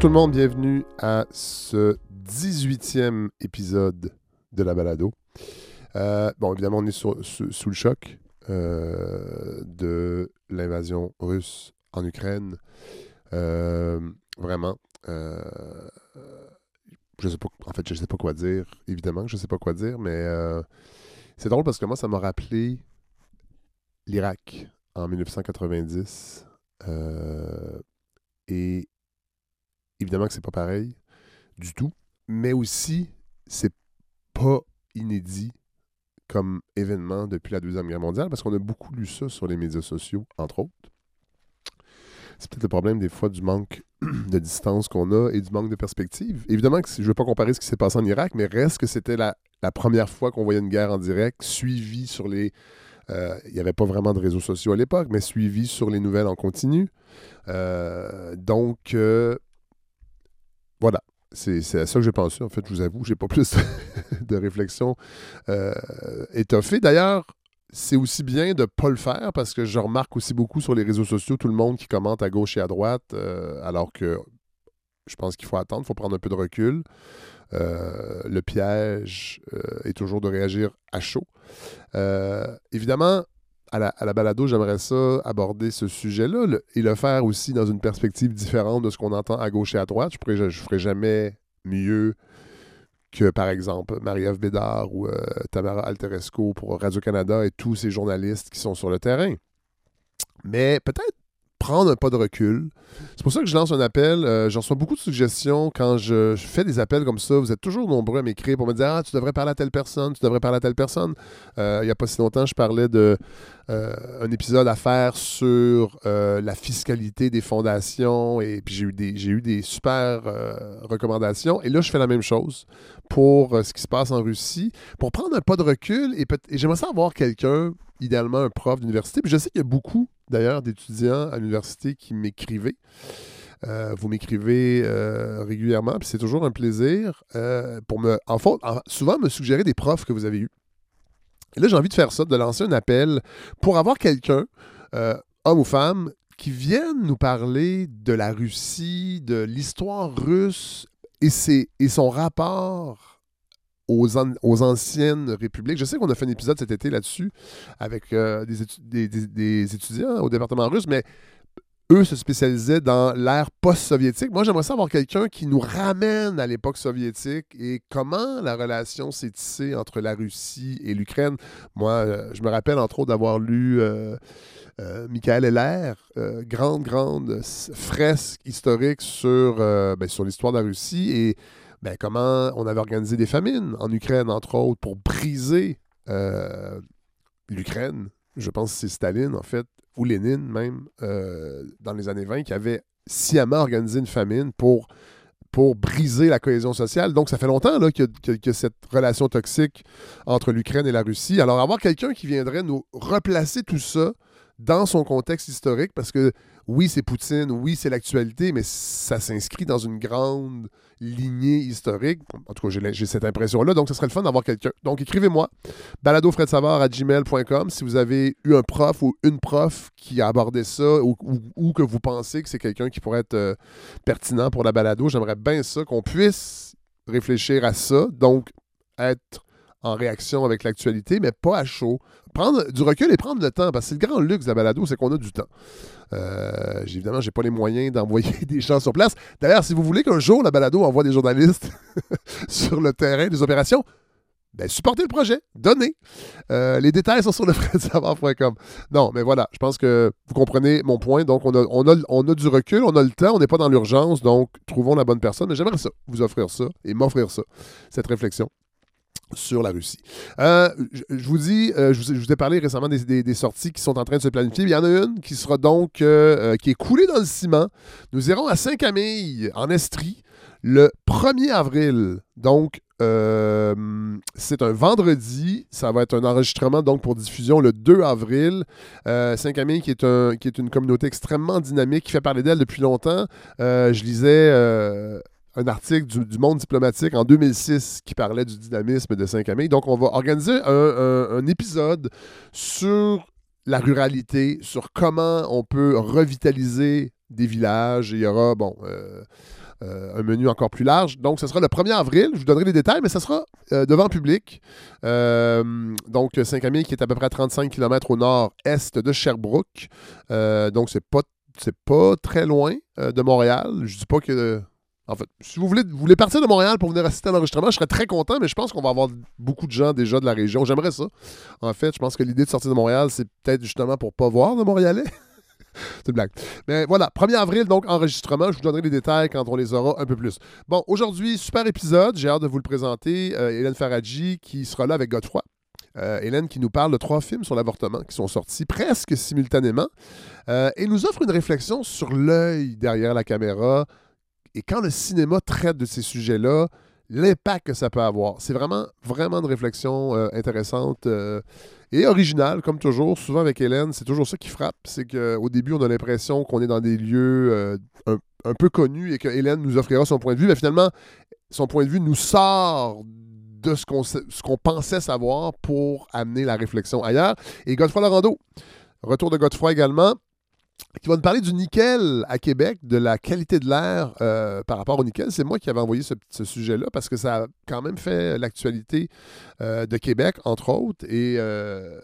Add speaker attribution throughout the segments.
Speaker 1: Tout le monde, bienvenue à ce 18e épisode de la balado. Euh, bon, évidemment, on est sur- sous, sous le choc euh, de l'invasion russe en Ukraine. Euh, vraiment. je sais pas, en fait, je sais pas quoi dire. Évidemment que je sais pas quoi dire, mais c'est drôle parce que moi, ça m'a rappelé l'Irak en 1990. Euh, et évidemment que c'est pas pareil du tout, mais aussi c'est pas inédit comme événement depuis la Deuxième Guerre mondiale parce qu'on a beaucoup lu ça sur les médias sociaux, entre autres. C'est peut-être le problème des fois du manque de distance qu'on a et du manque de perspective. Évidemment que je ne veux pas comparer ce qui s'est passé en Irak, mais reste que c'était la, la première fois qu'on voyait une guerre en direct, suivie sur les... euh, Il n'y avait pas vraiment de réseaux sociaux à l'époque, mais suivie sur les nouvelles en continu. Euh, donc, euh, voilà. C'est à ça que j'ai pensé, en fait, je vous avoue. J'ai pas plus de réflexion euh, étoffée. D'ailleurs, c'est aussi bien de ne pas le faire parce que je remarque aussi beaucoup sur les réseaux sociaux tout le monde qui commente à gauche et à droite, euh, alors que je pense qu'il faut attendre, il faut prendre un peu de recul. Euh, le piège est toujours de réagir à chaud. Évidemment, à la, balado, j'aimerais ça aborder ce sujet-là et le faire aussi dans une perspective différente de ce qu'on entend à gauche et à droite. Je ne ferai jamais mieux que, par exemple, Marie-Ève Bédard ou euh, Tamara Alteresco pour Radio-Canada et tous ces journalistes qui sont sur le terrain. Mais peut-être prendre un pas de recul. C'est pour ça que je lance un appel. Euh, J'en reçois beaucoup de suggestions quand je, fais des appels comme ça. Vous êtes toujours nombreux à m'écrire pour me dire Ah, tu devrais parler à telle personne, tu devrais parler à telle personne. Euh, il n'y a pas si longtemps, je parlais de euh, épisode à faire sur la fiscalité des fondations et puis j'ai eu des, eu des super recommandations. Et là, je fais la même chose pour ce qui se passe en Russie, pour prendre un pas de recul et, et j'aimerais ça avoir quelqu'un, idéalement un prof d'université. Puis je sais qu'il y a beaucoup d'ailleurs d'étudiants à l'université qui m'écrivaient. Euh, vous m'écrivez euh, régulièrement, puis c'est toujours un plaisir euh, pour me, en en- souvent me suggérer des profs que vous avez eus. Et là, j'ai envie de faire ça, de lancer un appel pour avoir quelqu'un, homme ou femme, qui vienne nous parler de la Russie, de l'histoire russe et, et son rapport aux, an- aux anciennes républiques. Je sais qu'on a fait un épisode cet été là-dessus avec euh, des, étu- des- des- des étudiants au département russe, mais eux se spécialisaient dans l'ère post-soviétique. Moi, j'aimerais ça avoir quelqu'un qui nous ramène à l'époque soviétique et comment la relation s'est tissée entre la Russie et l'Ukraine. Moi, euh, je me rappelle entre autres d'avoir lu euh, Michael Heller, grande, grande fresque historique sur, ben, sur l'histoire de la Russie et ben, comment on avait organisé des famines en Ukraine, entre autres, pour briser euh, l'Ukraine. Je pense que c'est Staline, en fait, ou Lénine même, euh, dans les années 20, qui avait sciemment organisé une famine pour, pour briser la cohésion sociale. Donc, ça fait longtemps là, qu'il y a cette relation toxique entre l'Ukraine et la Russie. Alors, avoir quelqu'un qui viendrait nous replacer tout ça dans son contexte historique, parce que oui, c'est Poutine, oui, c'est l'actualité, mais ça s'inscrit dans une grande lignée historique. En tout cas, j'ai cette impression-là, donc ce serait le fun d'avoir quelqu'un. Donc, écrivez-moi, baladofredsavard à gmail.com si vous avez eu un prof ou une prof qui a abordé ça ou que vous pensez que c'est quelqu'un qui pourrait être euh, pertinent pour la balado. J'aimerais bien ça, qu'on puisse réfléchir à ça, donc être en réaction avec l'actualité, mais pas à chaud. Prendre du recul et prendre le temps, parce que c'est le grand luxe de la balado, c'est qu'on a du temps. Euh, évidemment, j'ai pas les moyens d'envoyer des gens sur place. D'ailleurs, si vous voulez qu'un jour la balado envoie des journalistes sur le terrain des opérations, ben, supportez le projet, donnez. Euh, les détails sont sur le. Non, mais voilà, je pense que vous comprenez mon point. Donc, on a, on a, on a du recul, on a le temps, on n'est pas dans l'urgence, donc trouvons la bonne personne. Mais j'aimerais ça, vous offrir ça et m'offrir ça, cette réflexion sur la Russie. Euh, je, vous dis, euh, je, vous, ai parlé récemment des, sorties qui sont en train de se planifier. Il y en a une qui sera donc, euh, qui est coulée dans le ciment. Nous irons à Saint-Camille, en Estrie, le 1er avril. Donc, c'est un vendredi. Ça va être un enregistrement donc pour diffusion le 2 avril. Saint-Camille, qui, est un, qui est une communauté extrêmement dynamique, qui fait parler d'elle depuis longtemps. Je lisais un article du, Monde diplomatique en 2006 qui parlait du dynamisme de Saint-Camille. Donc, on va organiser un, épisode sur la ruralité, sur comment on peut revitaliser des villages. Il y aura, bon, euh, euh, un menu encore plus large. Donc, ce sera le 1er avril. Je vous donnerai les détails, mais ce sera euh, devant public. Euh, donc, Saint-Camille, qui est à peu près à 35 km au nord-est de Sherbrooke. Donc, c'est pas, pas très loin de Montréal. Je dis pas que. En fait, si vous voulez, partir de Montréal pour venir assister à l'enregistrement, je serais très content, mais je pense qu'on va avoir beaucoup de gens déjà de la région. J'aimerais ça. En fait, je pense que l'idée de sortir de Montréal, c'est peut-être justement pour pas voir de Montréalais. C'est une blague. Mais voilà, 1er avril, donc enregistrement. Je vous donnerai les détails quand on les aura un peu plus. Bon, aujourd'hui, super épisode. J'ai hâte de vous le présenter. Euh, Hélène Faradji qui sera là avec Godefroy. Euh, Hélène qui nous parle de trois films sur l'avortement qui sont sortis presque simultanément euh, et nous offre une réflexion sur l'œil derrière la caméra et quand le cinéma traite de ces sujets-là, l'impact que ça peut avoir. C'est vraiment, vraiment une réflexion euh, intéressante euh, et originale, comme toujours. Souvent avec Hélène, c'est toujours ça qui frappe. C'est qu'au début, on a l'impression qu'on est dans des lieux euh, un, peu connus et que Hélène nous offrira son point de vue. Mais finalement, son point de vue nous sort de ce qu'on pensait savoir pour amener la réflexion ailleurs. Et Godefroy Lorando, retour de Godefroy également, qui va nous parler du nickel à Québec, de la qualité de l'air euh, par rapport au nickel. C'est moi qui avais envoyé ce, sujet-là parce que ça a quand même fait l'actualité euh, de Québec, entre autres, et euh,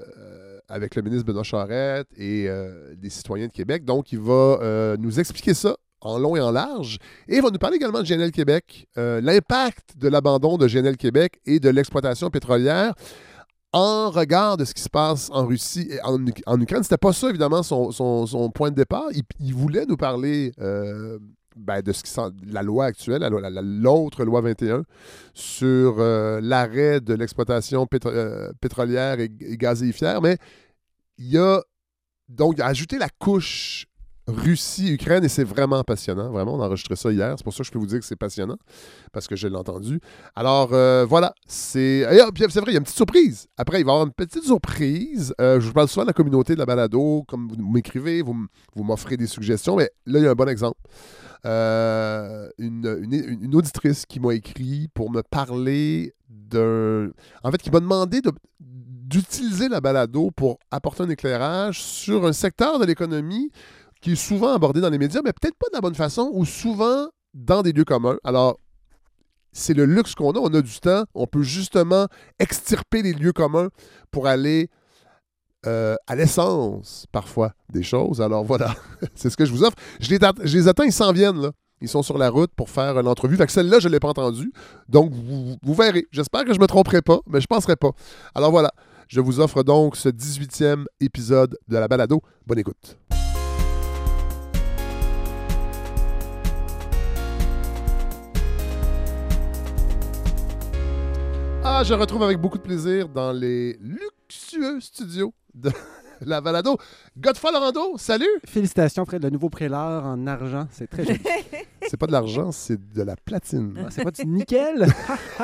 Speaker 1: avec le ministre Benoît Charette et des citoyens de Québec. Donc, il va nous expliquer ça en long et en large. Et il va nous parler également de GNL Québec, l'impact de l'abandon de GNL Québec et de l'exploitation pétrolière en regard de ce qui se passe en Russie et en, en Ukraine. C'était pas ça, évidemment, son, point de départ. Il, voulait nous parler euh, ben, de la loi actuelle, l'autre loi 21, sur euh, l'arrêt de l'exploitation euh, pétrolière et, et. Mais il a donc ajouté la couche Russie-Ukraine et c'est vraiment passionnant. Vraiment, on a enregistré ça hier. C'est pour ça que je peux vous dire que c'est passionnant parce que je l'ai entendu. Alors euh, voilà, c'est. ah, c'est vrai, il y a une petite surprise. Après, il va y avoir une petite surprise. Euh, je vous parle souvent de la communauté de la balado. Comme vous m'écrivez, vous, m'offrez des suggestions, mais là, il y a un bon exemple. Euh, une, auditrice qui m'a écrit pour me parler d'un. En fait, qui m'a demandé de- d'utiliser la balado pour apporter un éclairage sur un secteur de l'économie qui est souvent abordé dans les médias, mais peut-être pas de la bonne façon ou souvent dans des lieux communs. Alors, c'est le luxe qu'on a. On a du temps. On peut justement extirper les lieux communs pour aller euh, à l'essence, parfois, des choses. Alors voilà, c'est ce que je vous offre. Je les, attends, ils s'en viennent, là. Ils sont sur la route pour faire l'entrevue. Fait que celle-là, je ne l'ai pas entendue. Donc, vous, vous verrez. J'espère que je ne me tromperai pas, mais je ne penserai pas. Alors voilà, je vous offre donc ce 18e épisode de la balado. Bonne écoute. Ah, je retrouve avec beaucoup de plaisir dans les luxueux studios de la balado. Godefroy Laurando, salut!
Speaker 2: Félicitations, Fred, le nouveau préleur en argent. C'est très joli.
Speaker 1: C'est pas de l'argent, c'est de la platine.
Speaker 2: Ah, c'est pas du nickel?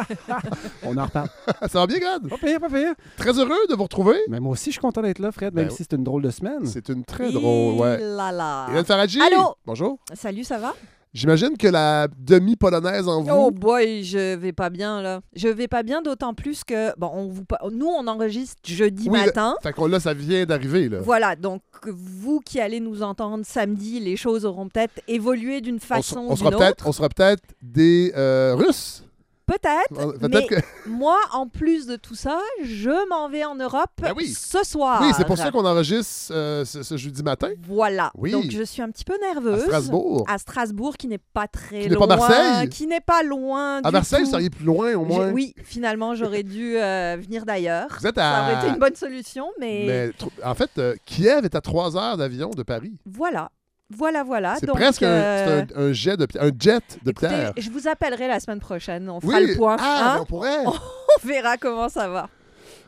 Speaker 2: On en reparle.
Speaker 1: Ça va bien, God?
Speaker 2: Pas pire, pas pire.
Speaker 1: Très heureux de vous retrouver.
Speaker 2: Mais moi aussi, je suis content d'être là, Fred, même
Speaker 1: Ben
Speaker 2: si c'est une drôle de semaine.
Speaker 1: C'est une très drôle, ouais.
Speaker 3: Là là.
Speaker 1: Hélène Faradji.
Speaker 3: Allô?
Speaker 1: Bonjour.
Speaker 3: Salut, ça va?
Speaker 1: J'imagine que la demi-polonaise en vous.
Speaker 3: Oh boy, je vais pas bien là. Je vais pas bien d'autant plus que bon, on vous nous on enregistre jeudi
Speaker 1: Oui,
Speaker 3: matin.
Speaker 1: Fait qu'on là, ça vient d'arriver, là.
Speaker 3: Voilà, donc vous qui allez nous entendre samedi, les choses auront peut-être évolué d'une façon
Speaker 1: on
Speaker 3: ou d'une autre.
Speaker 1: on sera peut-être des euh, Russes.
Speaker 3: Peut-être. Mais
Speaker 1: que.
Speaker 3: moi, en plus de tout ça, je m'en vais en Europe
Speaker 1: Ben oui.
Speaker 3: ce soir.
Speaker 1: Oui, c'est pour ça qu'on enregistre euh, ce, ce jeudi matin
Speaker 3: Voilà.
Speaker 1: Oui.
Speaker 3: Donc je suis un petit peu
Speaker 1: à
Speaker 3: nerveuse.
Speaker 1: Strasbourg.
Speaker 3: À Strasbourg, qui n'est pas très
Speaker 1: Qui n'est
Speaker 3: loin.
Speaker 1: pas Marseille?
Speaker 3: Qui n'est pas loin.
Speaker 1: À Marseille, vous seriez plus loin au moins.
Speaker 3: Oui, finalement, j'aurais dû euh, venir d'ailleurs.
Speaker 1: Vous êtes
Speaker 3: Ça aurait
Speaker 1: à.
Speaker 3: été une bonne solution, mais,
Speaker 1: Mais en fait, euh, Kiev est à 3 heures d'avion de Paris.
Speaker 3: voilà. Voilà, voilà.
Speaker 1: c'est presque un-
Speaker 3: euh,
Speaker 1: un, un jet de un jet de
Speaker 3: écoutez,
Speaker 1: pierre.
Speaker 3: je vous appellerai la semaine prochaine. On fera
Speaker 1: Oui.
Speaker 3: le point.
Speaker 1: Ah,
Speaker 3: hein.
Speaker 1: mais on pourrait.
Speaker 3: On verra comment ça va.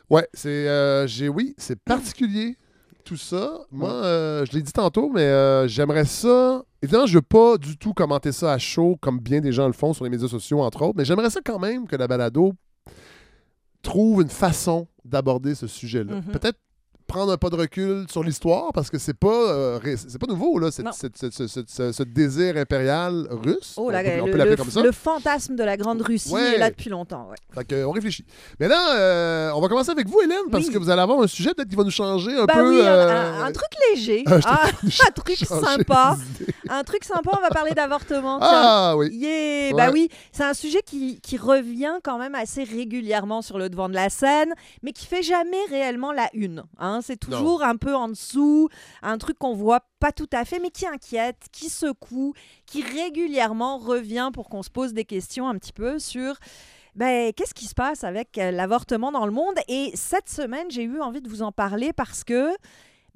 Speaker 1: Ouais, c'est euh, j'ai oui, c'est particulier tout ça. Moi, euh, je l'ai dit tantôt, mais euh, j'aimerais ça. Évidemment, je veux pas du tout commenter ça à chaud comme bien des gens le font sur les médias sociaux entre autres, mais j'aimerais ça quand même que la balado trouve une façon d'aborder ce sujet-là.
Speaker 3: Mhm.
Speaker 1: Peut-être prendre un pas de recul sur l'histoire parce que c'est pas euh, c'est pas nouveau là, cette-
Speaker 3: Non.
Speaker 1: cette- cette- ce, désir impérial russe.
Speaker 3: Oh,
Speaker 1: on
Speaker 3: là,
Speaker 1: peut, on
Speaker 3: le,
Speaker 1: peut l'appeler
Speaker 3: le-
Speaker 1: comme ça.
Speaker 3: le fantasme de la Grande Russie
Speaker 1: Ouais.
Speaker 3: est là depuis longtemps. ouais.
Speaker 1: Fait que, on réfléchit. Mais là, euh, on va commencer avec vous, Hélène, parce
Speaker 3: Oui.
Speaker 1: que vous allez avoir un sujet peut-être qui va nous changer un peu.
Speaker 3: oui, un,
Speaker 1: euh,
Speaker 3: un- un truc léger,
Speaker 1: Ah,
Speaker 3: un truc sympa. Un truc sympa, on va parler d'avortement.
Speaker 1: Ah oui.
Speaker 3: Yeah, bah
Speaker 1: Ouais.
Speaker 3: oui, c'est un sujet qui, qui revient quand même assez régulièrement sur le devant de la scène, mais qui fait jamais réellement la une. hein. C'est toujours un peu en dessous, un truc qu'on voit pas tout à fait, mais qui inquiète, qui secoue, qui régulièrement revient pour qu'on se pose des questions un petit peu sur ben, qu'est-ce qui se passe avec euh, l'avortement dans le monde. Et cette semaine, j'ai eu envie de vous en parler parce que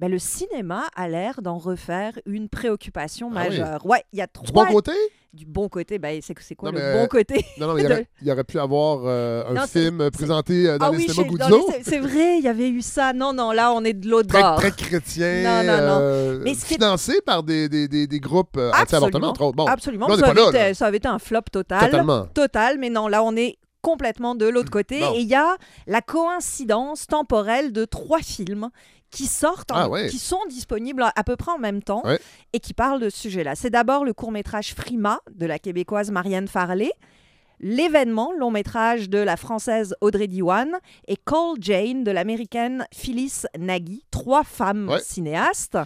Speaker 3: ben, le cinéma a l'air d'en refaire une préoccupation
Speaker 1: Ah oui.
Speaker 3: majeure. Ouais, il y a
Speaker 1: Du
Speaker 3: trois
Speaker 1: bon côté?
Speaker 3: du bon côté, ben, c'est c'est quoi
Speaker 1: Non,
Speaker 3: le
Speaker 1: mais-
Speaker 3: bon côté
Speaker 1: Non, non, il y aurait, il y aurait pu avoir euh, un
Speaker 3: Non,
Speaker 1: film présenté euh, dans
Speaker 3: Ah
Speaker 1: les
Speaker 3: oui,
Speaker 1: cinémas Guzzo.
Speaker 3: les- c'est vrai, il y avait eu ça. Non, non, là, on est de l'autre
Speaker 1: Très,
Speaker 3: bord.
Speaker 1: très chrétien,
Speaker 3: Non, non, non.
Speaker 1: euh,
Speaker 3: Mais
Speaker 1: financé par des, des, des, des groupes anti-avortement, entre autres. Bon,
Speaker 3: Absolument,
Speaker 1: là,
Speaker 3: ça, avait
Speaker 1: là,
Speaker 3: été,
Speaker 1: là.
Speaker 3: ça avait été un flop total.
Speaker 1: totalement.
Speaker 3: Total, mais non, là, on est complètement de l'autre côté.
Speaker 1: Bon.
Speaker 3: Et il y a la coïncidence temporelle de trois films qui sortent, en-
Speaker 1: Ah ouais.
Speaker 3: qui sont disponibles à peu près en même temps
Speaker 1: Ouais.
Speaker 3: et qui parlent de ce sujet-là. C'est d'abord le court-métrage Frima de la québécoise Marianne Farley, L'événement, long métrage de la française Audrey Diwan, et Call Jane de l'américaine Phyllis Nagy. Trois femmes
Speaker 1: Ouais.
Speaker 3: cinéastes,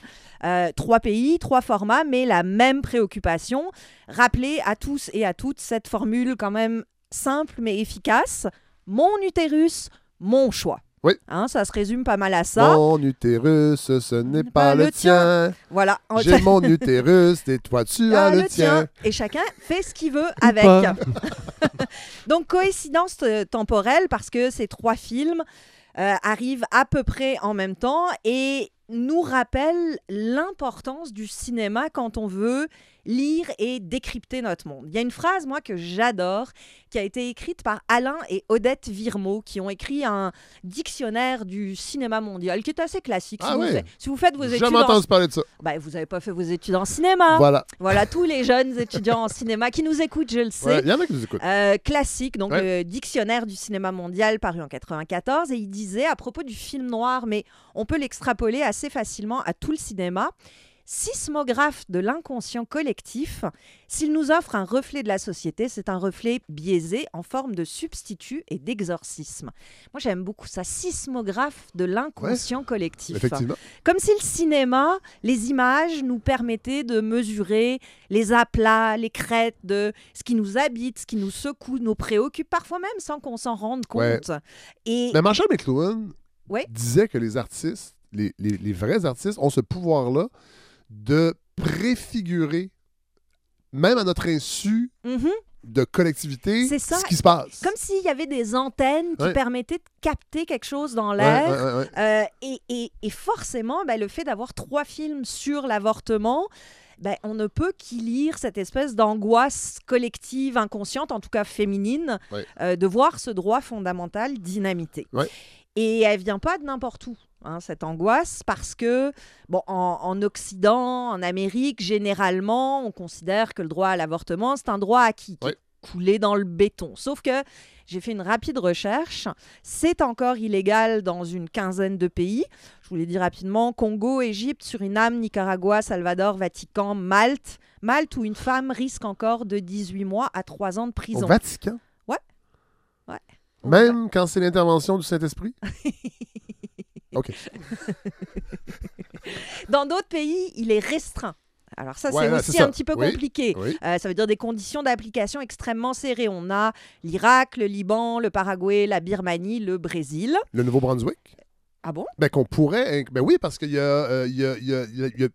Speaker 3: euh, trois pays, trois formats, mais la même préoccupation. Rappeler à tous et à toutes cette formule quand même simple mais efficace. Mon utérus, mon choix.
Speaker 1: Oui.
Speaker 3: Hein, ça se résume pas mal à ça.
Speaker 1: Mon utérus, ce n'est pas, le tien.
Speaker 3: Voilà.
Speaker 1: J'ai mon utérus, et toi, tu as
Speaker 3: Ah,
Speaker 1: le tien.
Speaker 3: Et chacun fait ce qu'il veut
Speaker 2: Ou
Speaker 3: avec. Donc, coïncidence euh, temporelle parce que ces trois films euh, arrivent à peu près en même temps et nous rappellent l'importance du cinéma quand on veut lire et décrypter notre monde. Il y a une phrase, moi, que j'adore, qui a été écrite par Alain et Odette Virmo, qui ont écrit un dictionnaire du cinéma mondial, qui est assez classique.
Speaker 1: Ah
Speaker 3: si, vous,
Speaker 1: ouais.
Speaker 3: fa- si vous faites vos études en...
Speaker 1: parler de ça.
Speaker 3: Ben, vous n'avez pas fait vos études en cinéma.
Speaker 1: Voilà.
Speaker 3: Voilà, tous les jeunes étudiants en cinéma qui nous écoutent, je le sais.
Speaker 1: Ouais, Il y en a qui nous écoutent.
Speaker 3: Euh, classique, donc
Speaker 1: Ouais.
Speaker 3: le dictionnaire du cinéma mondial paru en 94, et il disait à propos du film noir, mais on peut l'extrapoler assez facilement à tout le cinéma. Sismographe de l'inconscient collectif, s'il nous offre un reflet de la société, c'est un reflet biaisé en forme de substitut et d'exorcisme. Moi, j'aime beaucoup ça. Sismographe de l'inconscient collectif.
Speaker 1: Effectivement.
Speaker 3: Comme si le cinéma, les images nous permettaient de mesurer les aplats, les crêtes de ce qui nous habite, ce qui nous secoue, nous préoccupe, parfois même sans qu'on s'en rende
Speaker 1: Ouais.
Speaker 3: compte. Et
Speaker 1: Mais Marshall McLuhan
Speaker 3: Ouais.
Speaker 1: disait que les artistes, les, les- les vrais artistes, ont ce pouvoir-là de préfigurer, même à notre insu
Speaker 3: Mhm.
Speaker 1: de collectivité,
Speaker 3: C'est ça.
Speaker 1: ce qui se passe.
Speaker 3: comme s'il y avait des antennes qui
Speaker 1: Ouais.
Speaker 3: permettaient de capter quelque chose dans l'air.
Speaker 1: ouais, ouais, ouais.
Speaker 3: Euh, et, et- et forcément, ben, le fait d'avoir trois films sur l'avortement, ben, on ne peut qu'y lire cette espèce d'angoisse collective, inconsciente, en tout cas féminine, euh, de voir ce droit fondamental dynamité. Et elle vient pas de n'importe où, hein, cette angoisse, parce que, bon, en, en Occident, en Amérique, généralement, on considère que le droit à l'avortement, c'est un droit acquis, qui
Speaker 1: Ouais.
Speaker 3: est coulé dans le béton. Sauf que j'ai fait une rapide recherche. C'est encore illégal dans une quinzaine de pays. Je vous l'ai dit rapidement Congo, Égypte, Suriname, Nicaragua, Salvador, Vatican, Malte. Malte où une femme risque encore de 18 mois à 3 ans de
Speaker 1: Au
Speaker 3: prison.
Speaker 1: Vatican?
Speaker 3: Ouais. Ouais.
Speaker 1: Même quand c'est l'intervention du Saint-Esprit? OK.
Speaker 3: Dans d'autres pays, il est restreint. Alors ça,
Speaker 1: Ouais,
Speaker 3: c'est aussi
Speaker 1: ça.
Speaker 3: un petit peu
Speaker 1: Oui.
Speaker 3: compliqué.
Speaker 1: Oui.
Speaker 3: Euh, ça veut dire des conditions d'application extrêmement serrées. On a l'Irak, le Liban, le Paraguay, la Birmanie, le Brésil.
Speaker 1: Le Nouveau-Brunswick?
Speaker 3: Ah bon?
Speaker 1: Ben, qu'on pourrait. Ben oui, parce qu'il y a. il y a- y a- y a- il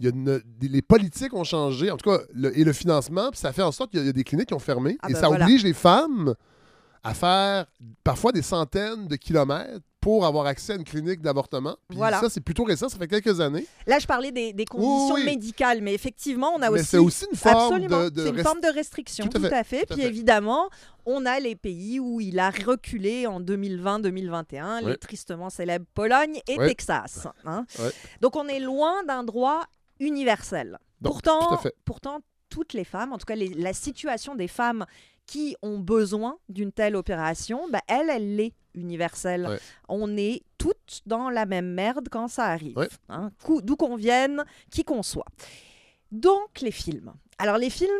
Speaker 1: y a- une- les politiques ont changé, en tout cas, le- et le financement, puis ça fait en sorte qu'il y a- il y, a des cliniques qui ont fermé.
Speaker 3: Ah
Speaker 1: et
Speaker 3: ben
Speaker 1: ça
Speaker 3: voilà.
Speaker 1: oblige les femmes à faire parfois des centaines de kilomètres pour avoir accès à une clinique d'avortement.
Speaker 3: Voilà.
Speaker 1: ça, c'est plutôt récent, ça fait quelques années.
Speaker 3: Là, je parlais des, des conditions
Speaker 1: Oui, oui.
Speaker 3: médicales, mais effectivement, on a
Speaker 1: Mais
Speaker 3: aussi...
Speaker 1: c'est aussi une forme
Speaker 3: Absolument,
Speaker 1: de. de
Speaker 3: c'est une
Speaker 1: rest-
Speaker 3: forme de restriction,
Speaker 1: Tout
Speaker 3: tout
Speaker 1: à fait,
Speaker 3: fait.
Speaker 1: tout à
Speaker 3: Puis
Speaker 1: fait.
Speaker 3: évidemment, on a les pays où il a reculé en 2020-2021, les tristement célèbres Pologne et. Texas. hein. Donc on est loin d'un droit universel.
Speaker 1: Donc,
Speaker 3: pourtant,
Speaker 1: tout
Speaker 3: pourtant, toutes les femmes, en tout cas les- la situation des femmes qui ont besoin d'une telle opération, bah, elle, elle l'est universelle.
Speaker 1: Ouais.
Speaker 3: On est toutes dans la même merde quand ça arrive.
Speaker 1: Ouais.
Speaker 3: hein. D'où qu'on vienne, qui qu'on soit. Donc, les films. Alors, les films,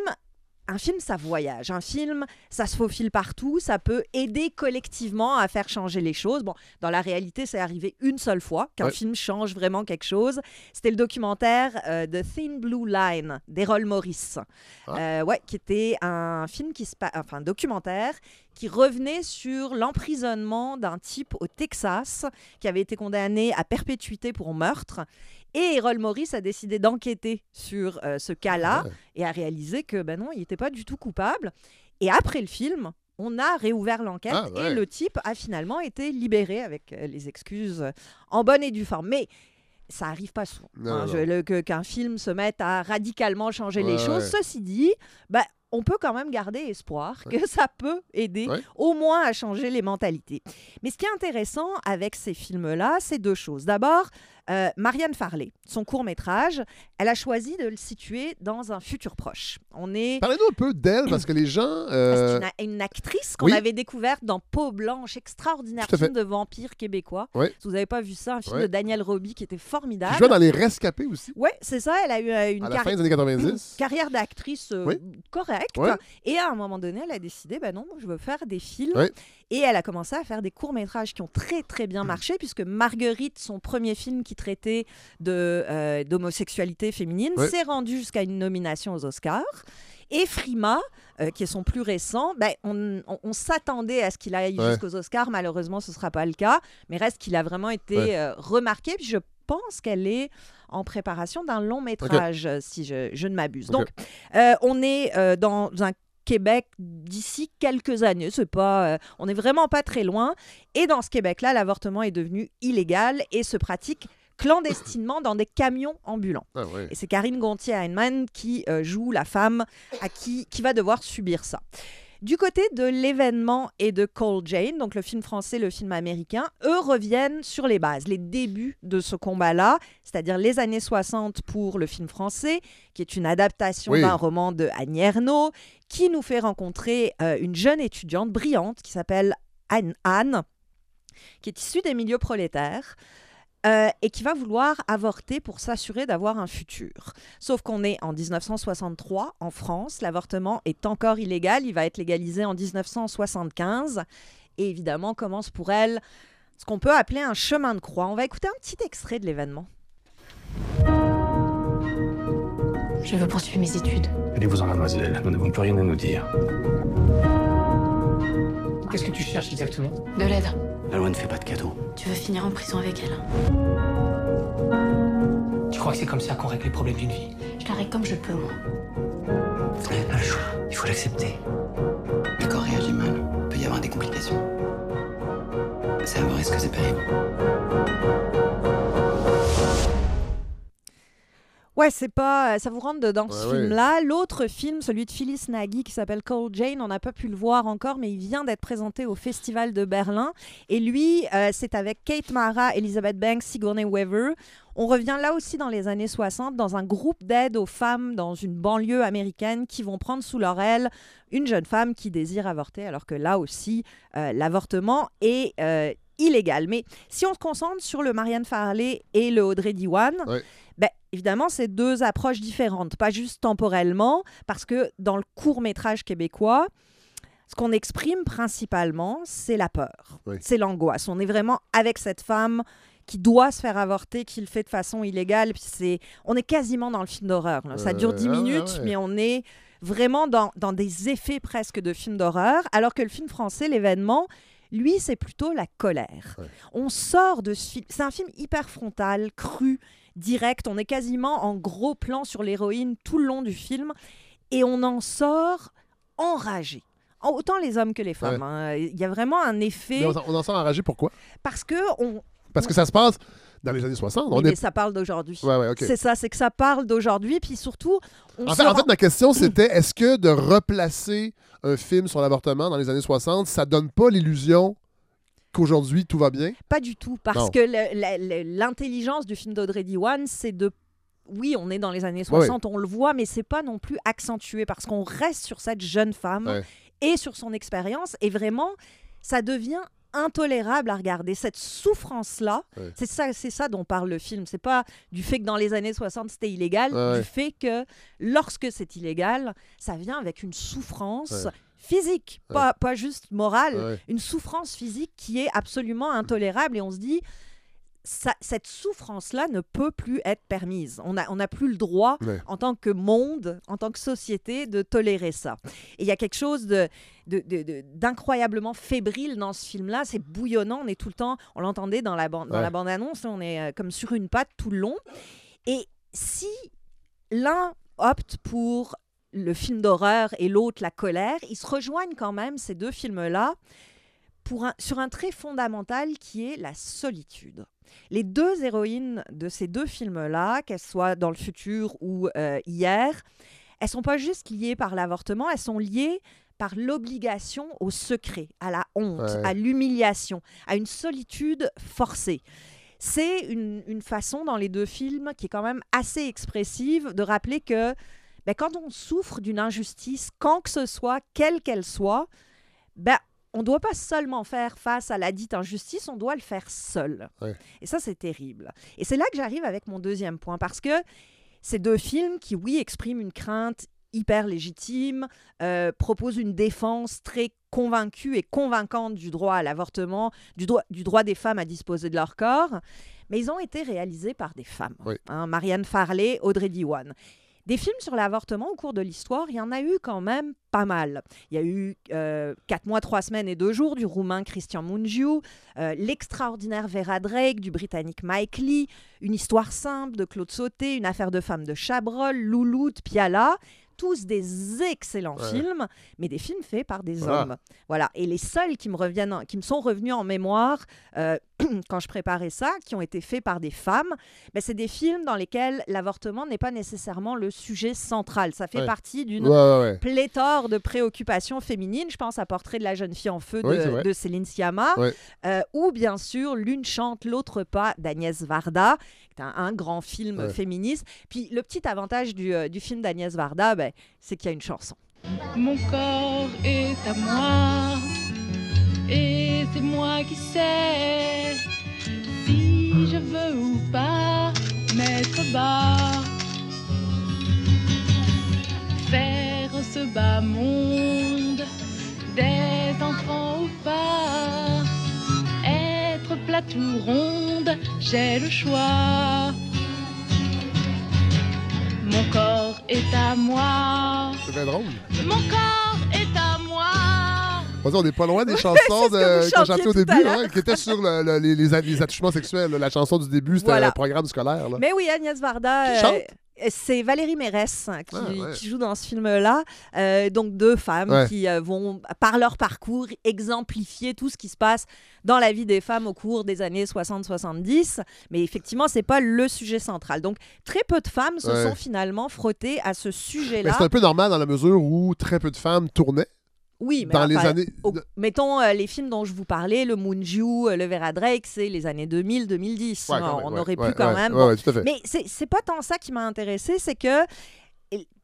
Speaker 3: un film, ça voyage. Un film, ça se faufile partout. Ça peut aider collectivement à faire changer les choses. Bon, dans la réalité, c'est arrivé une seule fois qu'un
Speaker 1: Ouais.
Speaker 3: film change vraiment quelque chose. C'était le documentaire euh, The Thin Blue Line d'Errol Morris.
Speaker 1: Ah.
Speaker 3: Euh, ouais, qui était un film qui se enfin un documentaire qui revenait sur l'emprisonnement d'un type au Texas qui avait été condamné à perpétuité pour meurtre. Et Errol Morris a décidé d'enquêter sur euh, ce cas-là
Speaker 1: Ouais.
Speaker 3: et a réalisé que ben non, il n'était pas du tout coupable. Et après le film, on a réouvert l'enquête
Speaker 1: Ah, ouais.
Speaker 3: et le type a finalement été libéré avec euh, les excuses euh, en bonne et due forme. Mais ça arrive pas souvent hein,
Speaker 1: non,
Speaker 3: je- le- que- qu'un film se mette à radicalement changer les choses. Ceci dit, ben, on peut quand même garder espoir que ça peut aider
Speaker 1: Ouais.
Speaker 3: au moins à changer les mentalités. Mais ce qui est intéressant avec ces films-là, c'est deux choses. D'abord, euh, Marianne Farley, son court métrage, elle a choisi de le situer dans un futur proche. On est
Speaker 1: Parlez-nous un peu d'elle, parce que les gens... euh,
Speaker 3: c'est une, une actrice qu'on
Speaker 1: oui.
Speaker 3: avait découverte dans Peau blanche, extraordinaire film de vampire québécois. Si vous n'avez pas vu ça, un film de Daniel Roby qui était
Speaker 1: qui
Speaker 3: formidable.
Speaker 1: jouait dans Les Rescapés aussi,
Speaker 3: Ouais, c'est ça. Elle a eu euh, une
Speaker 1: à la fin
Speaker 3: carrière
Speaker 1: des années 90.
Speaker 3: carrière d'actrice euh,
Speaker 1: Oui.
Speaker 3: correcte. Et à un moment donné, elle a décidé, bah non, je veux faire des films. Et elle a commencé à faire des courts-métrages qui ont très très
Speaker 1: Mm.
Speaker 3: bien marché, puisque Marguerite, son premier film qui traitait euh, d'homosexualité féminine,
Speaker 1: Ouais.
Speaker 3: s'est rendu jusqu'à une nomination aux Oscars. Et Frima, euh, qui est son plus récent, ben, on, on- on s'attendait à ce qu'il aille
Speaker 1: Ouais.
Speaker 3: jusqu'aux Oscars. Malheureusement, ce ne sera pas le cas. Mais reste qu'il a vraiment été
Speaker 1: Ouais.
Speaker 3: euh, remarqué. Puis je pense qu'elle est en préparation d'un long métrage, euh, si je, je ne m'abuse. Donc, euh, on est euh, dans un Québec d'ici quelques années. C'est pas, euh, on n'est vraiment pas très loin. Et dans ce Québec-là, l'avortement est devenu illégal et se pratique clandestinement dans des camions ambulants.
Speaker 1: Ah, ouais.
Speaker 3: Et c'est Karine Gontier-Heinemann qui euh, joue la femme à qui, qui va devoir subir ça. Du côté de l'événement et de Cole Jane, donc le film français, le film américain, eux reviennent sur les bases, les débuts de ce combat-là, c'est-à-dire les années 60 pour le film français, qui est une adaptation
Speaker 1: Oui.
Speaker 3: d'un roman de Annie Ernaux, qui nous fait rencontrer euh, une jeune étudiante brillante qui s'appelle Anne, Anne, qui est issue des milieux prolétaires. Euh, et qui va vouloir avorter pour s'assurer d'avoir un futur. Sauf qu'on est en 1963 en France, l'avortement est encore illégal, il va être légalisé en 1975 et évidemment commence pour elle ce qu'on peut appeler un chemin de croix. On va écouter un petit extrait de l'événement.
Speaker 4: Je veux poursuivre mes études.
Speaker 5: Allez-vous-en, mademoiselle. Nous n'avons plus rien à nous dire.
Speaker 6: Qu'est-ce que tu cherches exactement?
Speaker 4: De l'aide.
Speaker 5: La loi ne fait pas de cadeaux.
Speaker 4: Tu veux finir en prison avec elle
Speaker 6: Tu crois que c'est comme ça qu'on règle les problèmes d'une vie?
Speaker 4: Je la règle comme je peux, moi.
Speaker 5: Vous n'avez pas le choix. Il faut l'accepter.
Speaker 7: Le corps réagit mal. Il peut y avoir des complications. C'est un vrai risque, c'est périlleux.
Speaker 3: Ouais, c'est pas, ça vous rentre dedans ce
Speaker 1: Ouais, ouais.
Speaker 3: film-là. L'autre film, celui de Phyllis Nagy qui s'appelle Cole Jane, on n'a pas pu le voir encore, mais il vient d'être présenté au Festival de Berlin. Et lui, euh, c'est avec Kate Mara, Elizabeth Banks, Sigourney Weaver. On revient là aussi dans les années 60 dans un groupe d'aide aux femmes dans une banlieue américaine qui vont prendre sous leur aile une jeune femme qui désire avorter, alors que là aussi, euh, l'avortement est euh, illégal. Mais si on se concentre sur le Marianne Farley et le Audrey Diwan,
Speaker 1: Ouais.
Speaker 3: Ben, évidemment, c'est deux approches différentes, pas juste temporellement, parce que dans le court métrage québécois, ce qu'on exprime principalement, c'est la peur,
Speaker 1: Oui.
Speaker 3: c'est l'angoisse. On est vraiment avec cette femme qui doit se faire avorter, qui le fait de façon illégale. Puis c'est, on est quasiment dans le film d'horreur. là. Ça
Speaker 1: Euh,
Speaker 3: dure 10
Speaker 1: ah ouais,
Speaker 3: minutes,
Speaker 1: ouais.
Speaker 3: mais on est vraiment dans, dans des effets presque de film d'horreur, alors que le film français, l'événement, lui, c'est plutôt la colère.
Speaker 1: Ouais.
Speaker 3: On sort de ce film. C'est un film hyper frontal, cru, direct. On est quasiment en gros plan sur l'héroïne tout le long du film. Et on en sort enragé. Autant les hommes que les femmes.
Speaker 1: Ouais.
Speaker 3: hein. Il y a vraiment un effet.
Speaker 1: Mais on, en sort enragé, pourquoi?
Speaker 3: Parce que on,
Speaker 1: Parce que ça se passe dans les années 60. On
Speaker 3: Oui, mais ça parle d'aujourd'hui.
Speaker 1: Ouais, ouais, ok.
Speaker 3: C'est ça, c'est que ça parle d'aujourd'hui. Puis surtout, on
Speaker 1: En fait, en fait, ma question, c'était est-ce que de replacer un film sur l'avortement dans les années 60, ça donne pas l'illusion qu'aujourd'hui tout va bien?
Speaker 3: Pas du tout, parce
Speaker 1: Non.
Speaker 3: que l'intelligence du film d'Audrey Diwan, c'est de... Oui, on est dans les années 60, on le voit, mais c'est pas non plus accentué, parce qu'on reste sur cette jeune femme
Speaker 1: Ouais.
Speaker 3: et sur son expérience, et vraiment, ça devient intolérable à regarder. Cette souffrance-là,
Speaker 1: Ouais.
Speaker 3: c'est ça, c'est ça dont parle le film. C'est pas du fait que dans les années 60 c'était illégal,
Speaker 1: ouais.
Speaker 3: du fait que lorsque c'est illégal, ça vient avec une souffrance
Speaker 1: Ouais.
Speaker 3: Physique,
Speaker 1: Ouais.
Speaker 3: pas, pas juste morale,
Speaker 1: Ouais.
Speaker 3: une souffrance physique qui est absolument intolérable. Et on se dit, ça- cette souffrance-là ne peut plus être permise. On n'a on n'a plus le droit,
Speaker 1: Ouais.
Speaker 3: en tant que monde, en tant que société, de tolérer ça. Et il y a quelque chose de d'incroyablement fébrile dans ce film-là. C'est bouillonnant. On est tout le temps, on l'entendait dans la bande, dans la bande-annonce, on est euh, comme sur une patte tout le long. Et si l'un opte pour le film d'horreur et l'autre la colère, ils se rejoignent quand même ces deux films-là pour un- sur un trait fondamental qui est la solitude. Les deux héroïnes de ces deux films-là, qu'elles soient dans le futur ou euh, hier, elles sont pas juste liées par l'avortement, elles sont liées par l'obligation au secret, à la honte,
Speaker 1: Ouais.
Speaker 3: à l'humiliation, à une solitude forcée. C'est une, une façon dans les deux films qui est quand même assez expressive de rappeler que ben, quand on souffre d'une injustice, quand que ce soit, quelle qu'elle soit, ben, on ne doit pas seulement faire face à la dite injustice, on doit le faire seul.
Speaker 1: Ouais.
Speaker 3: Et ça, c'est terrible. Et c'est là que j'arrive avec mon deuxième point, parce que ces deux films qui, oui, expriment une crainte hyper légitime, euh, proposent une défense très convaincue et convaincante du droit à l'avortement, du, droit- du droit des femmes à disposer de leur corps, mais ils ont été réalisés par des femmes.
Speaker 1: Oui.
Speaker 3: Hein, Marianne Farley, Audrey Diwan. Des films sur l'avortement au cours de l'histoire, il y en a eu quand même pas mal. Il y a eu euh, 4 mois, 3 semaines et 2 jours du roumain Christian Mungiu, euh, l'extraordinaire Vera Drake du britannique Mike Lee, une histoire simple de Claude Sauté, une affaire de femme de Chabrol, Loulou de Piala. Tous des excellents
Speaker 1: Ouais.
Speaker 3: films, mais des films faits par des
Speaker 1: Voilà.
Speaker 3: hommes. Voilà. Et les seuls qui me reviennent, en- qui me sont revenus en mémoire euh, quand je préparais ça, qui ont été faits par des femmes, ben, c'est des films dans lesquels l'avortement n'est pas nécessairement le sujet central. Ça fait
Speaker 1: Ouais.
Speaker 3: partie d'une
Speaker 1: Ouais, ouais, ouais.
Speaker 3: pléthore de préoccupations féminines. Je pense à Portrait de la jeune fille en feu de, Céline Sciamma.
Speaker 1: Ouais.
Speaker 3: Euh, ou bien sûr L'une chante, l'autre pas d'Agnès Varda, qui est un, un grand film
Speaker 1: Ouais.
Speaker 3: féministe. Puis le petit avantage du, euh, du film d'Agnès Varda, ben, c'est qu'il y a une chanson.
Speaker 8: Mon corps est à moi et c'est moi qui sais si je veux ou pas mettre bas. Faire ce bas monde des enfants ou pas. Être plate ou ronde, j'ai le choix. Mon corps est à moi.
Speaker 1: C'est bien drôle.
Speaker 8: Mon corps.
Speaker 1: On n'est pas loin des chansons de, qu'on chantait au début, hein, qui étaient sur le- le- les, les, attouchements sexuels. La chanson du début, c'était
Speaker 3: Voilà.
Speaker 1: un programme scolaire. Là.
Speaker 3: Mais oui, Agnès Varda.
Speaker 1: Qui
Speaker 3: euh,
Speaker 1: chante?
Speaker 3: c'est Valérie Mérès hein, qui,
Speaker 1: Ah, ouais.
Speaker 3: qui joue dans ce film-là. Euh, donc deux femmes
Speaker 1: Ouais.
Speaker 3: qui euh, vont, par leur parcours, exemplifier tout ce qui se passe dans la vie des femmes au cours des années 60-70. Mais effectivement, c'est pas le sujet central. Donc très peu de femmes se
Speaker 1: Ouais.
Speaker 3: sont finalement frottées à ce
Speaker 1: Mais
Speaker 3: sujet-là.
Speaker 1: c'est un peu normal dans la mesure où très peu de femmes tournaient
Speaker 3: Oui, mais
Speaker 1: dans les années.
Speaker 3: au- mettons euh, les films dont je vous parlais, le Moonju, euh, le Vera Drake, c'est les années 2000-2010.
Speaker 1: Ouais, quand même,
Speaker 3: on
Speaker 1: ouais,
Speaker 3: aurait
Speaker 1: ouais,
Speaker 3: pu quand même. bon. Mais c'est pas tant ça qui m'a intéressé, c'est que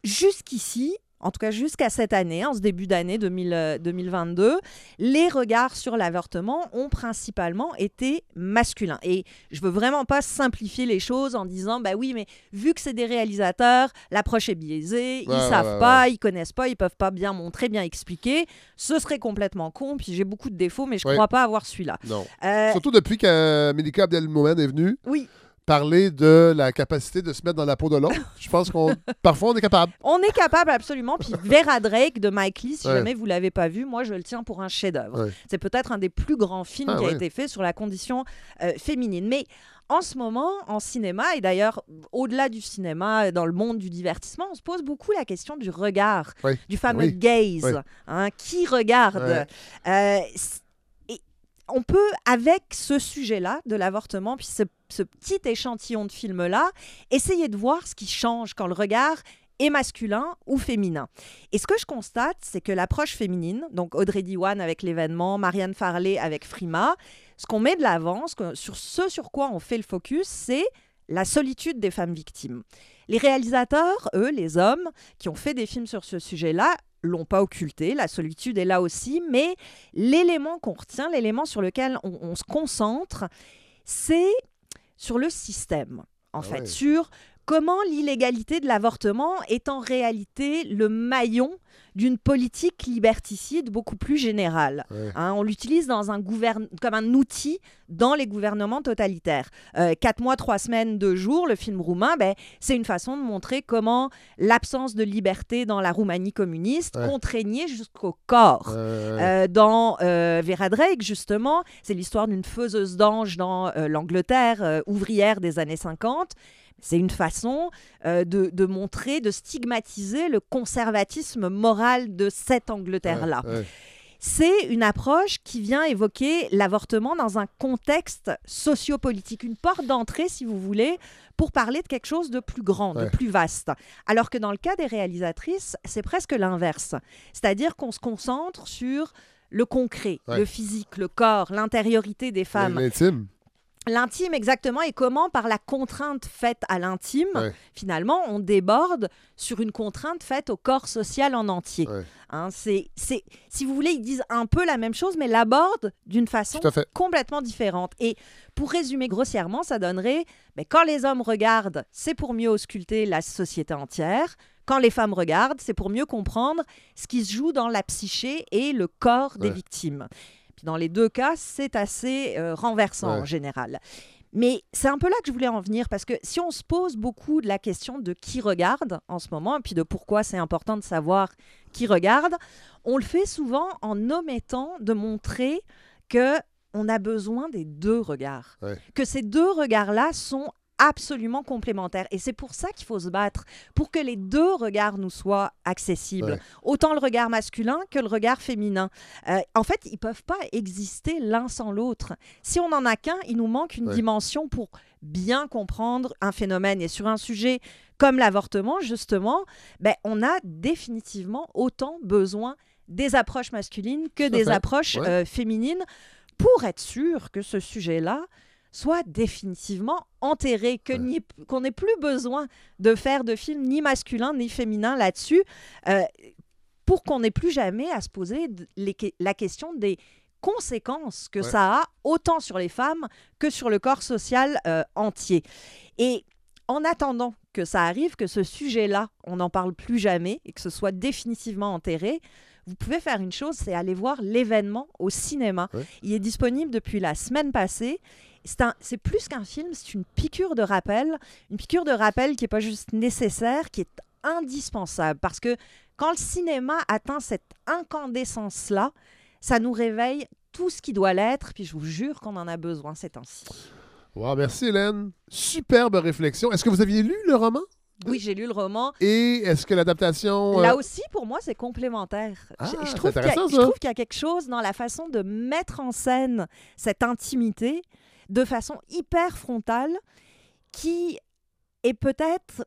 Speaker 3: jusqu'ici, en tout cas jusqu'à cette année, en ce début d'année 2000, euh, 2022, les regards sur l'avortement ont principalement été masculins. Et je veux vraiment pas simplifier les choses en disant, bah oui, mais vu que c'est des réalisateurs, l'approche est biaisée, ils
Speaker 1: ouais,
Speaker 3: savent
Speaker 1: ouais,
Speaker 3: pas, ils connaissent pas, ils peuvent pas bien montrer, bien expliquer. Ce serait complètement con, puis j'ai beaucoup de défauts, mais je crois pas avoir celui-là.
Speaker 1: Non.
Speaker 3: Euh,
Speaker 1: Surtout depuis que Melika Abdelmomen est venue
Speaker 3: oui,
Speaker 1: parler de la capacité de se mettre dans la peau de l'autre. Je pense qu'on parfois on est capable.
Speaker 3: On est capable absolument. Puis Vera Drake de Mike Lee, si
Speaker 1: Ouais.
Speaker 3: jamais vous l'avez pas vu, moi je le tiens pour un chef-d'œuvre.
Speaker 1: Ouais.
Speaker 3: C'est peut-être un des plus grands films
Speaker 1: Ah
Speaker 3: qui a
Speaker 1: ouais.
Speaker 3: été fait sur la condition euh, féminine. Mais en ce moment, en cinéma, et d'ailleurs au-delà du cinéma, euh, dans le monde du divertissement, on se pose beaucoup la question du regard, du fameux
Speaker 1: Oui.
Speaker 3: gaze.
Speaker 1: Oui.
Speaker 3: hein, qui regarde. Euh, et on peut, avec ce sujet-là de l'avortement, puis ce, ce petit échantillon de film-là, essayer de voir ce qui change quand le regard est masculin ou féminin. Et ce que je constate, c'est que l'approche féminine, donc Audrey Diwan avec l'événement, Marianne Farley avec Frima, ce qu'on met de l'avant, sur ce sur quoi on fait le focus, c'est la solitude des femmes victimes. Les réalisateurs, eux, les hommes, qui ont fait des films sur ce sujet-là, l'ont pas occulté, la solitude est là aussi, mais l'élément qu'on retient, l'élément sur lequel on se concentre, c'est sur le système, en
Speaker 1: Ah
Speaker 3: fait,
Speaker 1: ouais.
Speaker 3: sur comment l'illégalité de l'avortement est en réalité le maillon d'une politique liberticide beaucoup plus générale.
Speaker 1: Ouais.
Speaker 3: Hein, on l'utilise dans un gouverne- comme un outil dans les gouvernements totalitaires. Euh, quatre mois, trois semaines, deux jours, le film roumain, ben, c'est une façon de montrer comment l'absence de liberté dans la Roumanie communiste
Speaker 1: Ouais.
Speaker 3: contraignait jusqu'au corps.
Speaker 1: Euh,
Speaker 3: Euh, dans euh, Vera Drake, justement, c'est l'histoire d'une faiseuse d'ange dans l'Angleterre ouvrière des années 50. C'est une façon euh, de, de montrer, de stigmatiser le conservatisme moral de cette Angleterre-là.
Speaker 1: ouais, ouais.
Speaker 3: C'est une approche qui vient évoquer l'avortement dans un contexte sociopolitique, une porte d'entrée, si vous voulez, pour parler de quelque chose de plus grand, de plus vaste. Alors que dans le cas des réalisatrices, c'est presque l'inverse. C'est-à-dire qu'on se concentre sur le concret, le physique, le corps, l'intériorité des femmes.
Speaker 1: L'intime.
Speaker 3: L'intime, exactement, et comment, par la contrainte faite à l'intime,
Speaker 1: Ouais.
Speaker 3: finalement, on déborde sur une contrainte faite au corps social en entier.
Speaker 1: Ouais.
Speaker 3: Hein, c'est, c'est, si vous voulez, ils disent un peu la même chose, mais l'abordent d'une façon complètement différente. Et pour résumer grossièrement, ça donnerait, ben, quand les hommes regardent, c'est pour mieux ausculter la société entière. Quand les femmes regardent, c'est pour mieux comprendre ce qui se joue dans la psyché et le corps des victimes. Puis dans les deux cas, c'est assez euh, renversant
Speaker 1: Ouais.
Speaker 3: en général. Mais c'est un peu là que je voulais en venir, parce que si on se pose beaucoup de la question de qui regarde en ce moment, et puis de pourquoi c'est important de savoir qui regarde, on le fait souvent en omettant de montrer que on a besoin des deux regards,
Speaker 1: Ouais.
Speaker 3: que ces deux regards-là sont absolument complémentaires. Et c'est pour ça qu'il faut se battre, pour que les deux regards nous soient accessibles.
Speaker 1: Ouais.
Speaker 3: Autant le regard masculin que le regard féminin. Euh, en fait, ils peuvent pas exister l'un sans l'autre. Si on n'en a qu'un, il nous manque une
Speaker 1: Ouais.
Speaker 3: dimension pour bien comprendre un phénomène. Et sur un sujet comme l'avortement, justement, ben, on a définitivement autant besoin des approches masculines que
Speaker 1: Tout
Speaker 3: des
Speaker 1: fait.
Speaker 3: approches
Speaker 1: Ouais.
Speaker 3: euh, féminines pour être sûr que ce sujet-là soit définitivement enterré, que
Speaker 1: Ouais.
Speaker 3: n'y- qu'on n'ait plus besoin de faire de films ni masculins ni féminins là-dessus, euh, pour qu'on n'ait plus jamais à se poser les la question des conséquences que
Speaker 1: Ouais.
Speaker 3: ça a autant sur les femmes que sur le corps social euh, entier. Et en attendant que ça arrive, que ce sujet-là, on n'en parle plus jamais et que ce soit définitivement enterré, vous pouvez faire une chose, c'est aller voir l'événement au cinéma.
Speaker 1: Ouais.
Speaker 3: Il est disponible depuis la semaine passée. C'est plus qu'un film, c'est une piqûre de rappel. Une piqûre de rappel qui n'est pas juste nécessaire, qui est indispensable. Parce que quand le cinéma atteint cette incandescence-là, ça nous réveille tout ce qui doit l'être. Puis je vous jure qu'on en a besoin ces temps-ci.
Speaker 1: Wow, merci Hélène. Superbe réflexion. Est-ce que vous aviez lu le roman?
Speaker 3: Oui, j'ai lu le roman.
Speaker 1: Et est-ce que l'adaptation... euh,
Speaker 3: Là aussi, pour moi, c'est complémentaire.
Speaker 1: Ah,
Speaker 3: je, je qu'il y trouve qu'il y a quelque chose dans la façon de mettre en scène cette intimité de façon hyper frontale qui est peut-être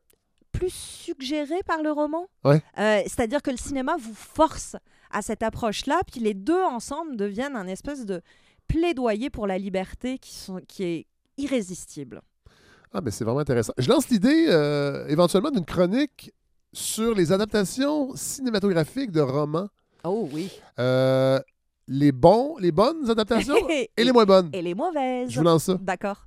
Speaker 3: plus suggérée par le roman.
Speaker 1: Ouais.
Speaker 3: Euh, C'est-à-dire que le cinéma vous force à cette approche-là, puis les deux ensemble deviennent un espèce de plaidoyer pour la liberté qui, sont, qui est irrésistible.
Speaker 1: Ah, mais c'est vraiment intéressant. Je lance l'idée euh, éventuellement d'une chronique sur les adaptations cinématographiques de romans.
Speaker 3: Oh oui.
Speaker 1: Euh, les bons, les bonnes adaptations et les moins bonnes.
Speaker 3: Et les mauvaises.
Speaker 1: Je vous lance ça.
Speaker 3: D'accord.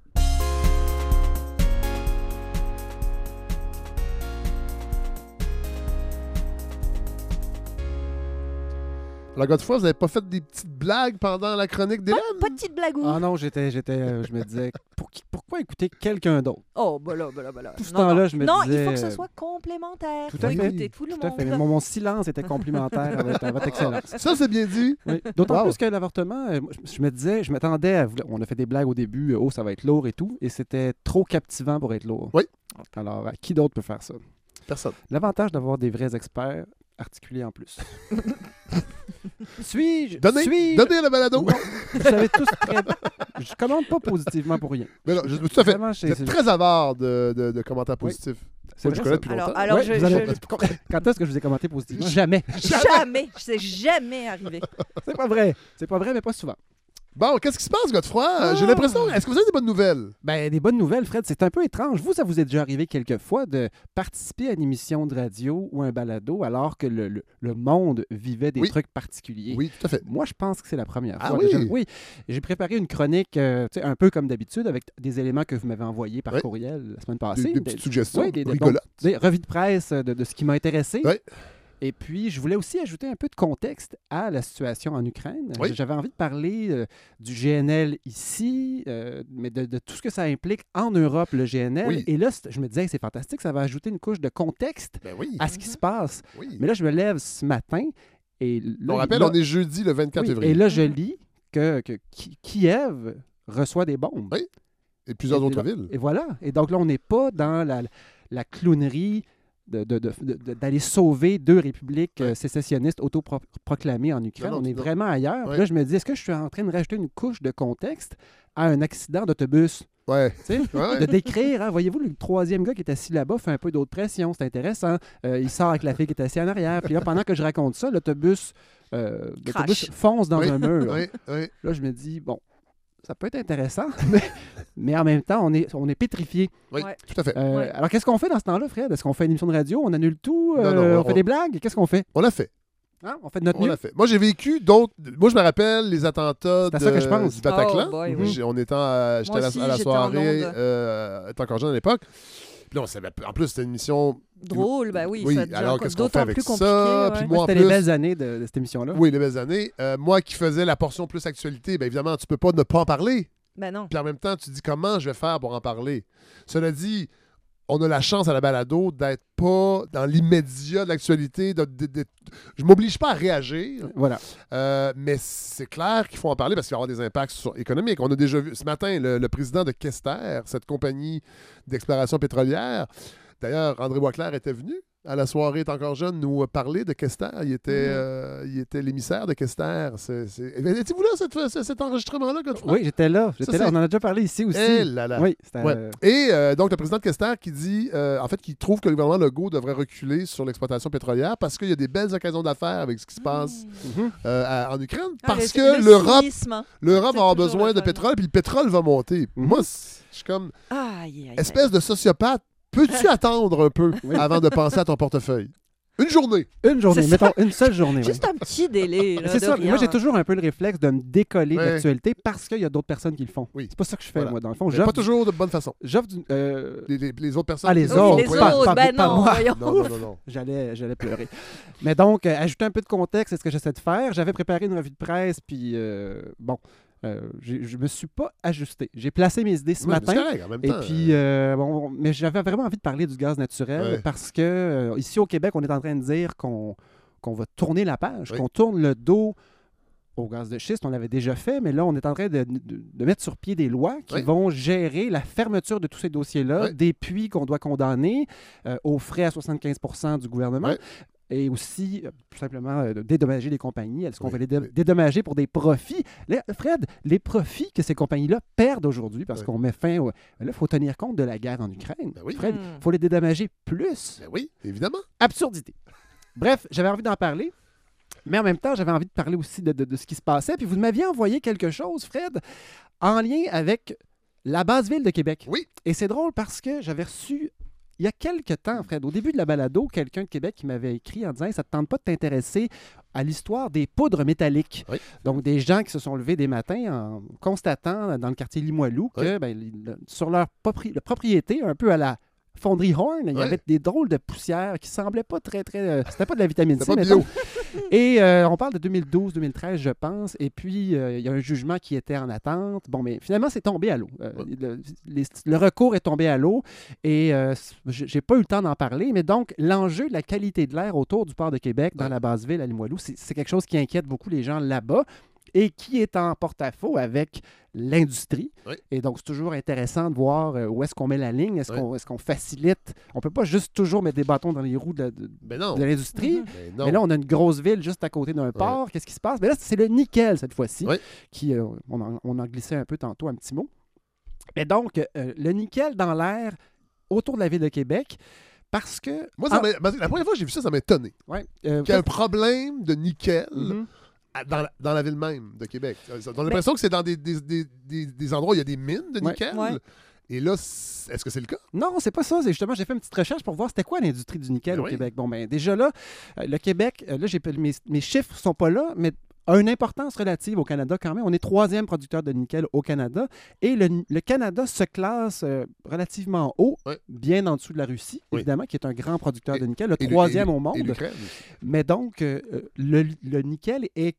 Speaker 1: Alors, Godefroy, vous n'avez pas fait des petites blagues pendant la chronique d'Hélène?
Speaker 3: Pas de petite blagou.
Speaker 2: Ah non, j'étais, j'étais, euh, je me disais, pour qui- pourquoi écouter quelqu'un d'autre?
Speaker 3: Oh, bah là, bah là, bah là.
Speaker 2: Tout ce
Speaker 3: Non,
Speaker 2: temps-là,
Speaker 3: non.
Speaker 2: je me
Speaker 3: non,
Speaker 2: disais,
Speaker 3: il faut que ce
Speaker 2: euh,
Speaker 3: soit complémentaire.
Speaker 2: Tout
Speaker 3: faut
Speaker 2: à fait.
Speaker 3: écouter tout le
Speaker 2: Tout à fait. Mon, mon silence était complémentaire à votre, à votre excellence.
Speaker 1: Ça, c'est bien dit.
Speaker 2: Oui. D'autant
Speaker 1: Wow.
Speaker 2: plus que l'avortement, euh, moi, je, je me disais, je m'attendais à. vouloir- On a fait des blagues au début, euh, oh, ça va être lourd et tout, et c'était trop captivant pour être lourd.
Speaker 1: Oui.
Speaker 2: Alors, qui d'autre peut faire ça?
Speaker 1: Personne.
Speaker 2: L'avantage d'avoir des vrais experts articulés en plus. Suis-je?
Speaker 1: Donnez,
Speaker 2: suis-je-
Speaker 1: donnez la balado.
Speaker 2: Non, Vous savez tous très. Je commande pas positivement pour rien.
Speaker 1: Mais non, je, tout à fait.
Speaker 2: Vraiment, c'est-
Speaker 1: très avare de, de- de commentaires
Speaker 2: Oui.
Speaker 1: positifs.
Speaker 2: c'est
Speaker 1: Moi, je
Speaker 2: vrai,
Speaker 1: connais
Speaker 2: ça.
Speaker 1: depuis
Speaker 3: Alors,
Speaker 1: longtemps.
Speaker 3: alors
Speaker 2: Ouais,
Speaker 3: je,
Speaker 2: vous allez-
Speaker 3: je-
Speaker 2: Quand est-ce que je vous ai commenté positivement? Jamais.
Speaker 3: jamais, c'est jamais arrivé.
Speaker 2: C'est pas vrai. C'est pas vrai, mais pas souvent.
Speaker 1: Bon, qu'est-ce qui se passe, Godefroy?
Speaker 2: Ah.
Speaker 1: J'ai l'impression. Est-ce que vous avez des bonnes nouvelles?
Speaker 2: Ben, des bonnes nouvelles, Fred. C'est un peu étrange. Vous, ça vous est déjà arrivé quelquefois de participer à une émission de radio ou un balado alors que le, le- le monde vivait des
Speaker 1: Oui.
Speaker 2: trucs particuliers?
Speaker 1: Oui, tout à fait.
Speaker 2: Moi, je pense que c'est la première
Speaker 1: Ah
Speaker 2: fois.
Speaker 1: oui?
Speaker 2: que je- oui. J'ai préparé une chronique, euh, un peu comme d'habitude, avec des éléments que vous m'avez envoyés par
Speaker 1: Oui.
Speaker 2: courriel la semaine passée.
Speaker 1: des
Speaker 2: Des-
Speaker 1: petites suggestions
Speaker 2: oui, des- des- des revues de presse de, de ce qui m'a intéressé.
Speaker 1: Oui.
Speaker 2: Et puis, je voulais aussi ajouter un peu de contexte à la situation en Ukraine.
Speaker 1: Oui.
Speaker 2: J'avais envie de parler euh, du GNL ici, euh, mais de, de tout ce que ça implique en Europe, le GNL.
Speaker 1: Oui.
Speaker 2: Et là, je me disais, c'est fantastique, ça va ajouter une couche de contexte
Speaker 1: Ben oui.
Speaker 2: à ce qui se passe.
Speaker 1: oui.
Speaker 2: Mais là, je me lève ce matin et là,
Speaker 1: on rappelle,
Speaker 2: là-
Speaker 1: on est jeudi le 24
Speaker 2: oui,
Speaker 1: février.
Speaker 2: Et là, je lis que, que Ki- Kiev reçoit des bombes.
Speaker 1: Oui. Et plusieurs
Speaker 2: Et
Speaker 1: autres
Speaker 2: là-
Speaker 1: villes.
Speaker 2: Et voilà. Et donc là, on n'est pas dans la, la clownerie de- de- de- de- d'aller sauver deux républiques euh,
Speaker 1: Ouais.
Speaker 2: sécessionnistes autoproclamées en Ukraine.
Speaker 1: Non, non,
Speaker 2: on est
Speaker 1: non.
Speaker 2: vraiment ailleurs.
Speaker 1: Ouais.
Speaker 2: là, je me dis, est-ce que je suis en train de rajouter une couche de contexte à un accident d'autobus?
Speaker 1: Ouais.
Speaker 2: De décrire, hein, voyez-vous, le troisième gars qui est assis là-bas fait un peu d'autre pression, c'est intéressant. Euh, il sort avec la fille qui est assise en arrière. Puis là, pendant que je raconte ça, l'autobus, euh, fonce dans
Speaker 1: Oui,
Speaker 2: un mur.
Speaker 1: oui, oui.
Speaker 2: Là, je me dis, bon, ça peut être intéressant, mais, mais en même temps, on est, on est pétrifié.
Speaker 1: Oui,
Speaker 3: Ouais.
Speaker 1: tout à fait.
Speaker 2: Euh,
Speaker 3: Ouais.
Speaker 2: Alors, qu'est-ce qu'on fait dans ce temps-là, Fred? Est-ce qu'on fait une émission de radio? On annule tout?
Speaker 1: Non, non,
Speaker 2: Euh,
Speaker 1: on-
Speaker 2: on fait des blagues? Qu'est-ce qu'on fait?
Speaker 1: On l'a fait.
Speaker 2: Hein? On fait de notre
Speaker 1: On
Speaker 2: mieux?
Speaker 1: fait. Moi, j'ai vécu d'autres. Moi, je me rappelle les attentats
Speaker 2: C'est à ça que je
Speaker 1: de-
Speaker 2: pense.
Speaker 1: du Bataclan.
Speaker 3: Oh boy,
Speaker 2: oui.
Speaker 1: J'ai- On était à, j'étais à la,
Speaker 3: aussi,
Speaker 1: à la
Speaker 3: j'étais en
Speaker 1: soirée, euh, étant encore jeune à l'époque. Puis là, on savait, en plus, c'était une émission.
Speaker 3: Drôle, bah oui.
Speaker 1: Oui,
Speaker 3: ça
Speaker 1: alors qu'est-ce qu'on fait
Speaker 3: d'autant
Speaker 1: avec
Speaker 3: plus
Speaker 1: ça? Puis moi,
Speaker 2: C'était les belles années de, de cette émission-là.
Speaker 1: Oui, les belles années. Euh, moi qui faisais la portion plus actualité, bien évidemment, tu peux pas ne pas en parler.
Speaker 3: Ben non.
Speaker 1: Puis en même temps, tu te dis comment je vais faire pour en parler? Cela dit, on a la chance à la balado d'être pas dans l'immédiat de l'actualité. de- de- de- Je m'oblige pas à réagir,
Speaker 2: Voilà.
Speaker 1: euh, mais c'est clair qu'il faut en parler parce qu'il va y avoir des impacts sur- économiques. On a déjà vu ce matin le, le président de Kester, cette compagnie d'exploration pétrolière. D'ailleurs, André Boisclair était venu à la soirée est encore jeune nous parler de Kester. Il était,
Speaker 3: Mhm.
Speaker 1: euh, il était l'émissaire de Kester. C'est- Étiez-vous là, cette- cet enregistrement-là, Godefroy?
Speaker 2: Oui, j'étais là. J'étais
Speaker 1: Ça,
Speaker 2: là. On en a déjà parlé ici aussi.
Speaker 1: Eh là là.
Speaker 2: Oui.
Speaker 1: Ouais.
Speaker 2: euh,
Speaker 1: Et euh, donc, le président de Kester qui dit, euh, en fait, qu'il trouve que le gouvernement Legault devrait reculer sur l'exploitation pétrolière parce qu'il y a des belles occasions d'affaires avec ce qui se passe euh, à- en Ukraine.
Speaker 3: Ah,
Speaker 1: parce
Speaker 3: le-
Speaker 1: que
Speaker 3: le
Speaker 1: l'Europe
Speaker 3: hein.
Speaker 1: l'Europe
Speaker 3: C'est
Speaker 1: va avoir besoin
Speaker 3: le
Speaker 1: de pétrole, puis le pétrole va monter.
Speaker 2: Mhm.
Speaker 1: Moi, je suis comme,
Speaker 3: Aïe, aïe, aïe.
Speaker 1: espèce de sociopathe, peux-tu attendre un peu
Speaker 2: Oui.
Speaker 1: avant de penser à ton portefeuille? Une journée.
Speaker 2: Une journée, mettons, une seule journée.
Speaker 3: Juste un petit délai. là,
Speaker 2: C'est ça.
Speaker 3: rien.
Speaker 2: Moi, j'ai toujours un peu le réflexe de me décoller
Speaker 1: Ouais.
Speaker 2: de l'actualité parce qu'il y a d'autres personnes qui le font.
Speaker 1: Oui.
Speaker 2: C'est pas ça que je fais,
Speaker 1: Voilà.
Speaker 2: moi, dans le fond.
Speaker 1: Pas toujours de bonne façon.
Speaker 2: j'offre du- euh,
Speaker 1: Les, les- les autres personnes.
Speaker 2: Ah, les
Speaker 3: Oui,
Speaker 2: autres,
Speaker 3: les
Speaker 2: pas-
Speaker 3: autres,
Speaker 2: pas-
Speaker 3: ben
Speaker 2: pas
Speaker 3: non,
Speaker 2: moi.
Speaker 1: Non, non, non, non.
Speaker 2: J'allais, j'allais pleurer. Mais donc, euh, ajouter un peu de contexte, c'est ce que j'essaie de faire. J'avais préparé une revue de presse, puis euh, bon, euh, je me suis pas ajusté. J'ai placé mes idées ce matin.
Speaker 1: correct, en même
Speaker 2: Et
Speaker 1: temps,
Speaker 2: puis,
Speaker 1: euh,
Speaker 2: euh, bon, mais j'avais vraiment envie de parler du gaz naturel
Speaker 1: Ouais.
Speaker 2: parce que euh, ici au Québec, on est en train de dire qu'on qu'on va tourner la page,
Speaker 1: Oui.
Speaker 2: qu'on tourne le dos au gaz de schiste. On l'avait déjà fait, mais là, on est en train de, de- de mettre sur pied des lois qui
Speaker 1: Oui.
Speaker 2: vont gérer la fermeture de tous ces dossiers-là, des puits qu'on doit condamner aux frais à 75% du gouvernement. Et aussi, euh, tout simplement, euh, dédommager les compagnies. Est-ce qu'on
Speaker 1: Oui,
Speaker 2: va les
Speaker 1: oui.
Speaker 2: dédommager pour des profits? Là, Fred, les profits que ces compagnies-là perdent aujourd'hui parce
Speaker 1: Oui.
Speaker 2: qu'on met fin au... Là, il faut tenir compte de la guerre en Ukraine.
Speaker 1: Ben oui.
Speaker 2: Fred, il
Speaker 3: Hmm.
Speaker 2: faut les dédommager plus.
Speaker 1: ben oui, évidemment.
Speaker 2: Absurdité. Bref, j'avais envie d'en parler. Mais en même temps, j'avais envie de parler aussi de, de- de ce qui se passait. Puis vous m'aviez envoyé quelque chose, Fred, en lien avec la base ville de Québec.
Speaker 1: Oui.
Speaker 2: Et c'est drôle parce que j'avais reçu, il y a quelques temps, Fred, au début de la balado, quelqu'un de Québec qui m'avait écrit en disant Ça ne te tente pas de t'intéresser à l'histoire des poudres métalliques.
Speaker 1: Oui.
Speaker 2: Donc, des gens qui se sont levés des matins en constatant dans le quartier Limoilou que
Speaker 1: Oui.
Speaker 2: ben, le- sur leur propri- le propriété, un peu à la fonderie Horn, il y
Speaker 1: Ouais.
Speaker 2: avait des drôles de poussière qui semblaient pas très, très. euh, C'était pas de la vitamine C,
Speaker 1: pas bio.
Speaker 2: Et euh, on parle de 2012-2013, je pense. Et puis, euh, il y a un jugement qui était en attente. Bon, mais finalement, c'est tombé à l'eau. Euh, le, recours est tombé à l'eau. Et j'ai pas eu le temps d'en parler. Mais donc, l'enjeu de la qualité de l'air autour du port de Québec, dans la base ville à Limoilou, c'est quelque chose qui inquiète beaucoup les gens là-bas et qui est en porte-à-faux avec l'industrie.
Speaker 1: Oui.
Speaker 2: Et donc, c'est toujours intéressant de voir euh, où est-ce qu'on met la ligne? Est-ce
Speaker 1: Oui.
Speaker 2: qu'on est qu'on facilite? On peut pas juste toujours mettre des bâtons dans les roues de, de-
Speaker 1: Ben non.
Speaker 2: de l'industrie.
Speaker 3: Mhm.
Speaker 1: Ben non.
Speaker 2: Mais là, on a une grosse ville juste à côté d'un port. Qu'est-ce qui se passe? Mais là, c'est le nickel cette fois-ci,
Speaker 1: Oui.
Speaker 2: qui euh, on, en, on en glissait un peu tantôt un petit mot. Mais donc, euh, le nickel dans l'air autour de la ville de Québec, parce que...
Speaker 1: Moi, ça
Speaker 2: Ah,
Speaker 1: la première fois que j'ai vu ça, ça m'a étonné.
Speaker 2: ouais, euh,
Speaker 1: Qu'il y a un problème de nickel
Speaker 2: mhm.
Speaker 1: à- dans, la, dans la ville même de Québec. Euh, On a l'impression que c'est dans des, des, des- des- endroits où il y a des mines de nickel.
Speaker 3: Ouais.
Speaker 1: Et là, est-ce que c'est le cas?
Speaker 2: Non, c'est pas ça. C'est justement, j'ai fait une petite recherche pour voir c'était quoi l'industrie du nickel
Speaker 1: Ben
Speaker 2: au
Speaker 1: oui.
Speaker 2: Québec. Bon, ben déjà là, euh, le Québec, euh, là, j'ai mes, mes chiffres sont pas là, mais a une importance relative au Canada quand même. On est troisième producteur de nickel au Canada et le, le Canada se classe euh, relativement haut, bien en dessous de la Russie,
Speaker 1: Oui.
Speaker 2: évidemment, qui est un grand producteur
Speaker 1: Et-
Speaker 2: de nickel, le troisième au monde. Mais donc, euh, le, le nickel est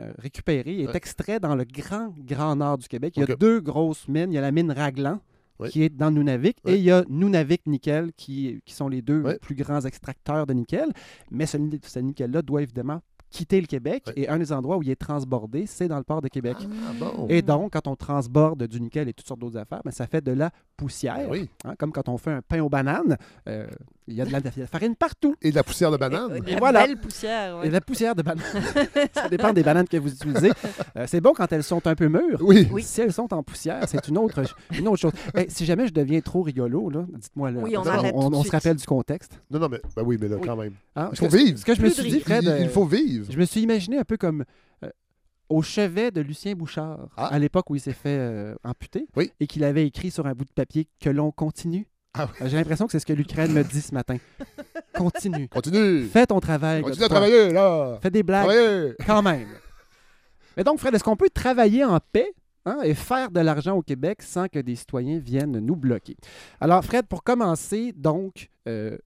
Speaker 2: euh, récupéré, est extrait dans le grand, grand nord du Québec. Il y a deux grosses mines. Il y a la mine Raglan, qui est dans Nunavik, et il y a Nunavik Nickel, qui, qui sont les deux plus grands extracteurs de nickel. Mais ce nickel-là doit évidemment quitter le Québec.
Speaker 1: Ouais.
Speaker 2: Et un des endroits où il est transbordé, c'est dans le port de Québec.
Speaker 1: Ah bon?
Speaker 2: Et donc, quand on transborde du nickel et toutes sortes d'autres affaires, ben, ça fait de la poussière.
Speaker 1: Ben oui.
Speaker 2: Hein, comme quand on fait un pain aux bananes, euh, il y a de la, de la farine partout.
Speaker 1: Et de la poussière de banane.
Speaker 3: Et,
Speaker 2: Et voilà.
Speaker 3: Belle poussière. ouais.
Speaker 2: Et de la poussière de banane. ça dépend des bananes que vous utilisez. Euh, c'est bon quand elles sont un peu mûres.
Speaker 1: Oui.
Speaker 3: Oui.
Speaker 2: Si elles sont en poussière, c'est une autre, une autre chose. Eh, si jamais je deviens trop rigolo, là, dites-moi là.
Speaker 3: Oui, on
Speaker 2: on,
Speaker 3: de
Speaker 2: on se rappelle du contexte.
Speaker 1: Non, non, mais ben oui, mais là,
Speaker 3: Oui.
Speaker 1: quand même.
Speaker 2: Hein?
Speaker 1: Il faut
Speaker 2: que-
Speaker 1: vivre.
Speaker 2: Ce que je me suis
Speaker 3: de
Speaker 2: dit. Fred,
Speaker 1: il,
Speaker 2: euh,
Speaker 1: il faut vivre.
Speaker 2: Je me suis imaginé un peu comme euh, au chevet de Lucien Bouchard,
Speaker 1: Ah.
Speaker 2: à l'époque où il s'est fait euh, amputer,
Speaker 1: Oui.
Speaker 2: et qu'il avait écrit sur un bout de papier que l'on continue.
Speaker 1: Ah
Speaker 2: Euh, J'ai l'impression que c'est ce que l'Ukraine me dit ce matin. Continue.
Speaker 1: Continue.
Speaker 2: Fais ton travail.
Speaker 1: Continue à travailler, là.
Speaker 2: Fais des blagues.
Speaker 1: Travailler.
Speaker 2: Quand même. Mais donc, Fred, est-ce qu'on peut travailler en paix hein, et faire de l'argent au Québec sans que des citoyens viennent nous bloquer? Alors, Fred, pour commencer, donc, euh,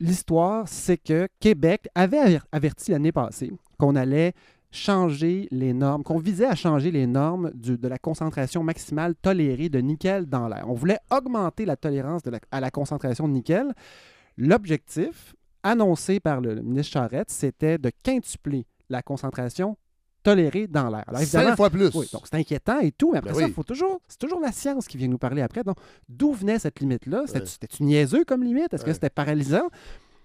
Speaker 2: l'histoire, c'est que Québec avait aver- averti l'année passée qu'on allait changer les normes, qu'on visait à changer les normes de la concentration maximale tolérée de nickel dans l'air. On voulait augmenter la tolérance à la concentration de nickel. L'objectif, annoncé par le, le ministre Charette, c'était de quintupler la concentration tolérée dans l'air. Alors évidemment,
Speaker 1: Cinq fois plus.
Speaker 2: oui, donc c'est inquiétant et tout, mais après
Speaker 1: Ben
Speaker 2: ça,
Speaker 1: oui.
Speaker 2: faut toujours, c'est toujours la science qui vient nous parler après. Donc, d'où venait cette limite-là? C'était-
Speaker 1: Ouais.
Speaker 2: C'était-tu niaiseux comme limite? Est-ce que c'était paralysant?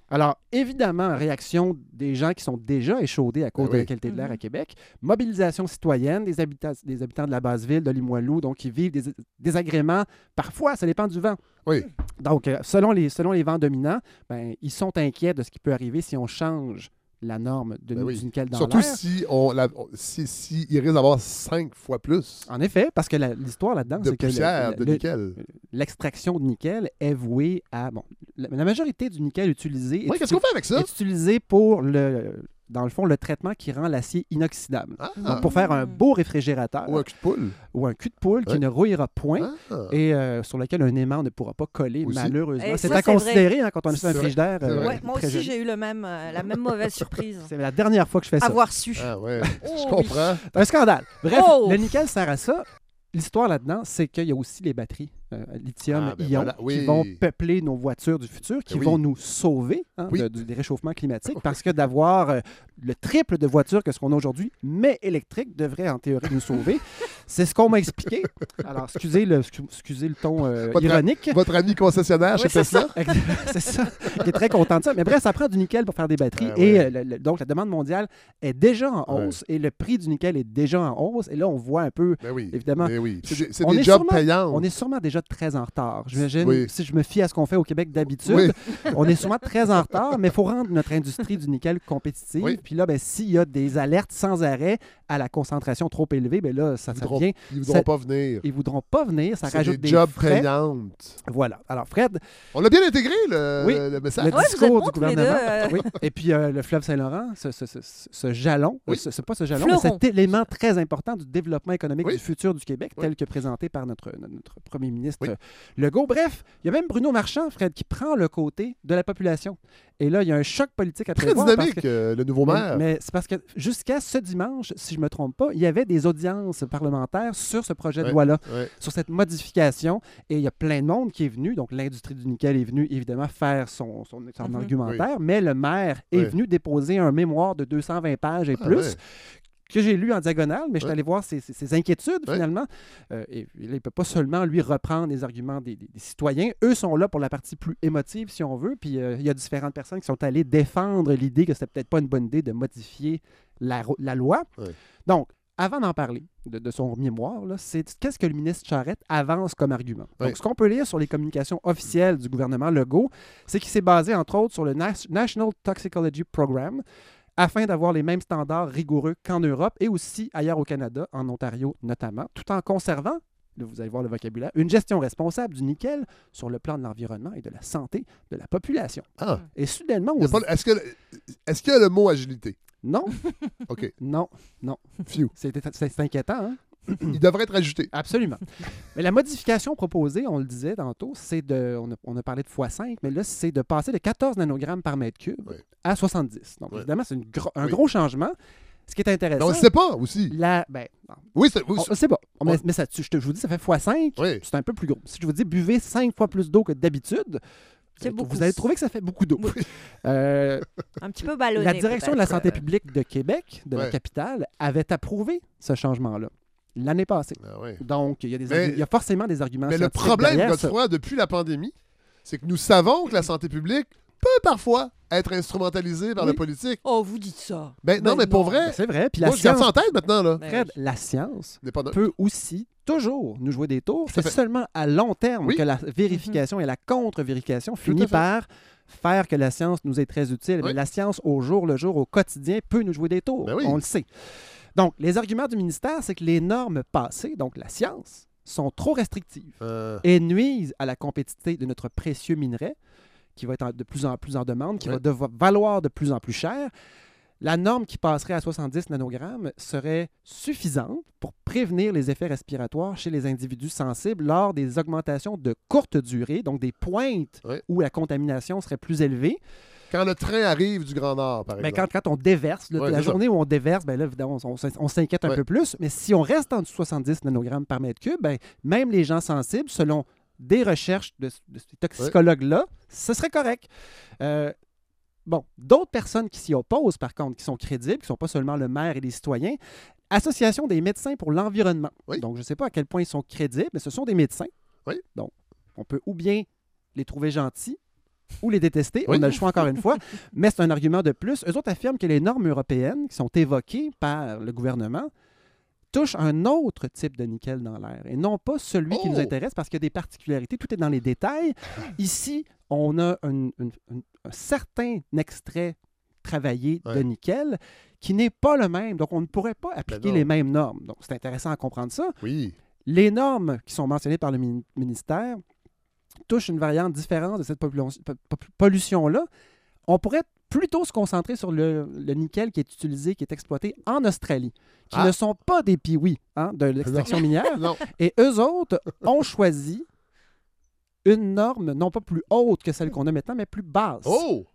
Speaker 2: Alors, évidemment, réaction des gens qui sont déjà échaudés à cause
Speaker 1: Ben
Speaker 2: de la qualité de l'air
Speaker 3: Mhm.
Speaker 2: à Québec. Mobilisation citoyenne des habitants, des habitants de la basse ville, de Limoilou, donc qui vivent des désagréments. Parfois, ça dépend du vent.
Speaker 1: Oui.
Speaker 2: Donc, euh, selon, les, selon les vents dominants, ben, ils sont inquiets de ce qui peut arriver si on change la norme de,
Speaker 1: Ben oui.
Speaker 2: du nickel dans
Speaker 1: Surtout si, on, la- si, si il risque d'avoir cinq fois plus
Speaker 2: En effet, parce que l'histoire là-dedans,
Speaker 1: de
Speaker 2: c'est que le-
Speaker 1: poussière
Speaker 2: le-
Speaker 1: de
Speaker 2: le-
Speaker 1: nickel.
Speaker 2: l'extraction de nickel est vouée à... Bon, la, la majorité du nickel utilisé
Speaker 1: Oui, qu'est-ce qu'on fait avec ça?
Speaker 2: est utilisé pour, le, dans le fond, le traitement qui rend l'acier inoxydable.
Speaker 1: Ah,
Speaker 2: Donc, pour faire un beau réfrigérateur
Speaker 1: ou un cul de poule.
Speaker 2: ou un cul de poule qui ne rouillera point
Speaker 1: Ah.
Speaker 2: et euh, sur lequel un aimant ne pourra pas coller,
Speaker 1: Aussi.
Speaker 2: malheureusement.
Speaker 3: Et
Speaker 2: C'est
Speaker 3: ça,
Speaker 2: à
Speaker 3: c'est vrai.
Speaker 2: considérer hein, quand on achète un
Speaker 1: C'est vrai.
Speaker 2: frigidaire.
Speaker 3: Ouais, moi aussi, j'ai eu le même, euh, la même mauvaise surprise.
Speaker 2: C'est la dernière fois que je fais ça.
Speaker 3: Avoir su.
Speaker 1: Ah ouais,
Speaker 3: Oh,
Speaker 1: je
Speaker 3: oui.
Speaker 1: comprends.
Speaker 2: Un scandale. Bref,
Speaker 3: Oh!
Speaker 2: le nickel sert à ça. L'histoire là-dedans, c'est qu'il y a aussi les batteries euh, lithium-ion
Speaker 1: Ah, ben voilà, oui.
Speaker 2: qui vont peupler nos voitures du futur, qui
Speaker 1: Ben oui.
Speaker 2: vont nous sauver hein,
Speaker 1: Oui.
Speaker 2: du- des réchauffements climatiques, parce que d'avoir euh, le triple de voitures que ce qu'on a aujourd'hui, mais électriques, devrait en théorie nous sauver. c'est ce qu'on m'a expliqué. Alors, excusez le, excu- excusez le ton euh,
Speaker 1: Votre-
Speaker 2: ironique.
Speaker 1: Votre ami concessionnaire chez Tesla?
Speaker 2: c'est ça. Il est très content de ça. Mais bref, ça prend du nickel pour faire des batteries.
Speaker 1: Ah
Speaker 2: Et
Speaker 1: ouais.
Speaker 2: le- le- donc, la demande mondiale est déjà en hausse et le prix du nickel est déjà en hausse. Et là, on voit un peu.
Speaker 1: Ben oui.
Speaker 2: Évidemment.
Speaker 1: Ben oui. C'est des, c'est
Speaker 2: On
Speaker 1: des
Speaker 2: est
Speaker 1: jobs
Speaker 2: sûrement-
Speaker 1: payants.
Speaker 2: On est sûrement déjà très en retard. J'imagine,
Speaker 1: Oui.
Speaker 2: si je me fie à ce qu'on fait au Québec d'habitude,
Speaker 1: Oui.
Speaker 2: on est sûrement très en retard, mais il faut rendre notre industrie du nickel compétitive.
Speaker 1: Oui.
Speaker 2: Puis là, ben, s'il y a des alertes sans arrêt à la concentration trop élevée, ben là, ça,
Speaker 1: Ils
Speaker 2: ça
Speaker 1: voudront, ils voudront
Speaker 2: ça-
Speaker 1: pas venir.
Speaker 2: Ils voudront pas venir, ça rajoute
Speaker 1: des
Speaker 2: des,
Speaker 1: jobs
Speaker 2: frais.
Speaker 1: payantes.
Speaker 2: Voilà. Alors, Fred,
Speaker 1: On a bien intégré le,
Speaker 2: Oui.
Speaker 1: le message.
Speaker 2: le discours du gouvernement.
Speaker 3: deux, euh.
Speaker 2: Oui. Et puis euh, le fleuve Saint-Laurent, ce, ce- ce- ce jalon,
Speaker 1: Oui.
Speaker 2: ce- c'est pas ce jalon, mais cet élément très important du développement économique
Speaker 1: Oui.
Speaker 2: du futur du Québec,
Speaker 1: Oui.
Speaker 2: tel que présenté par notre, notre premier ministre
Speaker 1: Oui.
Speaker 2: euh, Legault. Bref, il y a même Bruno Marchand, Fred, qui prend le côté de la population. Et là, il y a un choc politique à
Speaker 1: Très
Speaker 2: prévoir. parce
Speaker 1: dynamique,
Speaker 2: que-
Speaker 1: euh, le nouveau
Speaker 2: mais,
Speaker 1: maire.
Speaker 2: mais c'est parce que jusqu'à ce dimanche, si je ne me trompe pas, il y avait des audiences parlementaires sur ce projet de
Speaker 1: Ouais.
Speaker 2: loi-là
Speaker 1: Ouais.
Speaker 2: sur cette modification. Et il y a plein de monde qui est venu. Donc, l'industrie du nickel est venue, évidemment, faire son, son, son
Speaker 3: Mhm.
Speaker 2: argumentaire. Mais le maire est venu déposer un mémoire de 220 pages et
Speaker 1: Ah,
Speaker 2: plus. Que j'ai lu en diagonale, mais je suis allé voir ses, ses- ses inquiétudes finalement. Euh, et là, il ne peut pas seulement lui reprendre les arguments des, des- des citoyens. Eux sont là pour la partie plus émotive, si on veut. Puis euh, il y a différentes personnes qui sont allées défendre l'idée que c'était peut-être pas une bonne idée de modifier la, loi. Donc, avant d'en parler, de, de son mémoire, c'est qu'est-ce que le ministre Charette avance comme argument? Donc, ce qu'on peut lire sur les communications officielles du gouvernement Legault, c'est qu'il s'est basé, entre autres, sur le National Toxicology Program, afin d'avoir les mêmes standards rigoureux qu'en Europe et aussi ailleurs au Canada, en Ontario notamment, tout en conservant, là, vous allez voir le vocabulaire, une gestion responsable du nickel sur le plan de l'environnement et de la santé de la population.
Speaker 1: Ah.
Speaker 2: Et soudainement, on dit-
Speaker 1: Est-ce qu'il y a le mot agilité?
Speaker 2: non,
Speaker 1: OK.
Speaker 2: non, non.
Speaker 1: Phew.
Speaker 2: C'est c'est inquiétant, hein?
Speaker 1: Il devrait être ajouté.
Speaker 2: Absolument. Mais la modification proposée, on le disait tantôt, c'est de. On a, on a parlé de x5, mais là, c'est de passer de 14 nanogrammes par mètre cube
Speaker 1: Oui.
Speaker 2: à 70. Donc,
Speaker 1: Oui.
Speaker 2: évidemment, c'est gro- un
Speaker 1: Oui.
Speaker 2: gros changement. Ce qui est
Speaker 1: Mais
Speaker 2: intéressant.
Speaker 1: on ne sait pas aussi.
Speaker 2: La, ben, non,
Speaker 1: Oui, c'est. oui,
Speaker 2: on
Speaker 1: c'est-
Speaker 2: ne sait pas. Mais,
Speaker 1: Ouais.
Speaker 2: mais ça, tu- je, te- je vous dis, ça fait x5.
Speaker 1: Oui.
Speaker 2: C'est un peu plus gros. Si je vous dis buvez 5 fois plus d'eau que d'habitude,
Speaker 3: C'est
Speaker 2: vous-
Speaker 3: beaucoup.
Speaker 2: vous allez trouver que ça fait beaucoup d'eau. Euh,
Speaker 3: Un petit peu ballonné.
Speaker 2: la direction de la santé publique de Québec, de la capitale, avait approuvé ce changement-là l'année passée.
Speaker 1: Ah ouais.
Speaker 2: Donc, il y, a des
Speaker 1: Mais-
Speaker 2: il y a forcément des arguments
Speaker 1: Mais le problème. Godefroy, depuis la pandémie, c'est que nous savons que la santé publique peut parfois être instrumentalisée par
Speaker 2: Oui.
Speaker 1: le politique.
Speaker 3: Oh, vous dites ça.
Speaker 1: Ben, non,
Speaker 3: Ben
Speaker 1: mais pour vrai,
Speaker 2: Ben, C'est vrai. Puis la
Speaker 1: moi, je garde
Speaker 2: science,
Speaker 1: ça en tête maintenant, là.
Speaker 3: Ben
Speaker 2: Fred, la science
Speaker 1: N'est pas no-
Speaker 2: peut aussi toujours nous jouer des tours. C'est seulement à long terme
Speaker 1: Oui.
Speaker 2: que la vérification et la contre-vérification finit par faire que la science nous est très utile.
Speaker 1: Oui.
Speaker 2: Mais la science, au jour le jour, au quotidien, peut nous jouer des tours.
Speaker 1: Ben oui.
Speaker 2: On le sait. Donc, les arguments du ministère, c'est que les normes passées, donc la science, sont trop restrictives
Speaker 1: Euh,
Speaker 2: et nuisent à la compétitivité de notre précieux minerai, qui va être de plus en plus en demande, qui
Speaker 1: Ouais.
Speaker 2: va devoir valoir de plus en plus cher. La norme qui passerait à 70 nanogrammes serait suffisante pour prévenir les effets respiratoires chez les individus sensibles lors des augmentations de courte durée, donc des pointes
Speaker 1: Ouais.
Speaker 2: où la contamination serait plus élevée.
Speaker 1: Quand le train arrive du Grand Nord, par
Speaker 2: Ben,
Speaker 1: exemple.
Speaker 2: quand, quand on déverse, là,
Speaker 1: Ouais,
Speaker 2: la
Speaker 1: ça.
Speaker 2: journée où on déverse, ben là, évidemment, on, s'inquiète un
Speaker 1: Ouais.
Speaker 2: peu plus. Mais si on reste en dessous de 70 nanogrammes par mètre cube, ben, même les gens sensibles, selon des recherches de, de ces toxicologues-là, ce serait correct. Euh, bon, d'autres personnes qui s'y opposent, par contre, qui sont crédibles, qui ne sont pas seulement le maire et les citoyens, Association des médecins pour l'environnement.
Speaker 1: Oui.
Speaker 2: Donc, je ne sais pas à quel point ils sont crédibles, mais ce sont des médecins.
Speaker 1: Oui.
Speaker 2: Donc, on peut ou bien les trouver gentils ou les détester.
Speaker 1: Oui.
Speaker 2: On a le choix encore une fois. Mais c'est un argument de plus. Eux autres affirment que les normes européennes qui sont évoquées par le gouvernement touchent un autre type de nickel dans l'air et non pas celui qui nous
Speaker 1: Oh!
Speaker 2: intéresse parce qu'il y a des particularités. Tout est dans les détails. Ici, on a un, un- un- un certain extrait travaillé de nickel qui n'est pas le même. Donc, on ne pourrait pas appliquer
Speaker 1: non.
Speaker 2: les mêmes normes. Donc, c'est intéressant à comprendre ça.
Speaker 1: Oui.
Speaker 2: Les normes qui sont mentionnées par le mini- ministère touchent une variante différente de cette pollution-là. On pourrait plutôt se concentrer sur le, le nickel qui est utilisé, qui est exploité en Australie, qui
Speaker 1: Ah.
Speaker 2: ne sont pas des piouis hein, de l'extraction minière.
Speaker 1: Non.
Speaker 2: Et eux autres ont choisi une norme non pas plus haute que celle qu'on a maintenant, mais plus basse.
Speaker 1: Oh!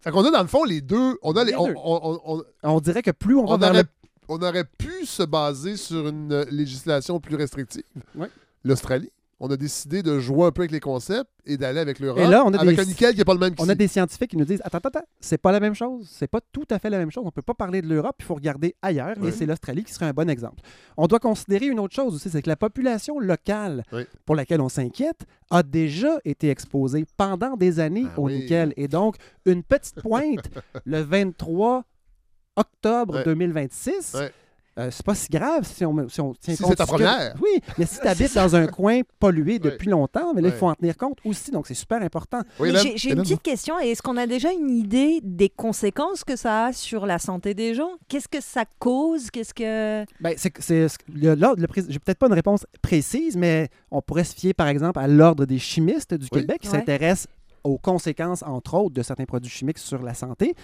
Speaker 1: Fait qu'on a dans le fond les deux. On, a les,
Speaker 2: Les
Speaker 1: on,
Speaker 2: deux.
Speaker 1: on- on-
Speaker 2: On dirait que plus on va
Speaker 1: on
Speaker 2: vers
Speaker 1: aurait,
Speaker 2: le...
Speaker 1: on aurait pu se baser sur une législation plus restrictive.
Speaker 2: Ouais.
Speaker 1: L'Australie. On a décidé de jouer un peu avec les concepts et d'aller avec l'Europe.
Speaker 2: Et là, on a
Speaker 1: avec
Speaker 2: des-
Speaker 1: un nickel qui n'est pas le même
Speaker 2: On a des scientifiques qui nous disent Attends, attends, attends, c'est pas la même chose. C'est pas tout à fait la même chose. On peut pas parler de l'Europe, il faut regarder ailleurs. Et c'est l'Australie qui serait un bon exemple. On doit considérer une autre chose aussi c'est que la population locale
Speaker 1: Oui.
Speaker 2: pour laquelle on s'inquiète a déjà été exposée pendant des années
Speaker 1: Ah
Speaker 2: au
Speaker 1: oui.
Speaker 2: nickel. Et donc, une petite pointe le 23 octobre
Speaker 1: Ouais.
Speaker 2: 2026. Euh, c'est pas si grave si on, si on tient
Speaker 1: Si
Speaker 2: compte
Speaker 1: c'est ta
Speaker 2: que-
Speaker 1: première.
Speaker 2: Oui, mais si tu habites dans un coin pollué depuis longtemps, mais là, il faut en tenir compte aussi. Donc, c'est super important.
Speaker 1: Oui,
Speaker 3: j'ai- une petite question. Est-ce qu'on a déjà une idée des conséquences que ça a sur la santé des gens? Qu'est-ce que ça cause? Qu'est-ce que
Speaker 2: Ben, c'est, c'est- le- l'ordre- le prés- j'ai peut-être pas une réponse précise, mais on pourrait se fier, par exemple, à l'Ordre des chimistes du
Speaker 1: Oui.
Speaker 2: Québec qui s'intéresse aux conséquences, entre autres, de certains produits chimiques sur la santé.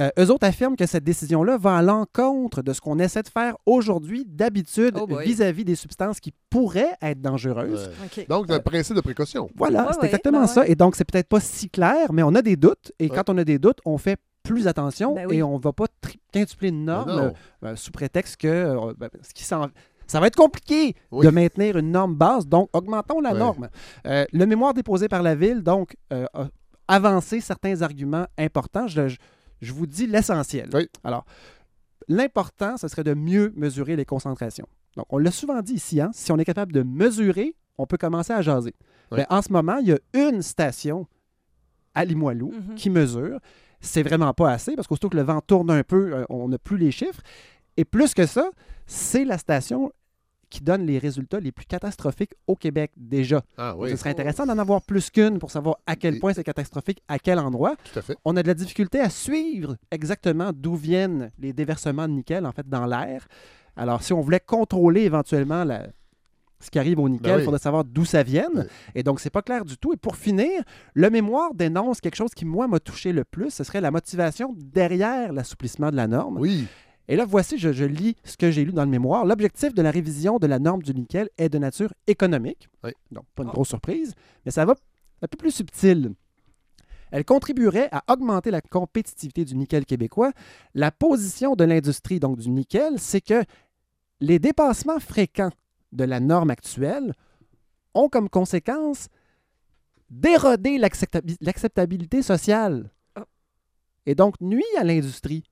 Speaker 2: Euh, eux autres affirment que cette décision-là va à l'encontre de ce qu'on essaie de faire aujourd'hui, d'habitude,
Speaker 3: Oh
Speaker 2: vis-à-vis des substances qui pourraient être dangereuses.
Speaker 1: Ouais. Donc, le principe de précaution.
Speaker 2: Voilà,
Speaker 3: Ouais,
Speaker 2: c'est
Speaker 3: ouais,
Speaker 2: exactement
Speaker 3: ben
Speaker 2: ça.
Speaker 3: ouais.
Speaker 2: Et donc, c'est peut-être pas si clair, mais on a des doutes. Et
Speaker 1: Ouais.
Speaker 2: quand on a des doutes, on fait plus attention
Speaker 3: Ben oui.
Speaker 2: et on va pas quintupler une norme
Speaker 1: Ben non.
Speaker 2: euh, sous prétexte que euh, ben, ce qui s'en- ça va être compliqué
Speaker 1: Oui.
Speaker 2: de maintenir une norme basse, donc augmentons la norme. Euh, le mémoire déposé par la Ville, donc, euh, a avancé certains arguments importants. Je, je- je vous dis l'essentiel.
Speaker 1: Oui.
Speaker 2: Alors, l'important, ce serait de mieux mesurer les concentrations. Donc, on l'a souvent dit ici, hein, si on est capable de mesurer, on peut commencer à jaser.
Speaker 1: Oui.
Speaker 2: Mais en ce moment, il y a une station à Limoilou
Speaker 3: Mhm.
Speaker 2: qui mesure. C'est vraiment pas assez parce qu'aussitôt que le vent tourne un peu, euh, on n'a plus les chiffres. Et plus que ça, c'est la station qui donne les résultats les plus catastrophiques au Québec déjà.
Speaker 1: Ah oui,
Speaker 2: Ce serait intéressant d'en avoir plus qu'une pour savoir à quel point c'est catastrophique, à quel endroit.
Speaker 1: tout à fait.
Speaker 2: On a de la difficulté à suivre exactement d'où viennent les déversements de nickel en fait dans l'air. Alors, si on voulait contrôler éventuellement la- ce qui arrive au nickel,
Speaker 1: Ben oui.
Speaker 2: il faudrait savoir d'où ça.
Speaker 1: Ouais.
Speaker 2: Et donc, c'est pas clair du tout. Et pour finir, le mémoire dénonce quelque chose qui, moi, m'a touché le plus. Ce serait la motivation derrière l'assouplissement de la norme.
Speaker 1: Oui.
Speaker 2: Et là, voici, je, je lis ce que j'ai lu dans le mémoire. L'objectif de la révision de la norme du nickel est de nature économique.
Speaker 1: Oui.
Speaker 2: Donc, pas une grosse surprise, mais ça va un peu plus subtil. Elle contribuerait à augmenter la compétitivité du nickel québécois. La position de l'industrie, donc du nickel, c'est que les dépassements fréquents de la norme actuelle ont comme conséquence d'éroder l'acceptabi- l'acceptabilité sociale.
Speaker 3: Ah.
Speaker 2: Et donc nuit à l'industrie.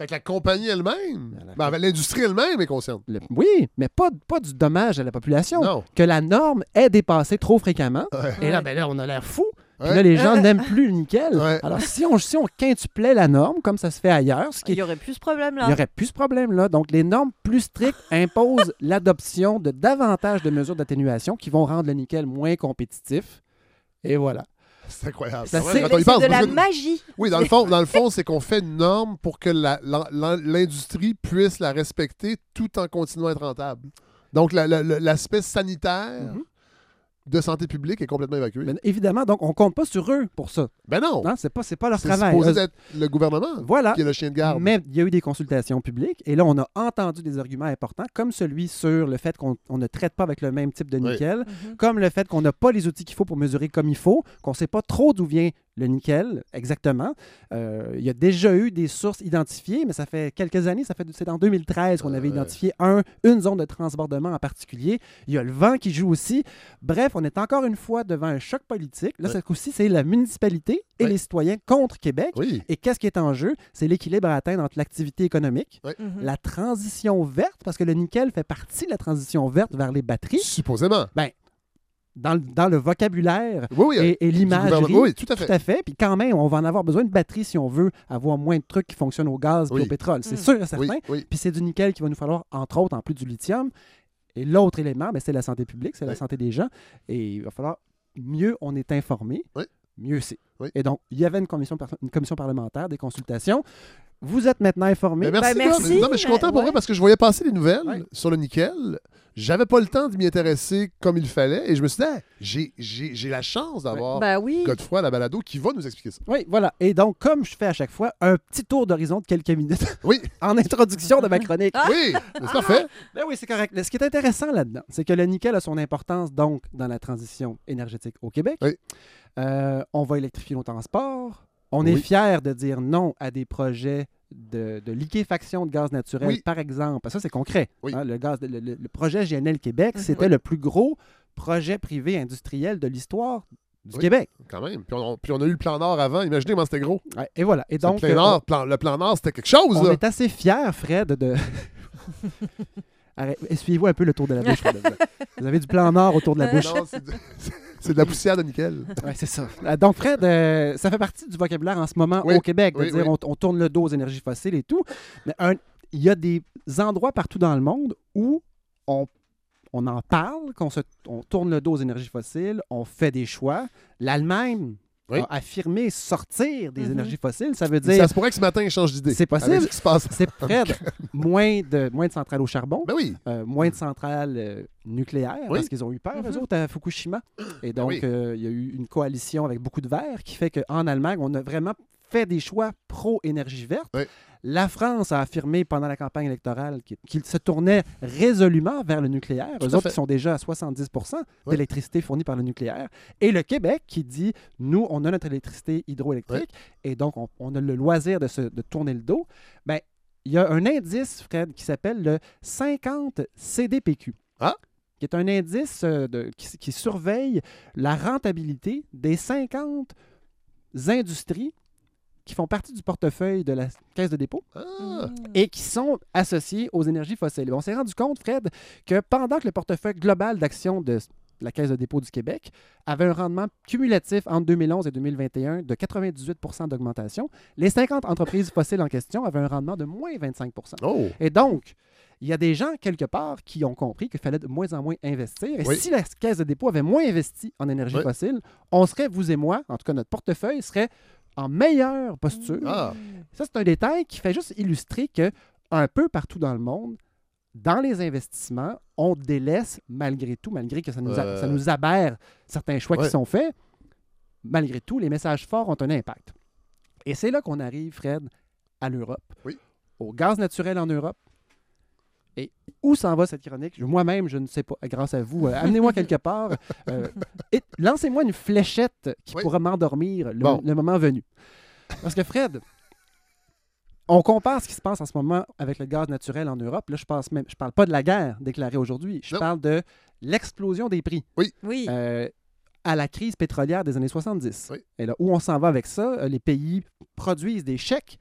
Speaker 1: Fait que la compagnie elle-même,
Speaker 2: La-
Speaker 1: ben, ben, l'industrie elle-même est consciente.
Speaker 2: Le- oui, mais pas, pas du dommage à la population.
Speaker 1: Non.
Speaker 2: Que la norme est dépassée trop fréquemment.
Speaker 1: Ouais.
Speaker 2: Et là, ben là, on a l'air fou. Puis
Speaker 1: Ouais.
Speaker 2: là, les gens n'aiment plus le nickel.
Speaker 1: Ouais.
Speaker 2: Alors, si on, si on quintuplait la norme, comme ça se fait ailleurs, ce qui
Speaker 3: Il
Speaker 2: est-
Speaker 3: y aurait plus ce problème-là.
Speaker 2: il n'y aurait plus ce problème-là. Donc, les normes plus strictes imposent l'adoption de davantage de mesures d'atténuation qui vont rendre le nickel moins compétitif. Et voilà.
Speaker 1: C'est incroyable.
Speaker 2: C'est-
Speaker 3: de la magie.
Speaker 1: Oui, dans le fond, dans le fond, c'est qu'on fait une norme pour que l'industrie puisse la respecter tout en continuant à être rentable. Donc, la- la- la- l'aspect sanitaire
Speaker 2: Mhm.
Speaker 1: De santé publique est complètement évacué.
Speaker 2: Mais évidemment, donc, on compte pas sur eux pour ça.
Speaker 1: Ben non!
Speaker 2: Non, c'est pas, c'est pas leur
Speaker 1: c'est
Speaker 2: travail.
Speaker 1: supposé
Speaker 2: Eux-
Speaker 1: être le gouvernement
Speaker 2: Voilà.
Speaker 1: qui est le chien de garde.
Speaker 2: Mais il y a eu des consultations publiques et là, on a entendu des arguments importants, comme celui sur le fait qu'on on ne traite pas avec le même type de nickel,
Speaker 3: Mhm.
Speaker 2: comme le fait qu'on n'a pas les outils qu'il faut pour mesurer comme il faut, qu'on ne sait pas trop d'où vient le nickel exactement. Euh, il y a déjà eu des sources identifiées, mais ça fait quelques années, ça fait c'est en 2013 qu'on avait
Speaker 1: Ouais.
Speaker 2: identifié un, une zone de transbordement en particulier. Il y a le vent qui joue aussi. Bref, on est encore une fois devant un choc politique. Là,
Speaker 1: Ouais.
Speaker 2: cette coup-ci, c'est la municipalité et
Speaker 1: Ouais.
Speaker 2: les citoyens contre Québec.
Speaker 1: Oui.
Speaker 2: Et qu'est-ce qui est en jeu? C'est l'équilibre à atteindre entre l'activité économique,
Speaker 3: Mhm.
Speaker 2: la transition verte, parce que le nickel fait partie de la transition verte vers les batteries,
Speaker 1: Supposément.
Speaker 2: Dans, le- dans le vocabulaire
Speaker 1: Oui, oui.
Speaker 2: et,
Speaker 1: gouvernement. Oui, tout à fait.
Speaker 2: Tout à fait. Puis quand même, on va en avoir besoin de batteries si on veut avoir moins de trucs qui fonctionnent au gaz et
Speaker 1: Oui.
Speaker 2: au pétrole. C'est
Speaker 3: Mm.
Speaker 2: sûr et certain.
Speaker 1: Oui, oui.
Speaker 2: Puis c'est du nickel qui va nous falloir, entre autres, en plus du lithium. Et l'autre élément, ben, c'est la santé publique, c'est la santé des gens. Et il va falloir mieux on est informé,
Speaker 1: Oui.
Speaker 2: Mieux c'est.
Speaker 1: Oui.
Speaker 2: Et donc, il y avait une commission, par- une commission parlementaire, des consultations. Vous êtes maintenant informés.
Speaker 1: Mais merci,
Speaker 3: Ben, merci,
Speaker 1: Non, mais je suis content pour
Speaker 3: ouais.
Speaker 1: vrai parce que je voyais passer les nouvelles
Speaker 2: Ouais.
Speaker 1: sur le nickel. J'avais pas le temps de m'y intéresser comme il fallait et je me suis dit, Ah, j'ai- j'ai j'ai la chance d'avoir
Speaker 3: Bah oui.
Speaker 1: Godefroy à la balado qui va nous expliquer ça.
Speaker 2: Oui, voilà. Et donc, comme je fais à chaque fois, un petit tour d'horizon de quelques minutes
Speaker 1: Oui,
Speaker 2: en introduction de ma chronique.
Speaker 1: oui, c'est parfait.
Speaker 2: Ben oui, c'est correct. Ce qui est intéressant là-dedans, c'est que le nickel a son importance donc dans la transition énergétique au Québec.
Speaker 1: Oui.
Speaker 2: Euh, on va électrifier nos transports. On est
Speaker 1: Oui.
Speaker 2: fiers de dire non à des projets de, de liquéfaction de gaz naturel,
Speaker 1: Oui.
Speaker 2: par exemple. Ça, c'est concret.
Speaker 1: Oui.
Speaker 2: Hein, le, gaz, le, le- le projet GNL Québec,
Speaker 3: Mhm.
Speaker 2: c'était
Speaker 1: Oui.
Speaker 2: le plus gros projet privé industriel de l'histoire du
Speaker 1: Oui.
Speaker 2: Québec.
Speaker 1: Quand même. Puis on, puis on a eu le plan Nord avant. Imaginez comment c'était gros.
Speaker 2: Ouais, et voilà. Et donc,
Speaker 1: le, plan
Speaker 2: euh,
Speaker 1: Nord, plan- le plan Nord, c'était quelque chose.
Speaker 2: on
Speaker 1: là.
Speaker 2: est assez fiers, Fred, de. Arrête, Essuyez-vous un peu le tour de la bouche. Fred. Vous avez du plan nord autour de la bouche.
Speaker 1: Non, c'est de, c'est de la poussière de nickel.
Speaker 2: Ouais, c'est ça. Euh, Donc, Fred, euh, ça fait partie du vocabulaire en ce moment
Speaker 1: Oui,
Speaker 2: au Québec, de
Speaker 1: oui,
Speaker 2: dire
Speaker 1: oui.
Speaker 2: On, on tourne le dos aux énergies fossiles et tout. Mais il y a des endroits partout dans le monde où on, on en parle, qu'on se, on tourne le dos aux énergies fossiles, on fait des choix. L'Allemagne
Speaker 1: Oui.
Speaker 2: a affirmé sortir des
Speaker 3: Mhm.
Speaker 2: énergies fossiles. Ça veut dire
Speaker 1: Ça se pourrait que ce matin, il change d'idée.
Speaker 2: C'est possible.
Speaker 1: Avec ce qui se passe.
Speaker 2: c'est près de moins de, moins de centrales au charbon.
Speaker 1: Ben oui.
Speaker 2: Euh, moins de centrales euh, nucléaires
Speaker 1: Oui.
Speaker 2: parce qu'ils ont eu peur,
Speaker 3: Mhm.
Speaker 2: eux autres, à Fukushima. Et donc,
Speaker 1: oui.
Speaker 2: euh, il y a eu une coalition avec beaucoup de verts qui fait qu'en Allemagne, on a vraiment fait des choix pro-énergie verte.
Speaker 1: Oui.
Speaker 2: La France a affirmé pendant la campagne électorale qu'il se tournait résolument vers le nucléaire.
Speaker 1: Tout
Speaker 2: Eux autres qui sont déjà à 70
Speaker 1: Oui.
Speaker 2: d'électricité fournie par le nucléaire. Et le Québec qui dit, nous, on a notre électricité hydroélectrique et donc on, on a le loisir de, se, de tourner le dos. Ben, il y a un indice, Fred, qui s'appelle le 50 CDPQ.
Speaker 1: Ah.
Speaker 2: Qui est un indice euh, de- qui, qui surveille la rentabilité des 50 industries qui font partie du portefeuille de la Caisse de dépôt
Speaker 1: Ah,
Speaker 3: Mhm.
Speaker 2: et qui sont associées aux énergies fossiles. On s'est rendu compte, Fred, que pendant que le portefeuille global d'actions de la Caisse de dépôt du Québec avait un rendement cumulatif entre 2011 et 2021 de 98% d'augmentation, les 50 entreprises fossiles en question avaient un rendement de moins 25
Speaker 1: Oh.
Speaker 2: Et donc, il y a des gens, quelque part, qui ont compris qu'il fallait de moins en moins investir. Et
Speaker 1: Oui.
Speaker 2: si la caisse de dépôt avait moins investi en énergie
Speaker 1: Oui.
Speaker 2: fossile, on serait, vous et moi, en tout cas notre portefeuille serait en meilleure posture.
Speaker 1: Ah,
Speaker 2: Ça, c'est un détail qui fait juste illustrer que un peu partout dans le monde, dans les investissements, on délaisse malgré tout, malgré que ça nous, a-
Speaker 1: Euh.
Speaker 2: ça nous aberre certains choix
Speaker 1: Ouais.
Speaker 2: qui sont faits, malgré tout, les messages forts ont un impact. Et c'est là qu'on arrive, Fred, à l'Europe,
Speaker 1: Oui.
Speaker 2: au gaz naturel en Europe. Et où s'en va cette chronique? Moi-même, je ne sais pas. Grâce à vous, euh, amenez-moi quelque part. Euh, et lancez-moi une fléchette qui
Speaker 1: Oui.
Speaker 2: pourra m'endormir le,
Speaker 1: Bon.
Speaker 2: le moment venu. Parce que Fred, on compare ce qui se passe en ce moment avec le gaz naturel en Europe. Là, je pense même, je parle pas de la guerre déclarée aujourd'hui. Je
Speaker 1: Non.
Speaker 2: parle de l'explosion des prix
Speaker 3: Oui.
Speaker 2: euh, à la crise pétrolière des années 70.
Speaker 1: Oui.
Speaker 2: Et là, où on s'en va avec ça, les pays produisent des chèques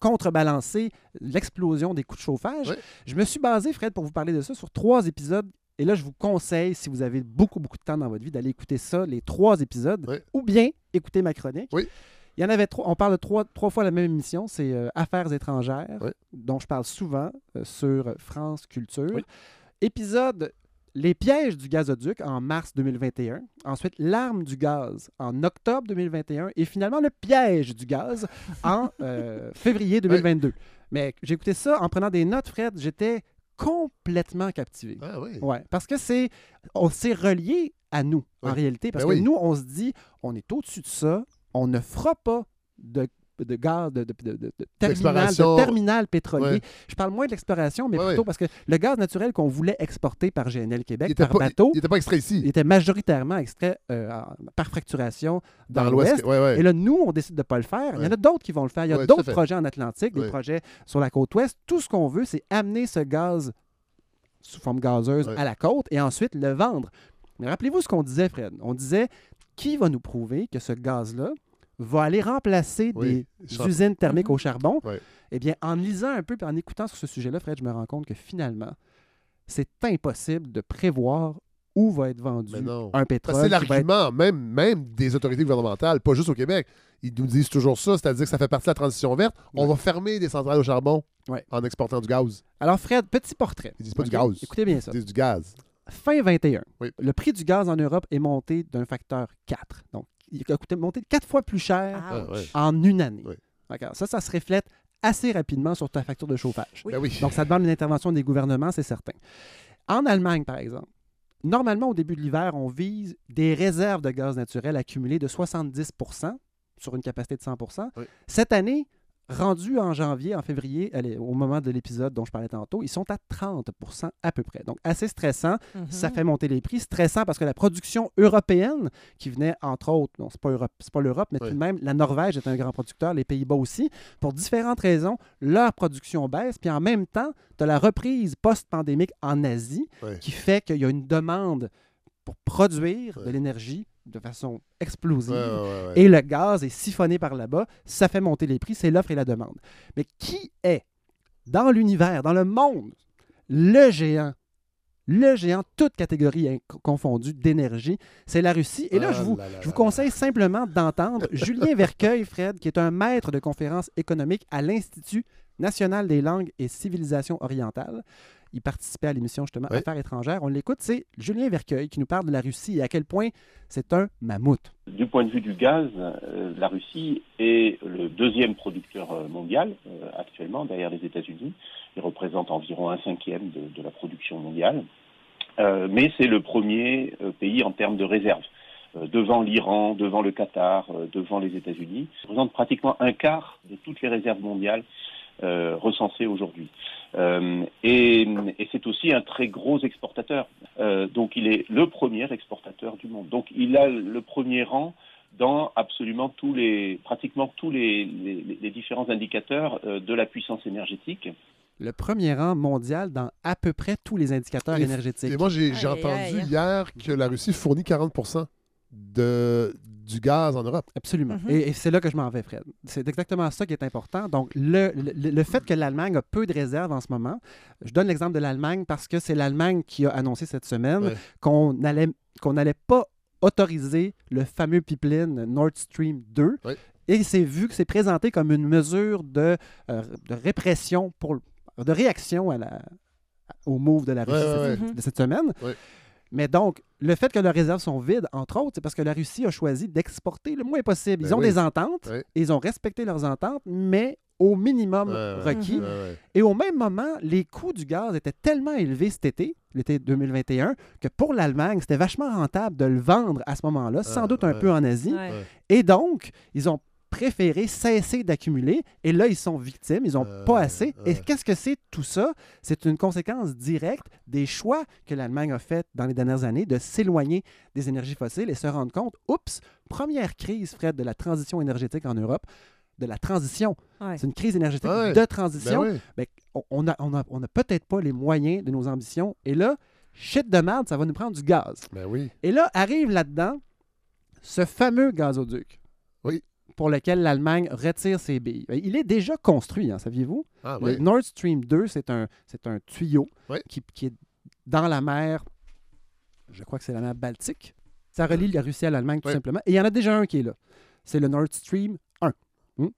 Speaker 2: contrebalancer l'explosion des coûts de chauffage.
Speaker 1: Oui.
Speaker 2: Je me suis basé, Fred, pour vous parler de ça, sur trois épisodes. Et là, je vous conseille, si vous avez beaucoup, beaucoup de temps dans votre vie, d'aller écouter ça, les trois épisodes,
Speaker 1: Oui.
Speaker 2: ou bien écouter ma chronique.
Speaker 1: Oui.
Speaker 2: Il y en avait trois. On parle de trois, trois fois la même émission. C'est euh, Affaires étrangères, dont je parle souvent euh, sur France Culture. Épisode Les pièges du gazoduc en mars 2021. Ensuite, L'arme du gaz en octobre 2021. Et finalement, le piège du gaz en euh, février 2022. Mais j'ai écouté ça en prenant des notes, Fred. J'étais complètement captivé.
Speaker 1: ah oui.
Speaker 2: Ouais, parce que c'est on s'est relié à nous en réalité parce
Speaker 1: Ben
Speaker 2: que
Speaker 1: oui.
Speaker 2: nous on se dit on est au-dessus de ça, on ne fera pas de de gaz, de, terminal,
Speaker 1: D'exploration.
Speaker 2: de terminal pétrolier.
Speaker 1: Ouais.
Speaker 2: Je parle moins de l'exploration, mais
Speaker 1: Ouais,
Speaker 2: plutôt
Speaker 1: ouais.
Speaker 2: parce que le gaz naturel qu'on voulait exporter par GNL Québec, par
Speaker 1: pas,
Speaker 2: bateau,
Speaker 1: il était pas extrait ici.
Speaker 2: il était majoritairement extrait euh, par fracturation dans,
Speaker 1: Dans
Speaker 2: l'Ouest. Et là, nous, on décide de ne pas le faire. Il y en a d'autres qui vont le faire. Il y a d'autres projets en Atlantique, des projets sur la côte ouest. Tout ce qu'on veut, c'est amener ce gaz sous forme gazeuse à la côte et ensuite le vendre. Mais rappelez-vous ce qu'on disait, Fred. On disait qui va nous prouver que ce gaz-là va aller remplacer
Speaker 1: Oui.
Speaker 2: des usines thermiques
Speaker 3: Mhm.
Speaker 2: au charbon?
Speaker 1: Ouais.
Speaker 2: Eh bien, en lisant un peu et en écoutant sur ce sujet-là, Fred, je me rends compte que finalement, c'est impossible de prévoir où va être vendu un pétrole.
Speaker 1: C'est
Speaker 2: être-
Speaker 1: l'argument même, même des autorités gouvernementales, pas juste au Québec. Ils nous disent toujours ça, c'est-à-dire que ça fait partie de la transition verte. On va fermer des centrales au charbon
Speaker 2: Ouais.
Speaker 1: en exportant du gaz.
Speaker 2: Alors, Fred, petit portrait.
Speaker 1: Ils disent pas du gaz.
Speaker 2: Écoutez bien ça.
Speaker 1: Ils disent du gaz.
Speaker 2: Fin 21,
Speaker 1: Oui.
Speaker 2: le prix du gaz en Europe est monté d'un facteur 4. Donc, il a coûté, monté quatre fois plus cher
Speaker 3: Ah,
Speaker 1: ouais.
Speaker 2: en une année. Ça, ça se reflète assez rapidement sur ta facture de chauffage.
Speaker 3: Oui.
Speaker 1: Ben oui.
Speaker 2: Donc, ça demande une intervention des gouvernements, c'est certain. En Allemagne, par exemple, normalement, au début de l'hiver, on vise des réserves de gaz naturel accumulées de 70% sur une capacité de 100
Speaker 1: Oui.
Speaker 2: Cette année, rendu en janvier, en février, allez, au moment de l'épisode dont je parlais tantôt, ils sont à 30% à peu près. Donc, assez stressant.
Speaker 3: Mhm.
Speaker 2: Ça fait monter les prix. Stressant parce que la production européenne, qui venait entre autres, non, c'est pas, Europe- c'est pas l'Europe, mais
Speaker 1: Oui.
Speaker 2: tout de même, la Norvège est un grand producteur, les Pays-Bas aussi. Pour différentes raisons, leur production baisse. Puis en même temps, tu as la reprise post-pandémique en Asie qui fait qu'il y a une demande pour produire de l'énergie de façon explosive.
Speaker 1: Ouais, ouais, ouais, ouais.
Speaker 2: Et le gaz est siphonné par là-bas. Ça fait monter les prix. C'est l'offre et la demande. Mais qui est, dans l'univers, dans le monde, le géant, le géant, toute catégorie confondue d'énergie? C'est la Russie. Et là,
Speaker 1: Ah
Speaker 2: je vous,
Speaker 1: là là
Speaker 2: je vous conseille simplement d'entendre Julien Vercueil, Fred, qui est un maître de conférences économiques à l'Institut national des langues et civilisations orientales. Il participait à l'émission justement
Speaker 1: Oui.
Speaker 2: Affaires étrangères. On l'écoute, c'est Julien Vercueil qui nous parle de la Russie et à quel point c'est un mammouth.
Speaker 9: Du point de vue du gaz, euh, la Russie est le deuxième producteur euh, mondial euh, actuellement derrière les États-Unis. Il représente environ un cinquième de, de la production mondiale. Euh, mais c'est le premier euh, pays en termes de réserves. Euh, devant l'Iran, devant le Qatar, euh, devant les États-Unis. Il représente pratiquement un quart de toutes les réserves mondiales euh, recensées aujourd'hui. Euh, et et c'est aussi un très gros exportateur. Euh, donc il est le premier exportateur du monde. Donc il a le premier rang dans absolument tous les, pratiquement tous les, les- les différents indicateurs euh, de la puissance énergétique.
Speaker 2: Le premier rang mondial dans à peu près tous les indicateurs
Speaker 1: Et-
Speaker 2: énergétiques.
Speaker 1: Et moi, j'ai entendu hier que la Russie fournit 40 de, du gaz en Europe.
Speaker 2: Absolument.
Speaker 3: Mhm.
Speaker 2: Et, et c'est là que je m'en vais, Fred. C'est exactement ça qui est important. Donc, le, le- le fait que l'Allemagne a peu de réserves en ce moment, je donne l'exemple de l'Allemagne parce que c'est l'Allemagne qui a annoncé cette semaine
Speaker 1: Ouais.
Speaker 2: qu'on allait qu'on n'allait pas autoriser le fameux pipeline Nord Stream 2.
Speaker 1: Ouais.
Speaker 2: Et c'est vu que c'est présenté comme une mesure de, euh, de répression, pour, de réaction à la, au move de la Russie
Speaker 1: Ouais, ouais,
Speaker 3: ouais.
Speaker 2: de cette semaine. Mais donc, le fait que leurs réserves sont vides, entre autres, c'est parce que la Russie a choisi d'exporter le moins possible. Ils
Speaker 1: Ben
Speaker 2: ont
Speaker 1: oui.
Speaker 2: des ententes, ils ont respecté leurs ententes, mais au minimum requis.
Speaker 1: Ouais.
Speaker 2: Et au même moment, les coûts du gaz étaient tellement élevés cet été, l'été 2021, que pour l'Allemagne, c'était vachement rentable de le vendre à ce moment-là, sans doute un
Speaker 1: ouais.
Speaker 2: peu en Asie.
Speaker 3: Ouais.
Speaker 2: Et donc, ils ont préféré cesser d'accumuler. Et là, ils sont victimes, ils n'ont
Speaker 1: Euh,
Speaker 2: pas assez. Et
Speaker 1: ouais.
Speaker 2: qu'est-ce que c'est tout ça? C'est une conséquence directe des choix que l'Allemagne a fait dans les dernières années de s'éloigner des énergies fossiles et se rendre compte, oups, première crise, Fred, de la transition énergétique en Europe, de la transition.
Speaker 3: Ouais.
Speaker 2: C'est une crise énergétique
Speaker 1: Ouais.
Speaker 2: de
Speaker 1: Ben
Speaker 2: transition.
Speaker 1: oui.
Speaker 2: Ben, on- on n'a on a, on a peut-être pas les moyens de nos ambitions. Et là, shit de merde, ça va nous prendre du gaz.
Speaker 1: Ben oui.
Speaker 2: Et là, arrive là-dedans ce fameux gazoduc.
Speaker 1: Oui.
Speaker 2: Pour lequel l'Allemagne retire ses billes. Ben, Il est déjà construit, hein, saviez-vous?
Speaker 1: Ah,
Speaker 2: Le. Nord Stream 2, c'est un, c'est un tuyau
Speaker 1: Oui.
Speaker 2: qui, qui est dans la mer, je crois que c'est la mer Baltique. Ça relie la Russie à l'Allemagne, tout
Speaker 1: Oui.
Speaker 2: simplement. Et il y en a déjà un qui est là. C'est le Nord Stream 1.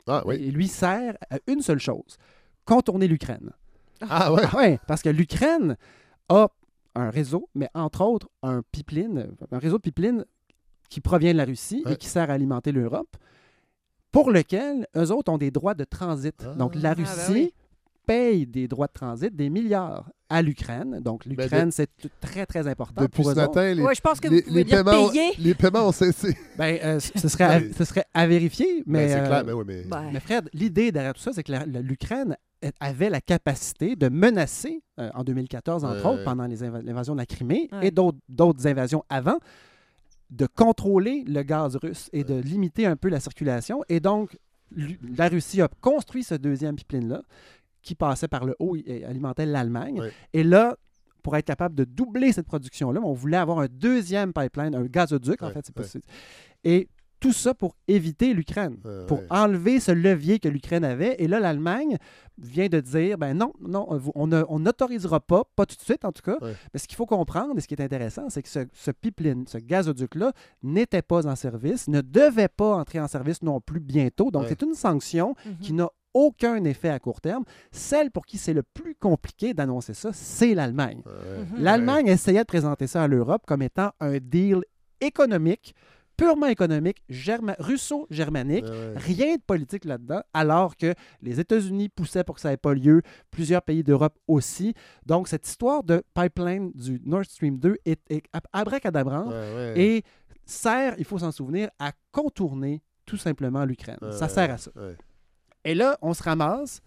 Speaker 1: Ah, oui.
Speaker 2: Et lui sert à une seule chose, contourner l'Ukraine.
Speaker 1: Ah, ouais.
Speaker 2: Ah ouais, parce que l'Ukraine a un réseau, mais entre autres un pipeline, un réseau de pipeline qui provient de la Russie et qui sert à alimenter l'Europe, pour lequel eux autres ont des droits de transit.
Speaker 1: Ah.
Speaker 2: Donc la
Speaker 3: Ah, ben
Speaker 2: Russie
Speaker 3: oui.
Speaker 2: paye des droits de transit, des milliards à l'Ukraine. Donc l'Ukraine,
Speaker 1: de-
Speaker 2: c'est très, très important
Speaker 1: Depuis
Speaker 2: pour
Speaker 1: ce
Speaker 2: eux
Speaker 1: matin, les,
Speaker 3: Ouais, je pense que
Speaker 1: les,
Speaker 3: vous pouvez
Speaker 1: les paiements,
Speaker 3: payer.
Speaker 1: les paiements ont cessé.
Speaker 2: Ben, euh, ce, serait à,
Speaker 1: Ben,
Speaker 2: ce serait à vérifier, mais...
Speaker 1: Ben,
Speaker 2: euh.
Speaker 1: Ben oui, mais...
Speaker 2: Mais Fred, l'idée derrière tout ça, c'est que l'Ukraine avait la capacité de menacer, euh, en 2014 entre autres, pendant l'invasion de la Crimée
Speaker 3: Ouais.
Speaker 2: et d'autres d'autres invasions avant, de contrôler le gaz russe et de limiter un peu la circulation. Et donc, la Russie a construit ce deuxième pipeline-là qui passait par le haut et alimentait l'Allemagne. Et là, pour être capable de doubler cette production-là, on voulait avoir un deuxième pipeline, un gazoduc, en fait. c'est possible. Et tout ça pour éviter l'Ukraine pour
Speaker 1: ouais.
Speaker 2: enlever ce levier que l'Ukraine avait. Et là, l'Allemagne vient de dire, ben non, non, vous- on n'autorisera pas, pas tout de suite en tout cas.
Speaker 1: Ouais.
Speaker 2: Mais ce qu'il faut comprendre, et ce qui est intéressant, c'est que ce, ce pipeline, ce gazoduc-là, n'était pas en service, ne devait pas entrer en service non plus bientôt. Donc,
Speaker 1: Ouais.
Speaker 2: c'est une sanction
Speaker 3: Mhm.
Speaker 2: qui n'a aucun effet à court terme. Celle pour qui c'est le plus compliqué d'annoncer ça, c'est l'Allemagne.
Speaker 1: Ouais.
Speaker 3: Mhm.
Speaker 2: L'Allemagne essayait de présenter ça à l'Europe comme étant un deal économique, purement économique, germa- russo-germanique.
Speaker 1: Ouais, ouais.
Speaker 2: Rien de politique là-dedans, alors que les États-Unis poussaient pour que ça n'ait pas lieu, plusieurs pays d'Europe aussi. Donc, cette histoire de pipeline du Nord Stream 2 est, est ab- abracadabrante
Speaker 1: Ouais, ouais.
Speaker 2: et sert, il faut s'en souvenir, à contourner tout simplement l'Ukraine. Ça sert à ça. Et là, on se ramasse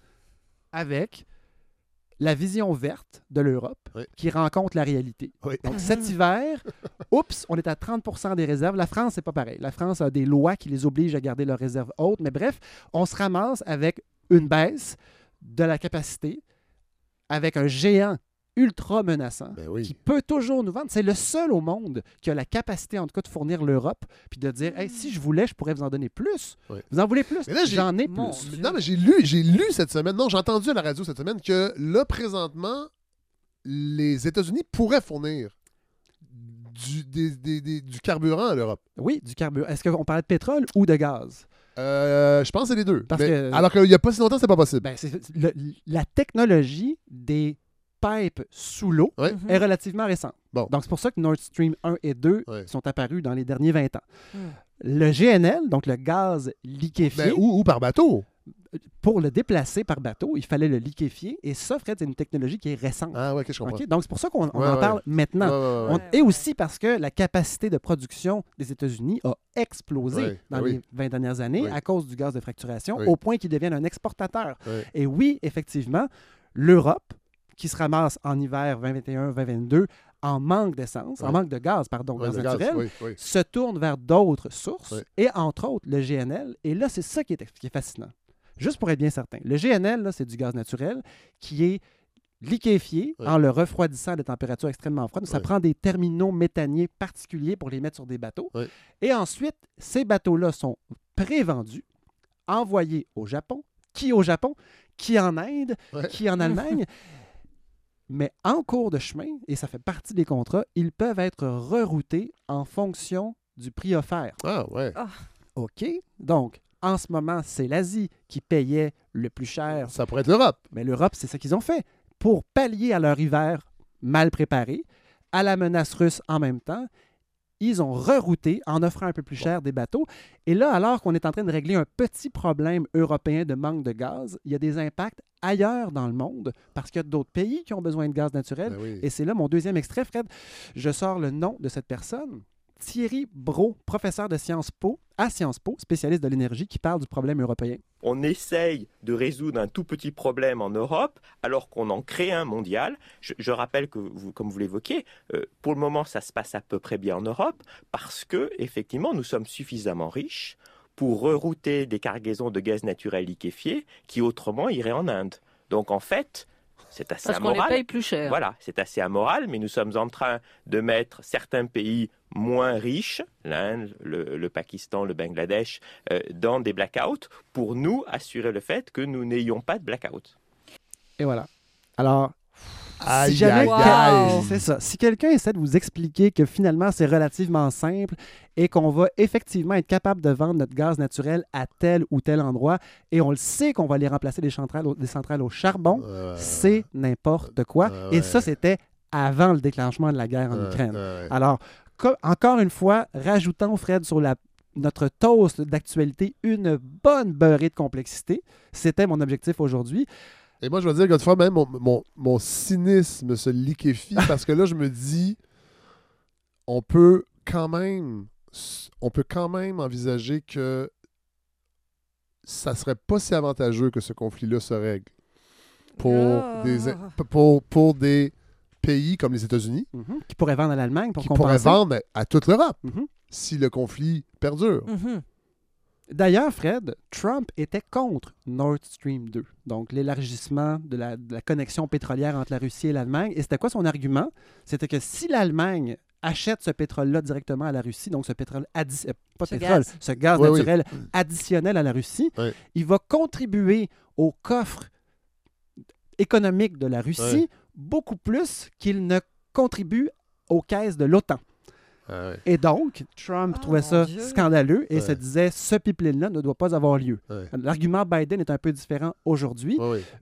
Speaker 2: avec la vision verte de l'Europe
Speaker 1: Oui.
Speaker 2: qui rencontre la réalité.
Speaker 1: Oui.
Speaker 2: Donc cet hiver, oups, on est à 30% des réserves. La France, c'est pas pareil. La France a des lois qui les obligent à garder leurs réserves hautes. Mais bref, on se ramasse avec une baisse de la capacité, avec un géant ultra menaçant
Speaker 1: Ben oui.
Speaker 2: qui peut toujours nous vendre. C'est le seul au monde qui a la capacité, en tout cas, de fournir l'Europe, puis de dire, Hey, si je voulais, je pourrais vous en donner plus.
Speaker 1: Oui.
Speaker 2: Vous en voulez plus? J'en ai plus.
Speaker 1: Non, mais j'ai lu, j'ai lu cette semaine, non, j'ai entendu à la radio cette semaine que là, présentement, les États-Unis pourraient fournir du, des- des- des- du carburant à l'Europe.
Speaker 2: Oui, du carburant. Est-ce qu'on parlait de pétrole ou de gaz?
Speaker 1: Euh, je pense que c'est les deux.
Speaker 2: Parce
Speaker 1: Mais-
Speaker 2: que-
Speaker 1: Alors qu'il n'y a pas si longtemps, c'était pas possible.
Speaker 2: Ben, c'est- le- la technologie des pipes sous l'eau.
Speaker 3: Mhm.
Speaker 2: est relativement récente.
Speaker 1: Bon.
Speaker 2: Donc, c'est pour ça que Nord Stream 1 et 2
Speaker 1: Ouais.
Speaker 2: sont apparus dans les derniers 20 ans.
Speaker 3: Mm.
Speaker 2: Le GNL, donc le gaz liquéfié,
Speaker 1: Ben, ou, ou par bateau.
Speaker 2: pour le déplacer par bateau, il fallait le liquéfier. Et ça, Fred, c'est une technologie qui est récente.
Speaker 1: Ah ouais, que je comprends.
Speaker 2: Donc, c'est pour ça qu'on
Speaker 1: Ouais,
Speaker 2: en
Speaker 1: ouais.
Speaker 2: parle maintenant.
Speaker 1: Ouais, ouais, ouais.
Speaker 2: On-
Speaker 3: Ouais,
Speaker 2: et aussi parce que la capacité de production des États-Unis a explosé
Speaker 1: Ouais,
Speaker 2: dans
Speaker 1: ben
Speaker 2: les
Speaker 1: oui.
Speaker 2: 20 dernières années
Speaker 1: Oui.
Speaker 2: à cause du gaz de fracturation,
Speaker 1: Oui.
Speaker 2: au point qu'ils deviennent un exportateur. Et oui, effectivement, l'Europe, qui se ramasse en hiver 2021-2022 en manque d'essence, en manque de gaz, pardon, gaz naturel,
Speaker 1: oui,
Speaker 2: se tourne vers d'autres sources, et entre autres le GNL. Et là, c'est ça qui est, qui est fascinant. Juste pour être bien certain. Le GNL, c'est du gaz naturel qui est liquéfié en le refroidissant à des températures extrêmement froides. Ça prend des terminaux méthaniers particuliers pour les mettre sur des bateaux. Et ensuite, ces bateaux-là sont prévendus, envoyés au Japon, qui au Japon, qui en Inde, qui en Allemagne? Mais en cours de chemin, et ça fait partie des contrats, ils peuvent être reroutés en fonction du prix offert.
Speaker 1: Ah ouais.
Speaker 2: OK? Donc, en ce moment, c'est l'Asie qui payait le plus cher,
Speaker 1: Ça pourrait être l'Europe.
Speaker 2: mais l'Europe, c'est ça qu'ils ont fait. pour pallier à leur hiver mal préparé, à la menace russe en même temps, ils ont rerouté en offrant un peu plus cher des bateaux. Et là, alors qu'on est en train de régler un petit problème européen de manque de gaz, il y a des impacts ailleurs dans le monde parce qu'il y a d'autres pays qui ont besoin de gaz naturel.
Speaker 1: Ben oui.
Speaker 2: Et c'est là mon deuxième extrait, Fred. Je sors le nom de cette personne. Thierry Brault, professeur de Sciences Po, à Sciences Po, spécialiste de l'énergie, qui parle du problème européen.
Speaker 10: On essaye de résoudre un tout petit problème en Europe alors qu'on en crée un mondial. Je, je rappelle que, vous, comme vous l'évoquez, euh, pour le moment, ça se passe à peu près bien en Europe parce que, effectivement, nous sommes suffisamment riches pour rerouter des cargaisons de gaz naturel liquéfié qui autrement iraient en Inde. Donc, en fait, c'est assez
Speaker 11: Parce les
Speaker 10: amoral.
Speaker 11: paye plus cher.
Speaker 10: Voilà, c'est assez amoral, mais nous sommes en train de mettre certains pays moins riches, l'Inde, le, le Pakistan, le Bangladesh, euh, dans des blackouts pour nous assurer le fait que nous n'ayons pas de blackout.
Speaker 2: Et voilà. Alors,
Speaker 1: Aïe,
Speaker 2: si jamais
Speaker 1: aïe,
Speaker 2: quel-
Speaker 1: aïe.
Speaker 2: c'est ça. Si quelqu'un essaie de vous expliquer que finalement c'est relativement simple et qu'on va effectivement être capable de vendre notre gaz naturel à tel ou tel endroit et on le sait qu'on va aller remplacer des centrales au, des centrales au charbon, c'est n'importe quoi.
Speaker 1: Ouais,
Speaker 2: Et ça, c'était avant le déclenchement de la guerre en Ukraine.
Speaker 1: ouais.
Speaker 2: Alors, co- encore une fois, rajoutons, Fred, sur la, notre toast d'actualité une bonne beurrée de complexité. C'était mon objectif aujourd'hui.
Speaker 1: Et moi, je vais dire, Godefroy, même mon, mon, mon cynisme se liquéfie parce que là, je me dis, on peut quand même, on peut quand même envisager que ça serait pas si avantageux que ce conflit-là se règle pour,
Speaker 3: Ah.
Speaker 1: des, pour, pour des pays comme les États-Unis
Speaker 2: Mhm. Qui pourrait vendre à l'Allemagne pour
Speaker 1: qui
Speaker 2: compenser.
Speaker 1: pourraient vendre à toute l'Europe
Speaker 2: Mhm.
Speaker 1: si le conflit perdure.
Speaker 3: Mhm.
Speaker 2: D'ailleurs, Fred, Trump était contre Nord Stream 2, donc l'élargissement de la, de la connexion pétrolière entre la Russie et l'Allemagne. Et c'était quoi son argument? C'était que si l'Allemagne achète ce pétrole-là directement à la Russie, donc ce pétrole addi- euh, pas
Speaker 3: Ce
Speaker 2: pétrole,
Speaker 3: gaz.
Speaker 2: ce gaz
Speaker 1: Oui, oui.
Speaker 2: naturel additionnel à la Russie,
Speaker 1: Oui.
Speaker 2: il va contribuer au coffre économique de la Russie
Speaker 1: Oui.
Speaker 2: beaucoup plus qu'il ne contribue aux caisses de l'OTAN.
Speaker 1: Ah ouais.
Speaker 2: Et donc, Trump
Speaker 3: Oh,
Speaker 2: trouvait ça
Speaker 3: Dieu.
Speaker 2: scandaleux et
Speaker 1: Ouais.
Speaker 2: se disait ce pipeline-là ne doit pas avoir lieu.
Speaker 1: Ouais.
Speaker 2: L'argument Biden est un peu différent aujourd'hui.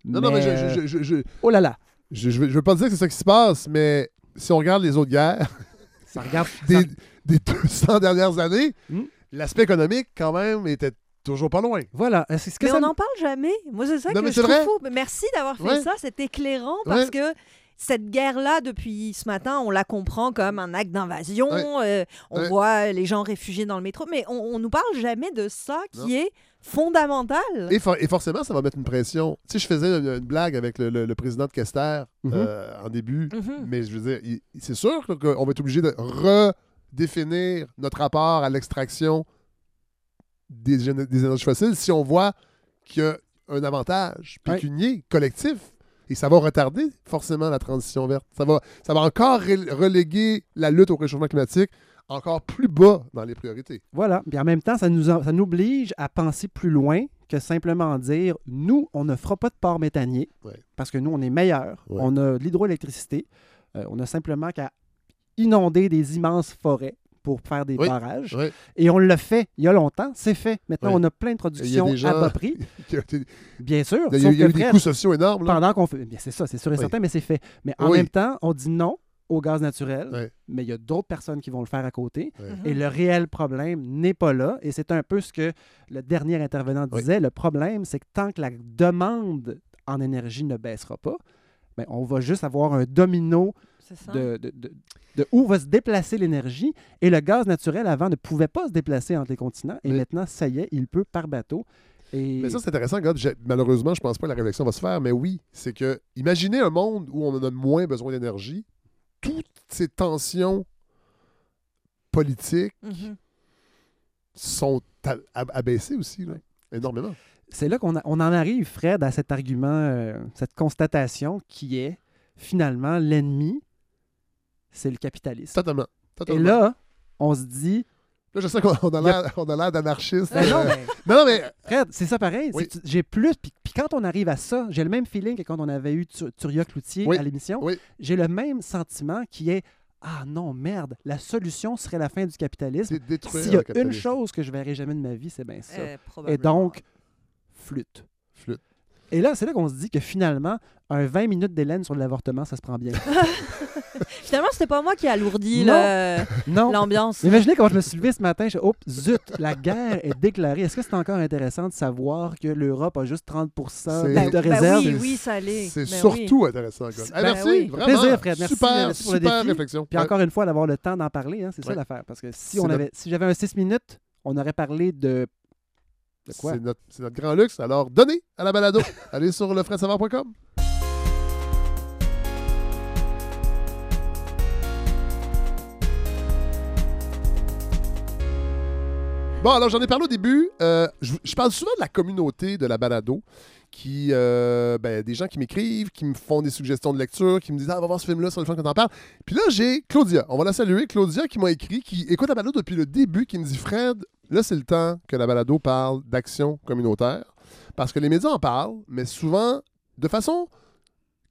Speaker 1: Non, non, mais je, je, je,
Speaker 2: Oh là là,
Speaker 1: je- je veux, pas dire que c'est ça qui se passe, mais si on regarde les autres guerres,
Speaker 2: ça regarde.
Speaker 1: des,
Speaker 2: ça-
Speaker 1: des 200 dernières années,
Speaker 2: Hmm?
Speaker 1: l'aspect économique, quand même, était toujours pas loin.
Speaker 2: Voilà. C'est ce que
Speaker 3: Mais
Speaker 2: ça
Speaker 3: on n'en parle jamais. Moi, c'est ça
Speaker 1: Non,
Speaker 3: que je trouve fou. Mais Merci d'avoir fait
Speaker 1: Ouais.
Speaker 3: ça. C'est éclairant parce
Speaker 1: Ouais.
Speaker 3: que cette guerre-là, depuis ce matin, on la comprend comme un acte d'invasion. Euh, on voit les gens réfugiés dans le métro. Mais on, on nous parle jamais de ça qui
Speaker 1: Non.
Speaker 3: est fondamental.
Speaker 1: Et, for- et forcément, ça va mettre une pression. Tu sais, je faisais une, une blague avec le, le- le président de Kester
Speaker 2: Mhm.
Speaker 1: euh, en début,
Speaker 3: Mhm.
Speaker 1: mais je veux dire, c'est sûr qu'on va être obligé de redéfinir notre rapport à l'extraction des, énergies fossiles si on voit qu'il y a un avantage pécunier collectif. Et ça va retarder forcément la transition verte. Ça va, ça va encore reléguer la lutte au réchauffement climatique encore plus bas dans les priorités.
Speaker 2: Voilà. Puis en même temps, ça nous, en- ça nous oblige à penser plus loin que simplement dire nous, on ne fera pas de port méthanier
Speaker 1: Ouais.
Speaker 2: parce que nous, on est meilleurs.
Speaker 1: Ouais.
Speaker 2: On a de l'hydroélectricité. Euh, on a simplement qu'à inonder des immenses forêts pour faire des
Speaker 1: Oui.
Speaker 2: barrages. Et on l'a fait il y a longtemps, c'est fait. Maintenant,
Speaker 1: Oui.
Speaker 2: on a plein de productions
Speaker 1: des gens-
Speaker 2: à bas prix.
Speaker 1: Il il
Speaker 2: Bien sûr.
Speaker 1: y a- il y a eu des coûts sociaux énormes. là.
Speaker 2: pendant qu'on fait. Bien, c'est ça, c'est sûr et
Speaker 1: Oui.
Speaker 2: certain, mais c'est fait. Mais en
Speaker 1: Oui.
Speaker 2: même temps, on dit non au gaz naturel,
Speaker 1: Ouais.
Speaker 2: mais il y a d'autres personnes qui vont le faire à côté.
Speaker 1: Ouais.
Speaker 3: Mhm.
Speaker 2: Et le réel problème n'est pas là. Et c'est un peu ce que le dernier intervenant
Speaker 1: Oui.
Speaker 2: disait. Le problème, c'est que tant que la demande en énergie ne baissera pas, ben, on va juste avoir un domino
Speaker 3: ça?
Speaker 2: de, de- de- de où va se déplacer l'énergie. Et le gaz naturel, avant, ne pouvait pas se déplacer entre les continents. Et
Speaker 1: Mais-
Speaker 2: maintenant, ça y est, il peut par bateau. Et...
Speaker 1: Mais ça, c'est intéressant, God. Malheureusement, je pense pas que la réflexion va se faire, mais oui, c'est que imaginez un monde où on en a moins besoin d'énergie. Toutes ces tensions politiques
Speaker 3: Mhm.
Speaker 1: sont abaissées aussi, là, énormément.
Speaker 2: c'est là qu'on on en arrive, Fred, à cet argument, euh, cette constatation qui est finalement l'ennemi, c'est le capitalisme.
Speaker 1: Totalement.
Speaker 2: Et là, on se dit,
Speaker 1: Là, je sais qu'on on a l'air on a l'air d'anarchiste.
Speaker 2: Ben non,
Speaker 1: euh,
Speaker 2: mais-
Speaker 1: non, mais
Speaker 2: Fred, c'est ça pareil.
Speaker 1: Oui.
Speaker 2: c'est J'ai plus. Puis, puis quand on arrive à ça, j'ai le même feeling que quand on avait eu Tur- Turia Cloutier
Speaker 1: Oui.
Speaker 2: à l'émission.
Speaker 1: Oui.
Speaker 2: J'ai le même sentiment qui est Ah non, merde, la solution serait la fin du capitalisme.
Speaker 1: c'est détruire
Speaker 2: S'il y a une chose que je verrai jamais de ma vie, c'est bien ça.
Speaker 3: Euh,
Speaker 2: Et donc, flûte.
Speaker 1: Flûte.
Speaker 2: Et là, c'est là qu'on se dit que finalement, un 20 minutes d'Hélène sur l'avortement, ça se prend bien.
Speaker 3: Finalement, c'était pas moi qui le-
Speaker 2: non.
Speaker 3: l'ambiance.
Speaker 2: Imaginez quand je me suis levé ce matin, je suis Oups, zut, la guerre est déclarée. Est-ce que c'est encore intéressant de savoir que l'Europe a juste 30
Speaker 1: C'est-
Speaker 2: de,
Speaker 3: Ben-
Speaker 2: de
Speaker 3: ben
Speaker 2: réserve?
Speaker 3: oui, oui, ça l'est.
Speaker 1: C'est
Speaker 3: Ben
Speaker 1: surtout intéressant.
Speaker 2: Ben
Speaker 1: merci,
Speaker 3: oui.
Speaker 1: vraiment.
Speaker 2: Plaisir, Fred. Merci,
Speaker 1: super,
Speaker 2: merci pour le
Speaker 1: super
Speaker 2: défi.
Speaker 1: réflexion.
Speaker 2: Puis
Speaker 1: Ouais.
Speaker 2: encore une fois, d'avoir le temps d'en parler, hein, c'est ça l'affaire. Parce que si, on avait, si j'avais un 6 minutes, on aurait parlé de. Quoi?
Speaker 1: C'est notre, grand luxe. Alors, donnez à la balado. Allez sur lefredsavard.com. Bon, alors j'en ai parlé au début. Euh, je, je parle souvent de la communauté de la balado, qui, euh, ben, des gens qui m'écrivent, qui me font des suggestions de lecture, qui me disent Ah, va voir ce film-là, sur le fun que t'en parles. Puis là, j'ai Claudia. On va la saluer. Claudia qui m'a écrit, qui écoute la balado depuis le début, qui me dit Fred, là, c'est le temps que la balado parle d'action communautaire. Parce que les médias en parlent, mais souvent de façon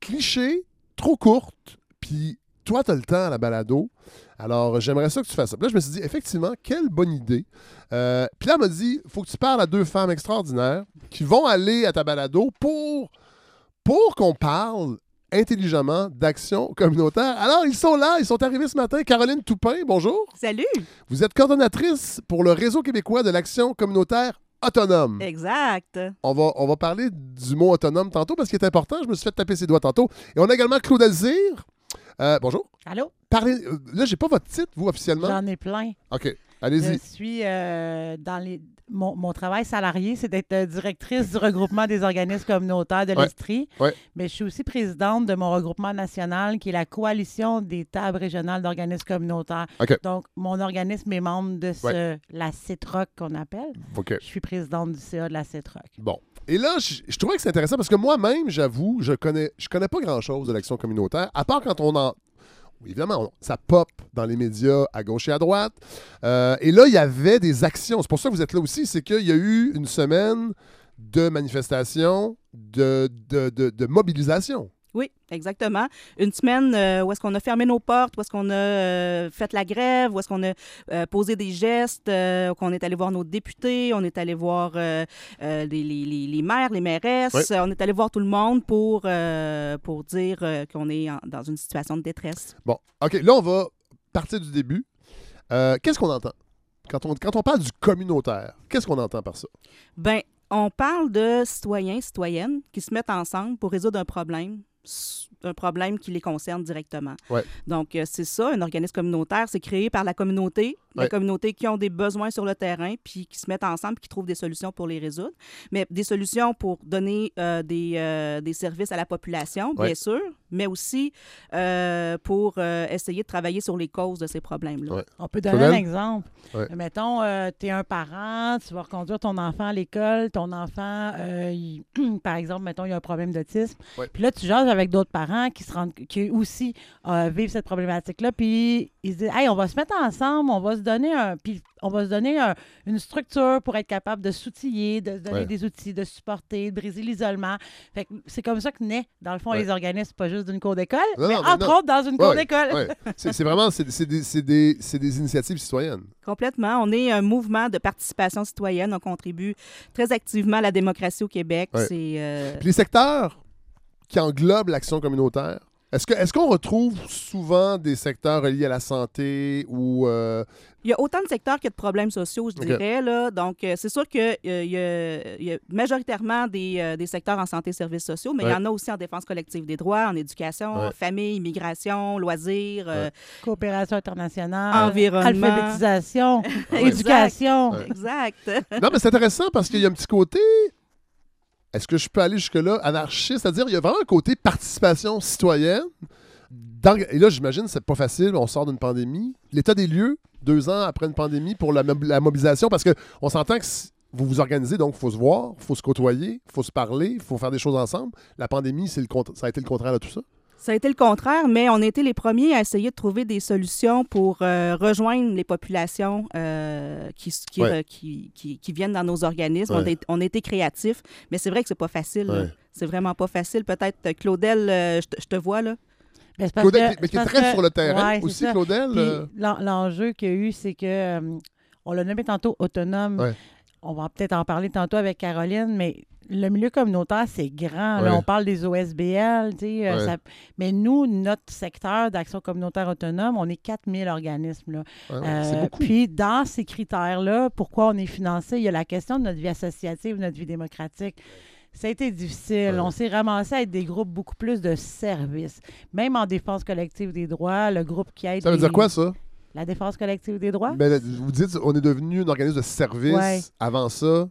Speaker 1: cliché, trop courte. Puis toi, tu as le temps à la balado. Alors, j'aimerais ça que tu fasses ça. Puis là, je me suis dit, effectivement, quelle bonne idée. Euh, puis là, elle m'a dit, faut que tu parles à deux femmes extraordinaires qui vont aller à ta balado pour qu'on parle intelligemment d'action communautaire. Alors, ils sont là, ils sont arrivés ce matin. Caroline Toupin, bonjour.
Speaker 11: Salut!
Speaker 1: Vous êtes coordonnatrice pour le Réseau québécois de l'action communautaire autonome.
Speaker 11: Exact.
Speaker 1: On va, on va parler du mot autonome tantôt parce qu'il est important. Je me suis fait taper ses doigts tantôt. Et on a également Claude Alzire. Euh, bonjour.
Speaker 12: Allô?
Speaker 1: Parlez, euh, là, j'ai pas votre titre, vous, officiellement.
Speaker 12: J'en ai plein.
Speaker 1: OK,
Speaker 12: Je
Speaker 1: allez-y.
Speaker 12: suis euh, dans les. Mon, mon travail salarié, c'est d'être euh, directrice du regroupement des organismes communautaires de l'Estrie.
Speaker 1: Ouais.
Speaker 12: Mais je suis aussi présidente de mon regroupement national, qui est la coalition des tables régionales d'organismes communautaires. Donc, mon organisme est membre de ce,
Speaker 1: Ouais.
Speaker 12: la CITROC qu'on appelle. Je suis présidente du CA de la CITROC.
Speaker 1: Bon. Et là, je, je trouvais que c'est intéressant parce que moi-même, j'avoue, je connais, je connais pas grand-chose de l'action communautaire, à part quand on en. Oui, Évidemment, ça pop dans les médias à gauche et à droite. Euh, et là, il y avait des actions. C'est pour ça que vous êtes là aussi. C'est qu'il y a eu une semaine de manifestations, de- de mobilisation.
Speaker 11: Oui, exactement. Une semaine euh, où est-ce qu'on a fermé nos portes, où est-ce qu'on a euh, fait la grève, où est-ce qu'on a euh, posé des gestes, qu'on est allé voir nos députés, on est allé voir les, les- les- les maires, les mairesses, on est allé voir tout le monde pour, pour dire qu'on est en- dans une situation de détresse.
Speaker 1: Bon, OK, là, on va partir du début. Qu'est-ce qu'on entend? Quand on, quand on parle du communautaire, qu'est-ce qu'on entend par ça?
Speaker 11: Ben, on parle de citoyens, citoyennes qui se mettent ensemble pour résoudre un problème, un problème qui les concerne directement.
Speaker 1: Ouais.
Speaker 11: Donc, euh, c'est ça, un organisme communautaire, c'est créé par la communauté, la
Speaker 1: Ouais.
Speaker 11: communauté qui ont des besoins sur le terrain, puis qui se mettent ensemble, puis qui trouvent des solutions pour les résoudre. Mais des solutions pour donner euh, des, euh, des services à la population, bien
Speaker 1: Ouais.
Speaker 11: sûr, mais aussi euh, pour euh, essayer de travailler sur les causes de ces problèmes-là.
Speaker 1: Ouais.
Speaker 12: On peut donner un exemple.
Speaker 1: Ouais.
Speaker 12: Mettons, tu es un parent, tu vas reconduire ton enfant à l'école, ton enfant, euh, il- par exemple, mettons, il y a un problème d'autisme.
Speaker 1: Ouais.
Speaker 12: Puis là, tu jases avec d'autres parents qui, se rendent, qui aussi euh, vivent cette problématique-là, puis ils se disent, hey, on va se mettre ensemble, on va se donner un, puis on va se donner un- une structure pour être capable de s'outiller, de se donner
Speaker 1: Ouais.
Speaker 12: des outils, de supporter, de briser l'isolement. Fait que c'est comme ça que naît, dans le fond,
Speaker 1: Ouais.
Speaker 12: les organismes, pas juste d'une cour d'école,
Speaker 1: Non,
Speaker 12: mais
Speaker 1: non,
Speaker 12: entre
Speaker 1: non.
Speaker 12: autres dans une
Speaker 1: Ouais,
Speaker 12: cour
Speaker 1: ouais,
Speaker 12: d'école.
Speaker 1: ouais. C'est c'est vraiment c'est c'est des, c'est des- c'est des initiatives citoyennes.
Speaker 11: Complètement. On est un mouvement de participation citoyenne. On contribue très activement à la démocratie au Québec.
Speaker 1: Ouais.
Speaker 11: C'est euh,
Speaker 1: Puis les secteurs qui englobent l'action communautaire, est-ce que est-ce qu'on retrouve souvent des secteurs reliés à la santé ou euh,
Speaker 11: Il y a autant de secteurs que de problèmes sociaux, je dirais. Là. Donc, euh, c'est sûr qu'il y, a- il y a majoritairement des, euh, des secteurs en santé et services sociaux, mais il y en a aussi en défense collective des droits, en éducation,
Speaker 1: Ouais.
Speaker 11: famille, immigration, loisirs. euh,
Speaker 12: Coopération internationale,
Speaker 11: Environnement.
Speaker 12: alphabétisation, éducation.
Speaker 11: Exact.
Speaker 1: Non, mais c'est intéressant parce qu'il y a un petit côté. Est-ce que je peux aller jusque-là? Anarchiste? C'est-à-dire, il y a vraiment un côté participation citoyenne. Dans- et là, j'imagine, c'est pas facile. On sort d'une pandémie. L'état des lieux, deux ans après une pandémie, pour la, mob- la mobilisation, parce qu'on s'entend que vous vous organisez, donc il faut se voir, il faut se côtoyer, il faut se parler, il faut faire des choses ensemble. La pandémie, c'est le ça a été le contraire de tout ça?
Speaker 11: Ça a été le contraire, mais on a été les premiers à essayer de trouver des solutions pour euh, rejoindre les populations euh, qui, qui,
Speaker 1: Ouais.
Speaker 11: qui, qui- qui viennent dans nos organismes.
Speaker 1: Ouais.
Speaker 11: On, a, on a été créatifs, mais c'est vrai que c'est pas facile.
Speaker 1: Ouais.
Speaker 11: C'est vraiment pas facile. Peut-être, euh, Claudel, euh, je te- je te vois là.
Speaker 12: Ben,
Speaker 1: Claudel,
Speaker 12: que-
Speaker 1: mais qui est très
Speaker 12: que-
Speaker 1: sur le terrain
Speaker 12: Ouais,
Speaker 1: aussi. Claudel. Euh,
Speaker 12: L'enjeu qu'il y a eu, c'est que, euh, on l'a nommé tantôt autonome.
Speaker 1: Ouais.
Speaker 12: on va peut-être en parler tantôt avec Caroline, mais le milieu communautaire, c'est grand. Là,
Speaker 1: Ouais.
Speaker 12: on parle des OSBL, euh,
Speaker 1: Ouais.
Speaker 12: ça- mais nous, notre secteur d'action communautaire autonome, on est 4000 organismes. Là.
Speaker 1: Ouais,
Speaker 12: Euh, puis, dans ces critères-là, pourquoi on est financé, il y a la question de notre vie associative, notre vie démocratique. Ça a été difficile.
Speaker 1: Ouais.
Speaker 12: On s'est ramassé à être des groupes beaucoup plus de services. Même en défense collective des droits, le groupe qui aide.
Speaker 1: Ça veut
Speaker 12: les-
Speaker 1: dire quoi, ça?
Speaker 12: La défense collective des droits?
Speaker 1: Ben, vous dites, on est devenu un organisme de service.
Speaker 12: Ouais.
Speaker 1: Avant ça,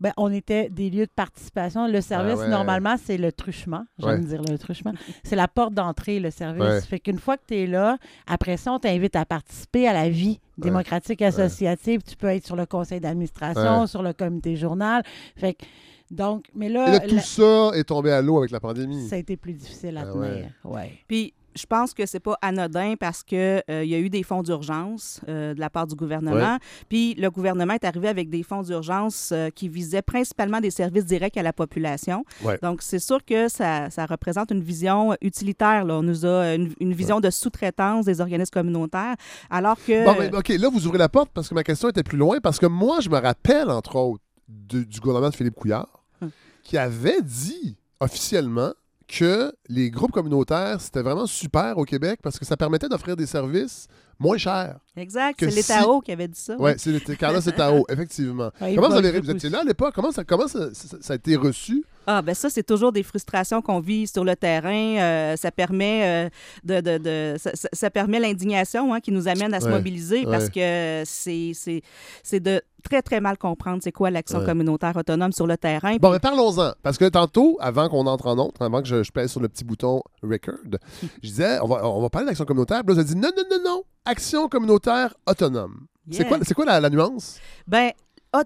Speaker 12: Ben, on était des lieux de participation. Le service,
Speaker 1: Ah ouais.
Speaker 12: normalement, c'est le truchement. J'aime
Speaker 1: Ouais.
Speaker 12: dire le truchement. C'est la porte d'entrée, le service.
Speaker 1: Ouais.
Speaker 12: Fait qu'une fois que tu es là, après ça, on t'invite à participer à la vie démocratique associative. Tu peux être sur le conseil d'administration,
Speaker 1: Ouais.
Speaker 12: sur le comité journal. Fait que, donc, mais là,
Speaker 1: Et là, tout
Speaker 12: la-
Speaker 1: ça est tombé à l'eau avec la pandémie.
Speaker 12: ça a été plus difficile à
Speaker 1: Ah
Speaker 12: tenir.
Speaker 1: Ouais.
Speaker 11: Puis, je pense que c'est pas anodin parce que euh, il y a eu des fonds d'urgence euh, de la part du gouvernement. Puis le gouvernement est arrivé avec des fonds d'urgence euh, qui visaient principalement des services directs à la population. Donc c'est sûr que ça, ça représente une vision utilitaire. Là. On nous a une, une vision de sous-traitance des organismes communautaires, alors que
Speaker 1: Bon, mais, OK, là, vous ouvrez la porte parce que ma question était plus loin. Parce que moi, je me rappelle, entre autres, de- du gouvernement de Philippe Couillard,
Speaker 11: Hum.
Speaker 1: qui avait dit officiellement que les groupes communautaires, c'était vraiment super au Québec parce que ça permettait d'offrir des services moins chers.
Speaker 11: exact, c'est
Speaker 1: si-
Speaker 11: l'État qui avait dit ça.
Speaker 1: Oui, c'est l'été- Carlos Etao, effectivement.
Speaker 12: Ouais,
Speaker 1: comment vous avez vous étiez là à l'époque? Comment, ça, comment ça, ça- ça a été reçu?
Speaker 11: Ah, ben ça, c'est toujours des frustrations qu'on vit sur le terrain. Euh, ça permet euh, de, de, de- ça, permet l'indignation hein, qui nous amène à se
Speaker 1: Ouais,
Speaker 11: mobiliser parce
Speaker 1: ouais.
Speaker 11: que c'est c'est c'est de très, très mal comprendre c'est quoi l'action
Speaker 1: Ouais.
Speaker 11: communautaire autonome sur le terrain.
Speaker 1: Bon, mais parlons-en. Parce que tantôt, avant qu'on entre en autre, avant que je, je pèse sur le petit bouton record, je disais, on va, on va parler d'action communautaire. Puis là, dit, non, non, non, non, action communautaire autonome. C'est
Speaker 11: Yeah.
Speaker 1: quoi, c'est quoi la, la nuance?
Speaker 11: Ben,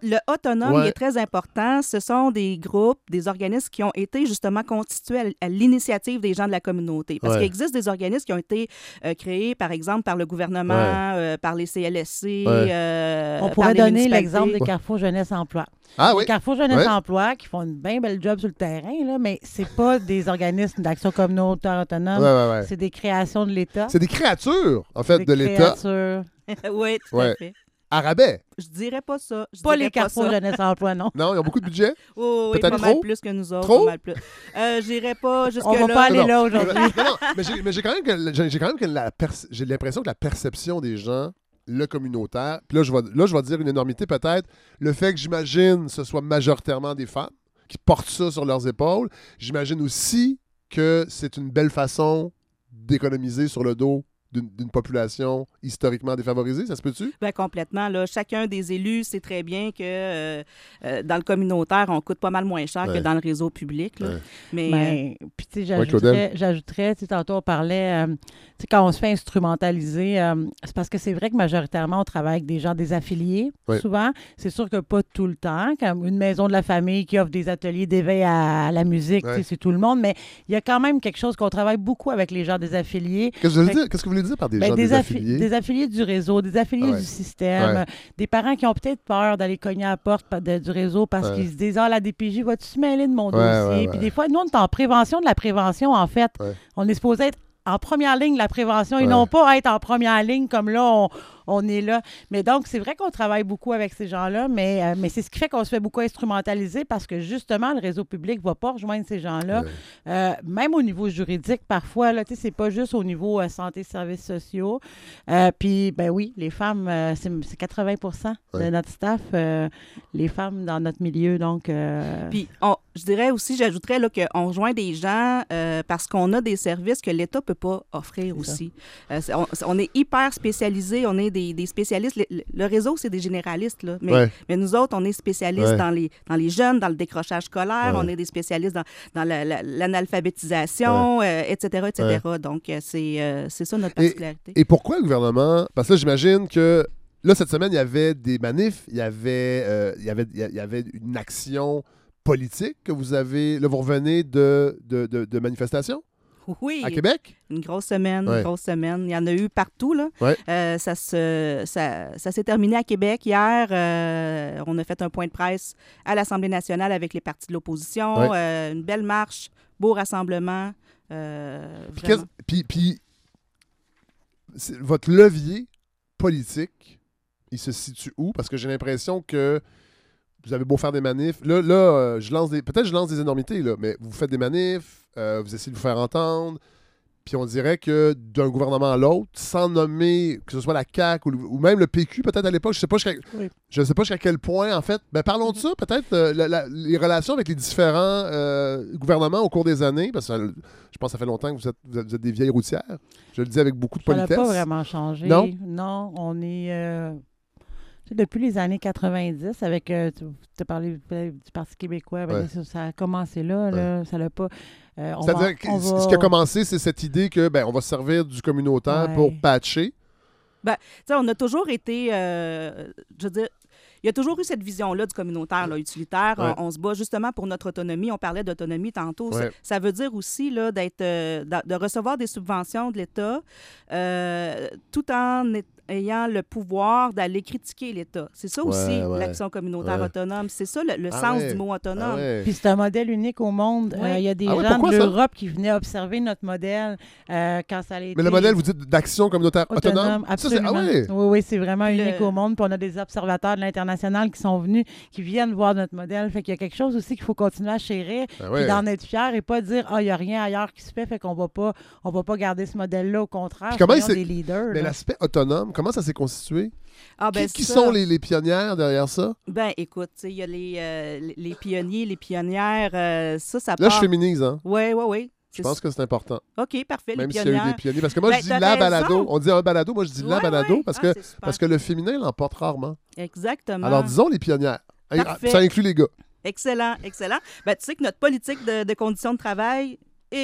Speaker 11: le autonome
Speaker 1: Ouais.
Speaker 11: il est très important. Ce sont des groupes, des organismes qui ont été justement constitués à, à l'initiative des gens de la communauté. Parce
Speaker 1: Ouais.
Speaker 11: qu'il existe des organismes qui ont été euh, créés, par exemple, par le gouvernement,
Speaker 1: Ouais.
Speaker 11: euh, par les CLSC.
Speaker 1: Ouais.
Speaker 11: euh,
Speaker 12: On
Speaker 11: par
Speaker 12: pourrait
Speaker 11: les
Speaker 12: donner l'exemple des Carrefour Jeunesse Emploi.
Speaker 1: Ah
Speaker 12: les
Speaker 1: oui.
Speaker 12: Carrefour Jeunesse
Speaker 1: Ouais.
Speaker 12: Emploi qui font une bien belle job sur le terrain, là, mais c'est pas des organismes d'action communautaire autonome.
Speaker 1: Ouais, ouais, ouais.
Speaker 12: C'est des créations de l'État.
Speaker 1: C'est des créatures, en fait,
Speaker 12: Des
Speaker 1: de l'État.
Speaker 12: créatures.
Speaker 11: oui, tout
Speaker 1: Ouais.
Speaker 11: à fait.
Speaker 1: À rabais.
Speaker 11: Je dirais pas ça. Je
Speaker 12: Pas les Carrefour. Jeunesse Emploi, non.
Speaker 1: Non, ils ont beaucoup de budget.
Speaker 11: Oh, oui,
Speaker 1: Peut-être
Speaker 11: pas mal
Speaker 1: trop?
Speaker 11: plus que nous autres.
Speaker 1: Trop?
Speaker 11: Pas mal plus. Euh, J'irais pas jusque
Speaker 12: On va
Speaker 11: là.
Speaker 12: pas aller
Speaker 1: Non,
Speaker 12: là aujourd'hui.
Speaker 1: Non, non, mais j'ai mais j'ai quand même que, j'ai quand même que la j'ai l'impression que la perception des gens, le communautaire, puis là je vais là je vais dire une énormité peut-être, le fait que j'imagine ce soit majoritairement des femmes qui portent ça sur leurs épaules, j'imagine aussi que c'est une belle façon d'économiser sur le dos d'une population historiquement défavorisée, ça se peut-tu?
Speaker 11: Ben, complètement. Là. Chacun des élus sait très bien que euh, euh, dans le communautaire, on coûte pas mal moins cher
Speaker 1: Ouais.
Speaker 11: que dans le réseau public. là.
Speaker 1: Ouais.
Speaker 11: Mais
Speaker 12: Ben, puis tu sais, j'ajouterais, tantôt on parlait, euh, tu sais, quand on se fait instrumentaliser, euh, c'est parce que c'est vrai que majoritairement on travaille avec des gens désaffiliés,
Speaker 1: Ouais.
Speaker 12: souvent. C'est sûr que pas tout le temps, comme une maison de la famille qui offre des ateliers d'éveil à, à la musique, tu sais,
Speaker 1: Ouais.
Speaker 12: c'est tout le monde, mais il y a quand même quelque chose qu'on travaille beaucoup avec les gens désaffiliés.
Speaker 1: Qu'est-ce que vous voulez dire? Qu'est-ce que vous voulez par des
Speaker 12: Ben,
Speaker 1: gens
Speaker 12: des, affi-
Speaker 1: désaffiliés
Speaker 12: des affiliés du réseau, des affiliés
Speaker 1: ouais.
Speaker 12: du système,
Speaker 1: Ouais.
Speaker 12: des parents qui ont peut-être peur d'aller cogner à la porte de- du réseau parce
Speaker 1: Ouais.
Speaker 12: qu'ils se disent Ah, la DPJ, vas-tu se mêler de mon dossier? Puis des fois, nous, on est en prévention de la prévention, en fait. On est supposé être en première ligne de la prévention et non pas être en première ligne comme là, on, on est là. Mais donc, c'est vrai qu'on travaille beaucoup avec ces gens-là, mais, euh, mais c'est ce qui fait qu'on se fait beaucoup instrumentaliser parce que justement, le réseau public ne va pas rejoindre ces gens-là.
Speaker 1: Ouais.
Speaker 12: Euh, même au niveau juridique, parfois, là, tu sais, c'est pas juste au niveau euh, santé, services sociaux. Euh, Puis, ben oui, les femmes, euh, c'est c'est 80% de
Speaker 1: Ouais.
Speaker 12: notre staff, euh, les femmes dans notre milieu. Donc, euh,
Speaker 11: Puis, on- je dirais aussi, j'ajouterais là, qu'on rejoint des gens euh, parce qu'on a des services que l'État ne peut pas offrir aussi. Euh, on, est hyper spécialisés, on est des, des spécialistes. Le, réseau, c'est des généralistes, là. Mais,
Speaker 1: Ouais.
Speaker 11: mais nous autres, on est spécialistes
Speaker 1: Ouais.
Speaker 11: dans, les, dans les jeunes, dans le décrochage scolaire,
Speaker 1: Ouais.
Speaker 11: on est des spécialistes dans, dans la- la- l'analphabétisation, euh, etc., etc. Donc, euh, c'est euh, c'est ça notre particularité.
Speaker 1: Et pourquoi le gouvernement Parce que j'imagine que là, cette semaine, il y avait des manifs, il y avait, euh, il y avait, il y avait une action politique que vous avez. Là, vous revenez de, de, de- de manifestations?
Speaker 11: Oui.
Speaker 1: à Québec?
Speaker 11: Une grosse semaine,
Speaker 1: Ouais.
Speaker 11: une grosse semaine. Il y en a eu partout. Là.
Speaker 1: Ouais.
Speaker 11: Euh, ça se, ça, ça s'est terminé à Québec hier. Euh, on a fait un point de presse à l'Assemblée nationale avec les partis de l'opposition.
Speaker 1: Ouais.
Speaker 11: Euh, une belle marche, beau rassemblement.
Speaker 1: Puis, puis, votre levier politique, il se situe où? Parce que j'ai l'impression que vous avez beau faire des manifs. Là, là euh, je lance des. Peut-être je lance des énormités, là, mais vous faites des manifs, euh, vous essayez de vous faire entendre. Puis on dirait que d'un gouvernement à l'autre, sans nommer que ce soit la CAQ ou, le- ou même le PQ, peut-être à l'époque, je sais pas jusqu'à
Speaker 12: Oui.
Speaker 1: je sais pas jusqu'à quel point, en fait. Ben, parlons de ça, peut-être, euh, la- la- les relations avec les différents euh, gouvernements au cours des années, parce que ça- je pense que ça fait longtemps que vous êtes, vous êtes- des vieilles routières. Je le dis avec beaucoup de
Speaker 12: Ça n'a
Speaker 1: politesse.
Speaker 12: pas vraiment changé.
Speaker 1: Non?
Speaker 12: Non, on est. euh, depuis les années 90, avec. euh, tu as parlé euh, du Parti québécois, ben,
Speaker 1: Ouais.
Speaker 12: ça, ça a commencé là. là ça l'a pas. euh,
Speaker 1: C'est-à-dire
Speaker 12: va-
Speaker 1: que ce qui a commencé, c'est cette idée que ben, on va se servir du communautaire
Speaker 12: Ouais.
Speaker 1: pour patcher.
Speaker 11: Ben, tu sais, on a toujours été, euh, je veux dire, il y a toujours eu cette vision-là du communautaire, là, utilitaire.
Speaker 1: Ouais.
Speaker 11: On, on se bat justement pour notre autonomie. On parlait d'autonomie tantôt. Ça-
Speaker 1: Ouais.
Speaker 11: Ça, veut dire aussi là, d'être, euh, de recevoir des subventions de l'État euh, tout en est- ayant le pouvoir d'aller critiquer l'État. C'est ça aussi
Speaker 1: ouais.
Speaker 11: l'action communautaire
Speaker 1: Ouais.
Speaker 11: autonome. C'est ça le, le
Speaker 1: Ah
Speaker 11: sens
Speaker 1: ouais.
Speaker 11: du mot autonome.
Speaker 1: Ah ouais.
Speaker 12: Puis c'est un modèle unique au monde.
Speaker 11: Ouais.
Speaker 12: Euh, Il y a des
Speaker 1: Ah
Speaker 12: gens de l'Europe qui venaient observer notre modèle euh, quand ça allait
Speaker 1: Mais le modèle, vous dites d'action communautaire autonome. C'est-
Speaker 12: absolument.
Speaker 1: ah ouais.
Speaker 12: Oui, oui, c'est vraiment
Speaker 11: Le-
Speaker 12: unique au monde. Puis on a des observateurs de l'international qui sont venus, qui viennent voir notre modèle. Fait qu'il y a quelque chose aussi qu'il faut continuer à chérir,
Speaker 1: Ah
Speaker 12: puis d'en être fier et pas dire ah il y a rien ailleurs qui se fait, fait qu'on va pas, on va pas garder ce modèle-là. Au contraire,
Speaker 1: Puis comment s'est-
Speaker 12: des leaders.
Speaker 1: Mais l'aspect autonome, comment ça s'est constitué?
Speaker 11: Ah, ben,
Speaker 1: qui sont les, les pionnières derrière ça?
Speaker 11: Ben, écoute, il y a les, euh, les- les pionniers, les pionnières. euh, ça, ça
Speaker 1: Là,
Speaker 11: part...
Speaker 1: je féminise, hein?
Speaker 11: Oui, oui, oui.
Speaker 1: Je pense que c'est important.
Speaker 11: OK, parfait.
Speaker 1: Même s'il y a eu des pionniers. Parce que moi,
Speaker 11: Ben,
Speaker 1: je dis la
Speaker 11: raison.
Speaker 1: balado. On dit un balado, moi, je dis la balado
Speaker 11: ouais.
Speaker 1: parce,
Speaker 11: Ah,
Speaker 1: que, parce que le féminin l'emporte rarement.
Speaker 11: Exactement.
Speaker 1: Alors, disons les pionnières.
Speaker 11: Parfait.
Speaker 1: Ça inclut les gars.
Speaker 11: Excellent, excellent. Ben, tu sais que notre politique de, de conditions de travail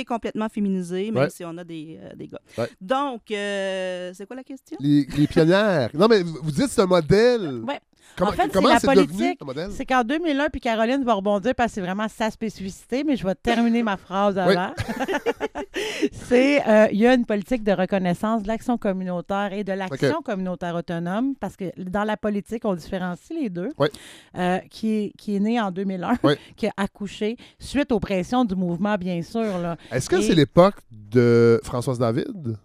Speaker 11: complètement féminisée, même
Speaker 1: Ouais.
Speaker 11: si on a des, euh, des gars.
Speaker 1: Ouais.
Speaker 11: Donc, euh, c'est quoi la question?
Speaker 1: Les, les pionnières. Non, mais vous vous dites c'est un modèle.
Speaker 12: Ouais.
Speaker 1: Comment,
Speaker 12: en fait, c'est la politique. C'est qu'en 2001, puis Caroline va rebondir parce que c'est vraiment sa spécificité, mais je vais terminer ma phrase avant. c'est euh, il y a une politique de reconnaissance de l'action communautaire et de l'action communautaire autonome, parce que dans la politique, on différencie les deux,
Speaker 1: Oui.
Speaker 12: euh, qui, est, qui est né en 2001,
Speaker 1: Oui.
Speaker 12: qui a accouché suite aux pressions du mouvement, bien sûr. là.
Speaker 1: Est-ce que
Speaker 12: Et-
Speaker 1: c'est l'époque de Françoise David?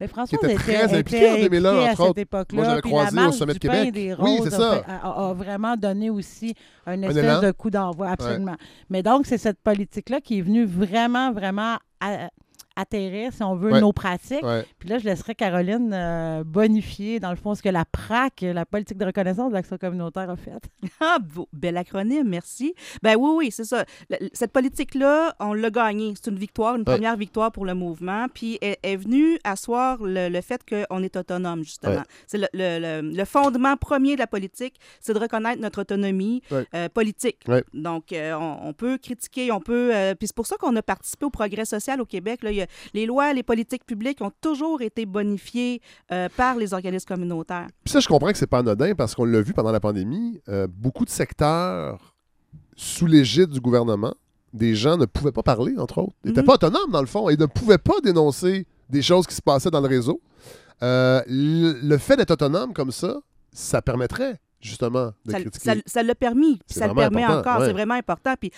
Speaker 12: Mais François
Speaker 1: était très impliquée en 2001,
Speaker 12: à
Speaker 1: entre
Speaker 12: cette
Speaker 1: autres.
Speaker 12: époque-là.
Speaker 1: Moi, j'avais croisé
Speaker 12: la
Speaker 1: au Sommet de Québec.
Speaker 12: des
Speaker 1: Oui,
Speaker 12: Roses
Speaker 1: c'est
Speaker 12: a,
Speaker 1: ça.
Speaker 12: a- a vraiment donné aussi un espèce de coup d'envoi, absolument. Mais donc, c'est cette politique-là qui est venue vraiment, vraiment à- atterrir, si on veut,
Speaker 1: Ouais.
Speaker 12: nos pratiques.
Speaker 1: Ouais.
Speaker 12: Puis là, je laisserai Caroline euh, bonifier, dans le fond, ce que la PRAC, la politique de reconnaissance de l'action communautaire, a fait.
Speaker 11: Ah, beau- bel acronyme, merci. Ben oui, oui, c'est ça. Le- Cette politique-là, on l'a gagnée. C'est une victoire, une
Speaker 1: Ouais.
Speaker 11: première victoire pour le mouvement. Puis elle est venue asseoir le, le fait qu'on est autonome, justement.
Speaker 1: Ouais.
Speaker 11: C'est le, le- le- le fondement premier de la politique, c'est de reconnaître notre autonomie
Speaker 1: Ouais.
Speaker 11: euh, politique.
Speaker 1: Ouais.
Speaker 11: Donc, euh, on, on peut critiquer, on peut... euh, puis c'est pour ça qu'on a participé au progrès social au Québec. Là. Il y a- les lois, les politiques publiques ont toujours été bonifiées euh, par les organismes communautaires.
Speaker 1: Puis ça, je comprends que c'est pas anodin parce qu'on l'a vu pendant la pandémie. euh, beaucoup de secteurs sous l'égide du gouvernement, des gens ne pouvaient pas parler, entre autres. Ils n'étaient
Speaker 11: Mhm.
Speaker 1: pas autonomes, dans le fond, et ne pouvaient pas dénoncer des choses qui se passaient dans le réseau. Euh, le fait d'être autonome comme ça, ça permettrait justement de
Speaker 11: ça,
Speaker 1: critiquer.
Speaker 11: ça- l'a permis, puis ça le permet
Speaker 1: important,
Speaker 11: encore.
Speaker 1: ouais.
Speaker 11: C'est vraiment important. Puis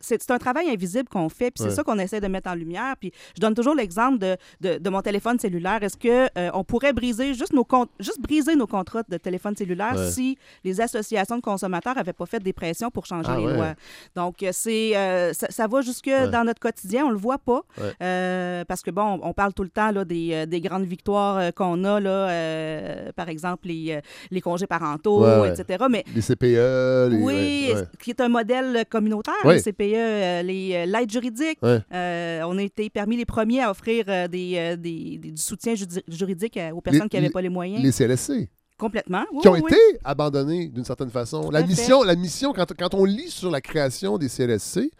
Speaker 11: c'est un travail invisible qu'on fait, puis
Speaker 1: Ouais.
Speaker 11: c'est ça qu'on essaie de mettre en lumière. Puis je donne toujours l'exemple de, de, de mon téléphone cellulaire. Est-ce que euh, on pourrait briser juste nos juste briser nos contrats de téléphone cellulaire
Speaker 1: Ouais.
Speaker 11: si les associations de consommateurs n'avaient pas fait des pressions pour changer
Speaker 1: Ah
Speaker 11: les lois? Donc euh, c'est euh, ça, ça va jusque dans notre quotidien, on le voit pas. Euh, parce que bon, on parle tout le temps là des, des grandes victoires qu'on a là, par exemple les, les congés parentaux,
Speaker 1: Ouais, ouais.
Speaker 11: etc. Mais
Speaker 1: Les CPE, les...
Speaker 11: oui,
Speaker 1: ouais,
Speaker 11: qui est un modèle communautaire,
Speaker 1: Oui.
Speaker 11: le CPE, euh, les, euh, l'aide juridique. Euh, on a été parmi les premiers à offrir euh, des, euh, des- des- du soutien juridique aux personnes
Speaker 1: Les-
Speaker 11: qui n'avaient
Speaker 1: les-
Speaker 11: pas les moyens.
Speaker 1: Les CLSC.
Speaker 11: Complètement. Oui,
Speaker 1: qui ont
Speaker 11: oui, oui.
Speaker 1: été abandonnés d'une certaine façon. La mission, la mission quand, quand on lit sur la création des CLSC,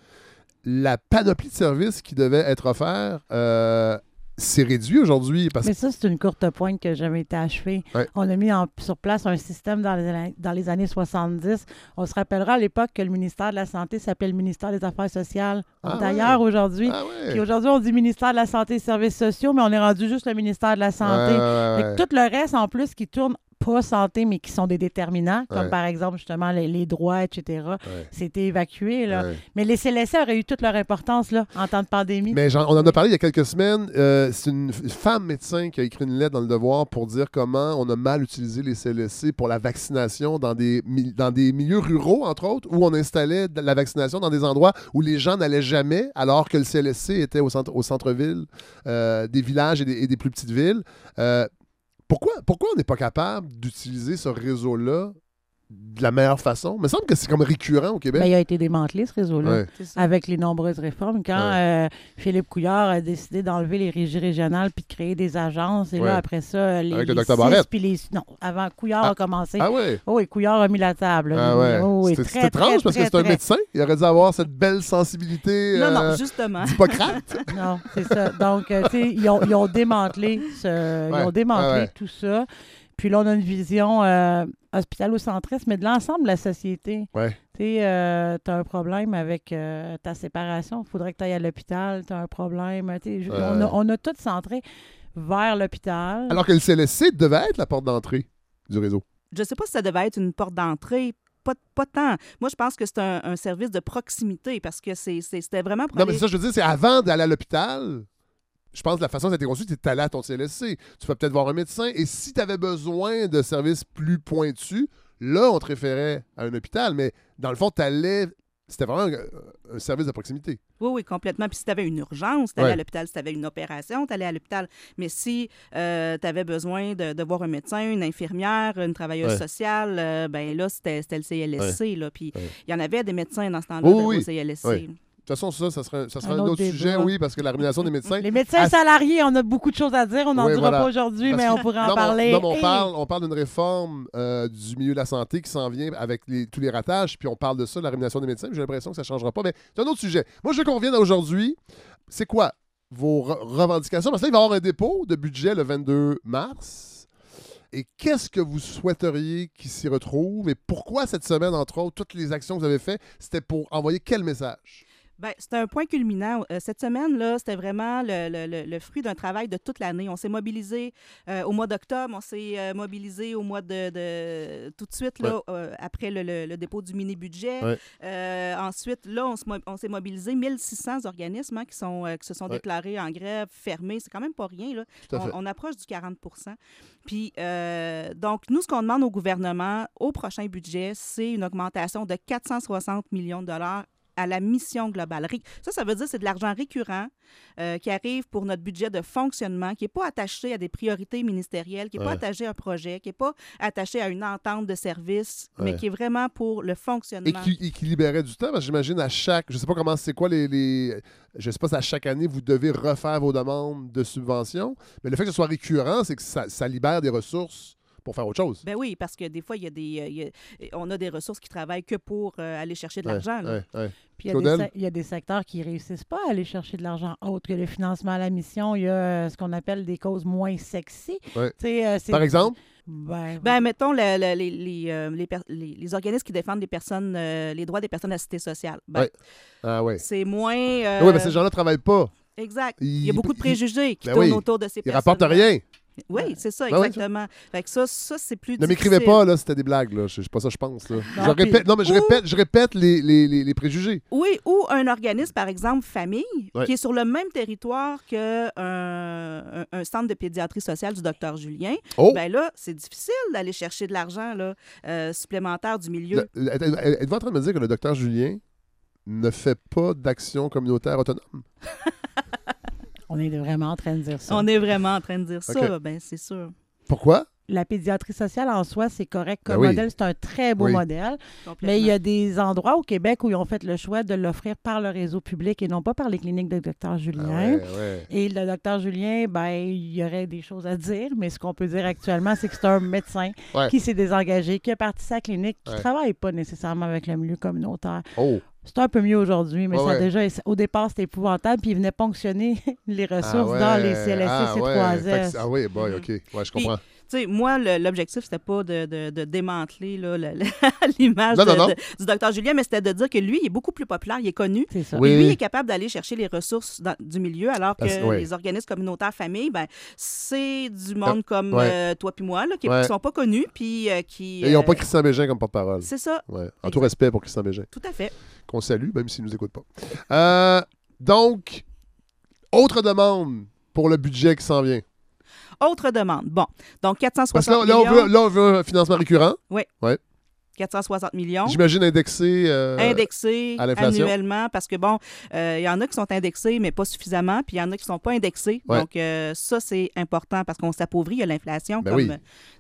Speaker 1: la panoplie de services qui devait être offert euh, s'est réduit aujourd'hui parce
Speaker 12: Mais ça, c'est une courte pointe que jamais été achevée.
Speaker 1: Ouais.
Speaker 12: On a mis en- sur place un système dans les, dans les années 70. On se rappellera à l'époque que le ministère de la Santé s'appelait le ministère des Affaires sociales.
Speaker 1: Ah
Speaker 12: D'ailleurs,
Speaker 1: ouais.
Speaker 12: aujourd'hui.
Speaker 1: Ah ouais.
Speaker 12: Puis aujourd'hui, on dit ministère de la Santé et Services sociaux, mais on est rendu juste le ministère de la Santé.
Speaker 1: Ouais.
Speaker 12: tout le reste, en plus, qui tourne pas santé, mais qui sont des déterminants, comme
Speaker 1: Ouais.
Speaker 12: par exemple, justement, les, les droits, etc.
Speaker 1: Ouais.
Speaker 12: C'était évacué, là.
Speaker 1: Ouais.
Speaker 12: Mais les CLSC auraient eu toute leur importance, là, en temps de pandémie.
Speaker 1: Mais on en a parlé il y a quelques semaines. Euh, c'est une femme médecin qui a écrit une lettre dans le Devoir pour dire comment on a mal utilisé les CLSC pour la vaccination dans des, dans des milieux ruraux, entre autres, où on installait la vaccination dans des endroits où les gens n'allaient jamais, alors que le CLSC était au, centre, au centre-ville euh, des villages et des, et des plus petites villes. Euh, pourquoi, on n'est pas capable d'utiliser ce réseau-là de la meilleure façon? Il me semble que c'est comme récurrent au Québec.
Speaker 12: Ben, il a été démantelé, ce réseau-là,
Speaker 1: Ouais.
Speaker 12: Avec les nombreuses réformes. Quand euh, Philippe Couillard a décidé d'enlever les régies régionales puis de créer des agences, et
Speaker 1: Ouais.
Speaker 12: là, après ça, les,
Speaker 1: Avec le
Speaker 12: les
Speaker 1: Dr. Barrette.
Speaker 12: puis les... Non, avant, Couillard
Speaker 1: Ah.
Speaker 12: a commencé.
Speaker 1: Ah ouais?
Speaker 12: Oh, et Couillard a mis la table.
Speaker 1: Ah.
Speaker 12: Oh, oui,
Speaker 1: c'est étrange
Speaker 12: très,
Speaker 1: parce que c'est un
Speaker 12: très.
Speaker 1: médecin. Il aurait dû avoir cette belle sensibilité
Speaker 11: Non, non,
Speaker 1: euh,
Speaker 11: justement.
Speaker 1: d'Hippocrate.
Speaker 12: Non, c'est ça. Donc, euh, tu sais, ils ont, ils ont démantelé, ce-
Speaker 1: Ouais,
Speaker 12: ils ont démantelé tout ça. Puis là, on a une vision euh, hospitalo-centriste, mais de l'ensemble de la société.
Speaker 1: Ouais.
Speaker 12: Tu sais, euh, tu as un problème avec euh, ta séparation, il faudrait que tu ailles à l'hôpital, tu as un problème. on, a, on a tout centré vers l'hôpital.
Speaker 1: Alors que le CLSC devait être la porte d'entrée du réseau.
Speaker 11: Je sais pas si ça devait être une porte d'entrée. Pas, pas tant. Moi, je pense que c'est un, un service de proximité parce que c'était vraiment
Speaker 1: Non, mais ça, je veux dire, c'est avant d'aller à l'hôpital. Je pense que la façon dont ça a été conçu, c'est d'aller à ton CLSC. Tu vas peut-être voir un médecin. Et si tu avais besoin de services plus pointus, là, on te référait à un hôpital. Mais dans le fond, tu allais. C'était vraiment un, un service de proximité.
Speaker 11: Oui, oui, complètement. Puis si tu avais une urgence, tu allais
Speaker 1: Ouais.
Speaker 11: à l'hôpital. Si tu avais une opération, tu allais à l'hôpital. Mais si tu avais besoin de, de voir un médecin, une infirmière, une travailleuse
Speaker 1: Ouais.
Speaker 11: sociale, euh, ben là, c'était le CLSC. Là. Puis il y en avait des médecins dans ce temps-là de-
Speaker 1: oui,
Speaker 11: au. CLSC.
Speaker 1: De toute façon, ça, ça serait, ça serait
Speaker 12: Un
Speaker 1: un,
Speaker 12: autre
Speaker 1: sujet, oui, parce que la rémunération des médecins.
Speaker 12: Les médecins
Speaker 1: à-
Speaker 12: salariés, on a beaucoup de choses à dire. On n'en
Speaker 1: Oui,
Speaker 12: dira
Speaker 1: voilà.
Speaker 12: pas aujourd'hui, mais on pourrait en
Speaker 1: non,
Speaker 12: parler.
Speaker 1: non, mais on
Speaker 12: Hey!
Speaker 1: parle, on parle d'une réforme euh, du milieu de la santé qui s'en vient avec les- tous les ratages, puis on parle de ça, de la rémunération des médecins. J'ai l'impression que ça ne changera pas, mais c'est un autre sujet. Moi, je veux qu'on revienne à aujourd'hui. C'est quoi vos re- revendications? Parce que là, il va y avoir un dépôt de budget le 22 mars. Et qu'est-ce que vous souhaiteriez qu'il s'y retrouve? Et pourquoi cette semaine, entre autres, toutes les actions que vous avez faites, c'était pour envoyer quel message?
Speaker 11: Ben, c'était un point culminant. Euh, cette semaine-là, c'était vraiment le, le- le- fruit d'un travail de toute l'année. On s'est mobilisé euh, au mois d'octobre, on s'est euh, mobilisé au mois de, de- tout de suite là,
Speaker 1: Ouais.
Speaker 11: euh, après le, le- dépôt du mini-budget.
Speaker 1: Ouais.
Speaker 11: Ensuite, là, on, se mo- on s'est mobilisé 1600 organismes hein, qui, sont, qui se sont
Speaker 1: Ouais.
Speaker 11: déclarés en grève, fermés. C'est quand même pas rien. Là. On, on approche du 40 Puis, donc, nous, ce qu'on demande au gouvernement au prochain budget, c'est une augmentation de 460 millions de dollars à la mission globale. Ça, ça veut dire que c'est de l'argent récurrent euh, qui arrive pour notre budget de fonctionnement, qui n'est pas attaché à des priorités ministérielles, qui n'est
Speaker 1: Ouais.
Speaker 11: pas attaché à un projet, qui n'est pas attaché à une entente de service, mais qui est vraiment pour le fonctionnement.
Speaker 1: Et qui, et qui libérait du temps, parce que j'imagine à chaque. Je sais pas comment c'est quoi les, les. Je sais pas si à chaque année vous devez refaire vos demandes de subvention, mais le fait que ce soit récurrent, c'est que ça, ça libère des ressources pour faire autre chose.
Speaker 11: Ben oui, parce que des fois, il y a des, euh, il y a- on a des ressources qui travaillent que pour euh, aller chercher de l'argent. là.
Speaker 1: ouais, ouais.
Speaker 12: Puis il y, a des
Speaker 1: Claudel?
Speaker 12: sec- il y a des secteurs qui réussissent pas à aller chercher de l'argent autre que le financement à la mission. Il y a euh, ce qu'on appelle des causes moins sexy. Euh,
Speaker 1: Par exemple?
Speaker 12: Ben,
Speaker 11: Ben, mettons le- le- les, les, euh, les, les- les organismes qui défendent les personnes, euh, les droits des personnes assistées sociales. Ben,
Speaker 1: Ouais. Ah ouais.
Speaker 11: C'est moins. euh,
Speaker 1: Oui, mais ces gens-là ne travaillent pas.
Speaker 11: Exact. Il y a
Speaker 1: Ils-
Speaker 11: beaucoup de
Speaker 1: ils-
Speaker 11: préjugés qui
Speaker 1: Ben
Speaker 11: tournent
Speaker 1: oui.
Speaker 11: autour de ces
Speaker 1: Ils
Speaker 11: personnes.
Speaker 1: rapportent rien.
Speaker 11: Oui, c'est ça,
Speaker 1: Ben oui,
Speaker 11: exactement. Fait que ça, ça c'est plus
Speaker 1: Ne m'écrivez
Speaker 11: difficile.
Speaker 1: pas, là, c'était des blagues, là. Je sais pas ça, je pense, là.
Speaker 11: Non,
Speaker 1: je
Speaker 11: puis-
Speaker 1: répète, non, mais je répète, je répète les, les, les, les préjugés.
Speaker 11: Oui, ou un organisme, par exemple, famille,
Speaker 1: Ouais.
Speaker 11: qui est sur le même territoire qu'un un, un centre de pédiatrie sociale du docteur Julien.
Speaker 1: Oh!
Speaker 11: Ben là, c'est difficile d'aller chercher de l'argent là, euh, supplémentaire du milieu.
Speaker 1: Le- le- êtes- Êtes-vous en train de me dire que le docteur Julien ne fait pas d'action communautaire autonome?
Speaker 12: on est vraiment en train de dire ça.
Speaker 11: On est vraiment en train de dire ça, ben c'est sûr.
Speaker 1: Pourquoi?
Speaker 12: La pédiatrie sociale en soi, c'est correct comme
Speaker 1: Ben oui.
Speaker 12: modèle. C'est un très beau
Speaker 1: Oui.
Speaker 12: modèle. Mais il y a des endroits au Québec où ils ont fait le choix de l'offrir par le réseau public et non pas par les cliniques de Dr Julien.
Speaker 1: Ah ouais, ouais.
Speaker 12: Et le docteur Julien, ben, il y aurait des choses à dire, mais ce qu'on peut dire actuellement, c'est que c'est un médecin
Speaker 1: Ouais.
Speaker 12: qui s'est désengagé, qui a parti sa clinique, qui ne
Speaker 1: Ouais.
Speaker 12: travaille pas nécessairement avec le milieu communautaire.
Speaker 1: Oh!
Speaker 12: C'est un peu mieux aujourd'hui, mais
Speaker 1: Ouais,
Speaker 12: ça
Speaker 1: ouais.
Speaker 12: déjà, au départ, c'était épouvantable, puis il venait ponctionner les ressources
Speaker 1: Ah ouais,
Speaker 12: dans les CLSC
Speaker 1: ah
Speaker 12: C3S.
Speaker 1: ouais. Fait que c'est- ah oui, boy, OK. Ouais, je comprends.
Speaker 11: Sais, moi, l'objectif, c'était pas de, de- de démanteler l'image du docteur Julien, mais c'était de dire que lui, il est beaucoup plus populaire, il est connu.
Speaker 12: C'est ça.
Speaker 1: Oui.
Speaker 11: Lui, il est capable d'aller chercher les ressources dans- du milieu, alors que
Speaker 1: Parce- ouais.
Speaker 11: les organismes communautaires familles, ben, c'est du monde comme
Speaker 1: ouais.
Speaker 11: euh, toi puis moi, là, qui ne
Speaker 1: Ouais.
Speaker 11: sont pas connus, puis euh, qui...
Speaker 1: Et ils n'ont
Speaker 11: euh,
Speaker 1: pas Christian Bégin comme porte-parole.
Speaker 11: C'est ça,
Speaker 1: Ouais. En
Speaker 11: Exact.
Speaker 1: tout respect pour Christian Bégin,
Speaker 11: tout à fait.
Speaker 1: qu'on salue, même s'il ne nous écoute pas. Euh, donc, autre demande pour le budget qui s'en vient.
Speaker 11: Autre demande. Bon, donc
Speaker 1: Parce
Speaker 11: 460
Speaker 1: que là, là, on
Speaker 11: millions.
Speaker 1: veut, là, on veut un financement récurrent.
Speaker 11: 460 millions.
Speaker 1: J'imagine indexé. euh,
Speaker 11: indexés
Speaker 1: à l'inflation.
Speaker 11: annuellement parce que bon, euh, il y en a qui sont indexés mais pas suffisamment, puis il y en a qui sont pas indexés.
Speaker 1: Ouais.
Speaker 11: Donc euh, ça c'est important parce qu'on s'appauvrit à l'inflation
Speaker 1: Ben
Speaker 11: comme
Speaker 1: oui.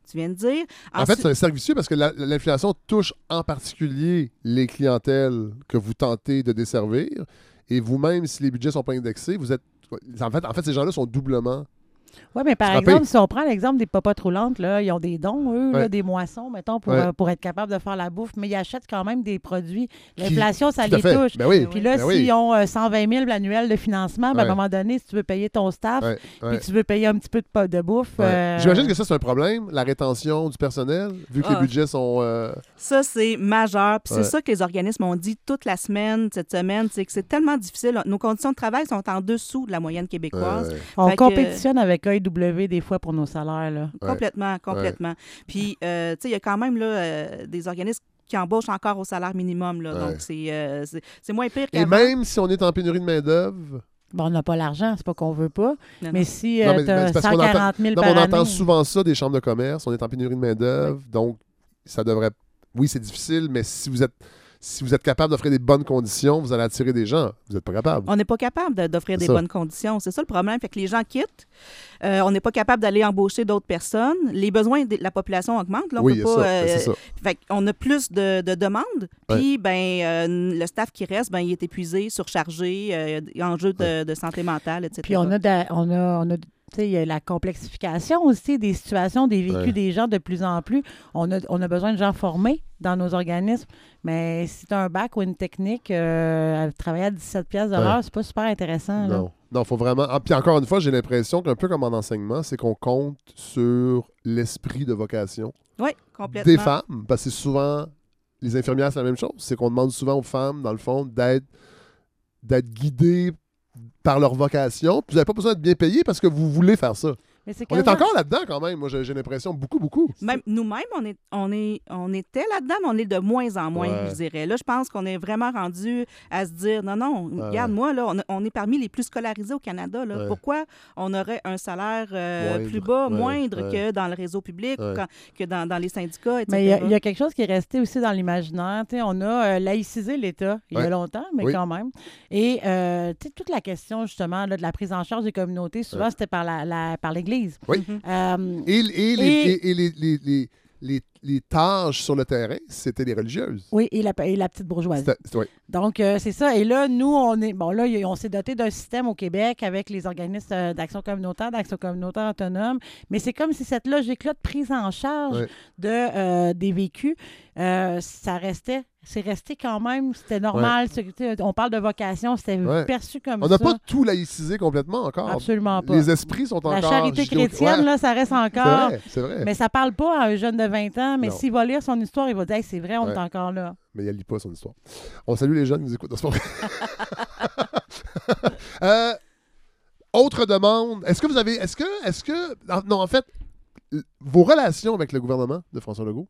Speaker 11: tu viens de dire.
Speaker 1: En fait, c'est un cercle vicieux parce que la- l'inflation touche en particulier les clientèles que vous tentez de desservir. Et vous-même, si les budgets ne sont pas indexés, vous êtes. En fait, en fait ces gens-là sont doublement.
Speaker 12: Oui, mais par exemple, si on prend l'exemple des popotes roulantes, là, ils ont des dons, eux, là, des moissons, mettons, pour,
Speaker 1: Ouais.
Speaker 12: euh, pour être capable de faire la bouffe, mais ils achètent quand même des produits. L'inflation, ça les
Speaker 1: fait.
Speaker 12: touche.
Speaker 1: Ben oui.
Speaker 12: Puis là,
Speaker 1: Ben
Speaker 12: s'ils
Speaker 1: oui.
Speaker 12: ont euh, 120 000 annuels de financement, ben, à un moment donné, si tu veux payer ton staff,
Speaker 1: Ouais, ouais.
Speaker 12: puis tu veux payer un petit peu de, de bouffe.
Speaker 1: Ouais.
Speaker 12: euh,
Speaker 1: J'imagine que ça, c'est un problème, la rétention du personnel, vu que
Speaker 11: Ah.
Speaker 1: les budgets sont. euh,
Speaker 11: Ça, c'est majeur. Puis
Speaker 1: Ouais.
Speaker 11: c'est ça que les organismes ont dit toute la semaine, cette semaine, c'est que c'est tellement difficile. Nos conditions de travail sont en dessous de la moyenne québécoise.
Speaker 1: euh,
Speaker 12: On compétitionne avec Des fois pour nos salaires. Là.
Speaker 1: Ouais.
Speaker 11: Complètement, complètement. Puis, euh, tu sais, il y a quand même là, euh, des organismes qui embauchent encore au salaire minimum. Là,
Speaker 1: Ouais.
Speaker 11: Donc, c'est euh, c'est- c'est moins pire
Speaker 1: Et
Speaker 11: qu'avant.
Speaker 1: même si on est en pénurie de main-d'œuvre.
Speaker 12: Bon, on n'a pas l'argent, c'est pas qu'on veut pas.
Speaker 11: Non,
Speaker 12: Mais
Speaker 11: non.
Speaker 12: si
Speaker 1: Non,
Speaker 12: euh,
Speaker 1: mais-
Speaker 12: tu as
Speaker 1: mais c'est parce qu'on
Speaker 12: 140 000
Speaker 1: Non,
Speaker 12: par
Speaker 1: mais on entend
Speaker 12: année,
Speaker 1: souvent ça des chambres de commerce. On est en pénurie de main-d'œuvre. Donc, ça devrait. Oui, c'est difficile, mais si vous êtes. Si vous êtes capable d'offrir des bonnes conditions, vous allez attirer des gens. Vous n'êtes pas capable.
Speaker 11: On n'est pas capable d'offrir des
Speaker 1: ça.
Speaker 11: bonnes conditions. C'est ça le problème. Fait que les gens quittent. Euh, on n'est pas capable d'aller embaucher d'autres personnes. Les besoins de la population augmentent. Là, on
Speaker 1: oui,
Speaker 11: peut pas,
Speaker 1: ça.
Speaker 11: euh,
Speaker 1: Ben, c'est ça.
Speaker 11: Fait qu'on a plus de, de demandes. Puis, ben, euh, le staff qui reste, ben, il est épuisé, surchargé, euh, enjeux de, de santé mentale, etc.
Speaker 12: Puis on a, de- on a, on a tu sais, il y a la complexification aussi des situations, des vécus
Speaker 1: Ouais.
Speaker 12: des gens de plus en plus. On a, on a besoin de gens formés dans nos organismes. Mais si tu as un bac ou une technique, euh, à travailler à 17 pièces de
Speaker 1: Ouais.
Speaker 12: l'heure, c'est pas super intéressant. là.
Speaker 1: Non. Non, faut vraiment. Ah, puis encore une fois, j'ai l'impression qu'un peu comme en enseignement, c'est qu'on compte sur l'esprit de vocation
Speaker 11: Oui, complètement.
Speaker 1: des femmes. Parce que c'est souvent. Les infirmières, c'est la même chose. C'est qu'on demande souvent aux femmes, dans le fond, d'être d'être guidées par leur vocation. Puis vous n'avez pas besoin de bien payer parce que vous voulez faire ça.
Speaker 12: Mais
Speaker 1: On est encore là-dedans quand même. Moi, j'ai l'impression beaucoup, beaucoup.
Speaker 11: Même nous-mêmes, on, est, on, est, on était là-dedans, mais on est de moins en moins,
Speaker 1: Ouais.
Speaker 11: je dirais. Là, je pense qu'on est vraiment rendu à se dire non, non,
Speaker 1: Ouais,
Speaker 11: regarde, moi, là, on, on est parmi les plus scolarisés au Canada. Là.
Speaker 1: Ouais.
Speaker 11: Pourquoi on aurait un salaire euh,
Speaker 1: Moindre.
Speaker 11: plus bas,
Speaker 1: Ouais,
Speaker 11: moindre
Speaker 1: ouais.
Speaker 11: que dans le réseau public,
Speaker 1: Ouais.
Speaker 11: ou quand- que dans, dans les syndicats, etc.
Speaker 12: Mais il y, a, il y a quelque chose qui est resté aussi dans l'imaginaire. Tu sais, On a euh, laïcisé l'État il y a longtemps, mais
Speaker 1: Oui.
Speaker 12: quand même. Et euh, tu sais, toute la question, justement, là, de la prise en charge des communautés, souvent,
Speaker 1: Ouais.
Speaker 12: c'était par l'Église. La, par
Speaker 1: Oui.
Speaker 12: Euh,
Speaker 1: Et, et les,
Speaker 12: Et-
Speaker 1: et- et les, les- les- les- tâches sur le terrain, c'était les religieuses.
Speaker 12: oui, et la, et la petite bourgeoisie. Donc, euh, c'est ça. Et là, nous, on est. Bon, là, on s'est doté d'un système au Québec avec les organismes euh, d'action communautaire, d'action communautaire autonome. Mais c'est comme si cette logique-là de prise en charge de, euh, des vécus, euh, ça restait. C'est resté quand même. C'était normal. On parle de vocation, c'était
Speaker 1: Ouais.
Speaker 12: perçu comme
Speaker 1: On
Speaker 12: ça.
Speaker 1: n'a pas tout laïcisé complètement encore.
Speaker 12: Absolument pas.
Speaker 1: Les esprits sont encore.
Speaker 12: La charité chrétienne,
Speaker 1: Ouais.
Speaker 12: là, ça reste
Speaker 1: C'est
Speaker 12: encore.
Speaker 1: vrai, c'est vrai.
Speaker 12: Mais ça parle pas à un jeune de 20 ans. Mais
Speaker 1: Non.
Speaker 12: s'il va lire son histoire, il va dire Hey, c'est vrai, on
Speaker 1: Ouais.
Speaker 12: est encore là.
Speaker 1: Mais il lit pas son histoire. On salue les jeunes qui nous écoutent. Non, c'est pas vrai. Euh, autre demande. Est-ce que vous avez. Est-ce que. Est-ce que. ah, Non, en fait, l- vos relations avec le gouvernement de François Legault,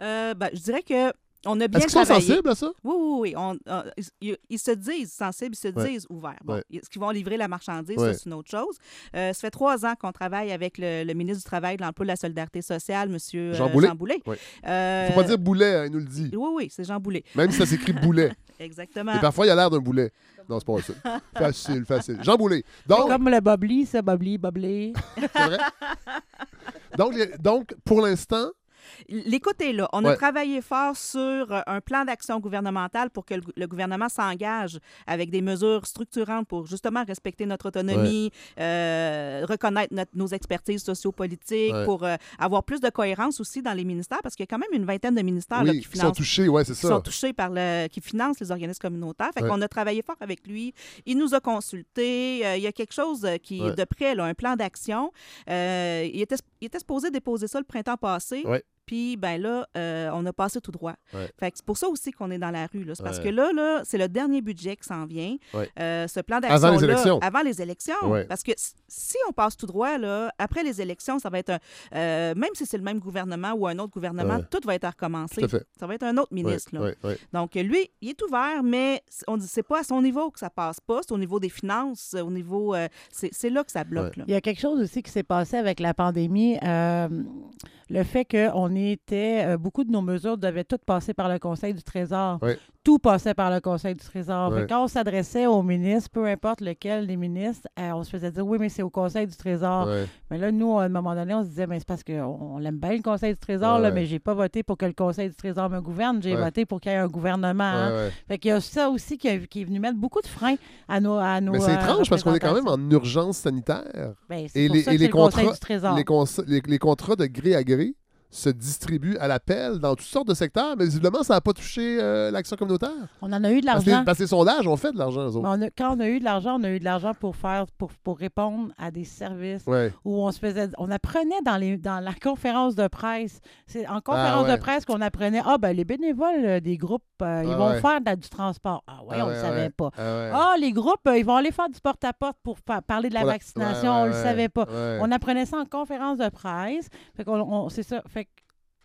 Speaker 11: Euh, ben, je dirais que on a bien
Speaker 1: est-ce qu'ils sont sensibles à ça?
Speaker 11: Oui, oui, oui. On- euh, ils, ils se disent sensibles, ils se
Speaker 1: Ouais.
Speaker 11: disent ouverts. Bon,
Speaker 1: Ouais.
Speaker 11: Est-ce qu'ils vont livrer la marchandise?
Speaker 1: Ouais.
Speaker 11: Ça, c'est une autre chose. Euh, ça fait trois ans qu'on travaille avec le, le ministre du Travail, de l'Emploi et de la Solidarité sociale, M.
Speaker 1: Jean Boulet.
Speaker 11: Boulet.
Speaker 1: Oui.
Speaker 11: Euh,
Speaker 1: Faut pas dire boulet, hein, il nous le dit.
Speaker 11: Oui, oui, c'est Jean Boulet.
Speaker 1: Même si ça s'écrit boulet.
Speaker 11: Exactement.
Speaker 1: Et parfois, il a l'air d'un boulet. Non, c'est pas ça. Facile, facile. Jean Boulet. Donc,
Speaker 12: Comme le Bobli, ça, Bobli, Bobli.
Speaker 1: c'est vrai. Donc, donc, pour l'instant,
Speaker 11: L'écoute est là. On a travaillé fort sur euh, un plan d'action gouvernemental pour que le, le gouvernement s'engage avec des mesures structurantes pour justement respecter notre autonomie, euh, reconnaître notre- nos expertises sociopolitiques,
Speaker 1: Ouais.
Speaker 11: pour euh, avoir plus de cohérence aussi dans les ministères, parce qu'il y a quand même une vingtaine de ministères là, qui
Speaker 1: qui sont touchés, ouais, c'est
Speaker 11: qui
Speaker 1: ça.
Speaker 11: sont touchés par le, qui financent les organismes communautaires. Fait qu'on a travaillé fort avec lui. Il nous a consultés. Euh, il y a quelque chose qui est de près, là, un plan d'action. Il, était, il était supposé déposer ça le printemps passé. Puis, ben là, euh, on a passé tout droit.
Speaker 1: Ouais.
Speaker 11: Fait que c'est pour ça aussi qu'on est dans la rue. là. C'est parce
Speaker 1: Ouais.
Speaker 11: que là, là c'est le dernier budget qui s'en vient.
Speaker 1: Ouais.
Speaker 11: Euh, ce plan
Speaker 1: Avant
Speaker 11: d'action
Speaker 1: les élections.
Speaker 11: Avant les élections.
Speaker 1: Ouais.
Speaker 11: Parce que si on passe tout droit, là, après les élections, ça va être un... euh, même si c'est le même gouvernement ou un autre gouvernement,
Speaker 1: Ouais.
Speaker 11: tout va être à recommencer.
Speaker 1: Tout à fait.
Speaker 11: Ça va être un autre
Speaker 1: Ouais,
Speaker 11: ministre. là.
Speaker 1: ouais, ouais.
Speaker 11: Donc, lui, il est ouvert, mais on dit c'est pas à son niveau que ça passe pas, c'est au niveau des finances, au niveau. euh, c'est c'est là que ça bloque. là.
Speaker 12: Il y a quelque chose aussi qui s'est passé avec la pandémie. euh, le fait qu'on était. euh, beaucoup de nos mesures devaient toutes passer par le Conseil du Trésor. Tout passait par le Conseil du Trésor. Quand on s'adressait aux ministres, peu importe lequel des ministres, euh, on se faisait dire oui, mais c'est au Conseil du Trésor. Mais là, nous, à un moment donné, on se disait, mais c'est parce qu'on on aime bien le Conseil du Trésor, là, mais j'ai pas voté pour que le Conseil du Trésor me gouverne, j'ai voté pour qu'il y ait un gouvernement. hein. Fait qu'il y a ça aussi qui, a- qui est venu mettre beaucoup de freins à nos. À nos
Speaker 1: Mais c'est
Speaker 12: euh,
Speaker 1: étrange parce qu'on est quand même en urgence sanitaire.
Speaker 12: Ben, c'est pour ça que c'est le Conseil
Speaker 1: contrats,
Speaker 12: du Trésor.
Speaker 1: les, les- les contrats de gré à gré se distribuent à l'appel dans toutes sortes de secteurs, mais visiblement, ça n'a pas touché euh, l'action communautaire.
Speaker 12: On en a eu de
Speaker 1: Parce
Speaker 12: l'argent.
Speaker 1: parce que les sondages ont fait de l'argent, eux autres.
Speaker 12: Mais on a- quand on a eu de l'argent, on a eu de l'argent pour faire pour, pour répondre à des services
Speaker 1: Ouais.
Speaker 12: où on se faisait on apprenait dans les dans la conférence de presse. C'est en conférence
Speaker 1: ouais.
Speaker 12: de presse qu'on apprenait ah ben les bénévoles euh, des groupes euh, ils
Speaker 1: Ah
Speaker 12: vont
Speaker 1: ouais.
Speaker 12: faire de du transport. Ah ouais,
Speaker 1: Ah
Speaker 12: on
Speaker 1: ouais,
Speaker 12: le savait pas.
Speaker 1: Ah.
Speaker 12: Ah les groupes euh, ils vont aller faire du porte-à-porte pour parler de la
Speaker 1: Pour
Speaker 12: vaccination, on
Speaker 1: ouais,
Speaker 12: le savait pas. On apprenait ça en conférence de presse. Fait qu'on on- c'est ça fait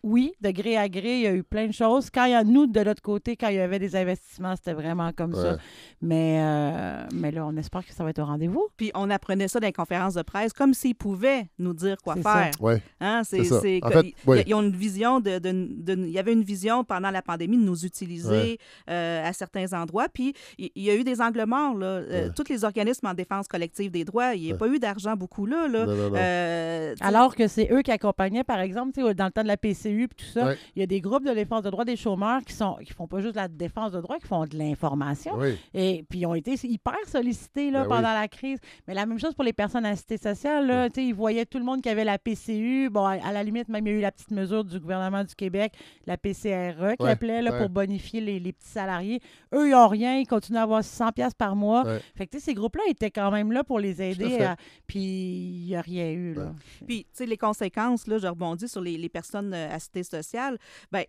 Speaker 12: oui, de gré à gré, il y a eu plein de choses. Quand il y a, nous, de l'autre côté, quand il y avait des investissements, c'était vraiment comme ça. Mais, euh, mais là, on espère que ça va être au rendez-vous.
Speaker 11: Puis on apprenait ça dans les conférences de presse comme s'ils pouvaient nous dire quoi faire.
Speaker 1: Ouais.
Speaker 11: Hein, c'est,
Speaker 1: En fait,
Speaker 11: ils- ont une vision de, de- de- il y avait une vision pendant la pandémie de nous utiliser
Speaker 1: Ouais.
Speaker 11: euh, à certains endroits. Puis il il y a eu des angles morts. Là. Euh. Tous les organismes en défense collective des droits, il n'y a
Speaker 1: Ouais.
Speaker 11: pas eu d'argent beaucoup là. là.
Speaker 1: Non, non, non.
Speaker 11: Euh,
Speaker 12: Alors que c'est eux qui accompagnaient, par exemple, tu sais, dans le temps de la PCU et tout ça,
Speaker 1: Ouais.
Speaker 12: il y a des groupes de défense de droits des chômeurs qui sont qui font pas juste la défense de droits, qui font de l'information.
Speaker 1: Oui.
Speaker 12: Et puis ils ont été hyper sollicités là,
Speaker 1: Ben
Speaker 12: pendant la crise. Mais la même chose pour les personnes à cité sociale. Là, tu sais, Ils voyaient tout le monde qui avait la PCU. Bon, à, à la limite, même il y a eu la petite mesure du gouvernement du Québec, la PCRE qui appelait là, pour bonifier les, les petits salariés. Eux, ils n'ont rien. Ils continuent à avoir 600 pièces par mois. Fait que tu sais, ces groupes-là étaient quand même là pour les aider. à- Puis il n'y a rien eu. Là.
Speaker 11: Puis, tu sais, les conséquences, là, je rebondis sur les, les personnes euh, à cité sociale. Ben,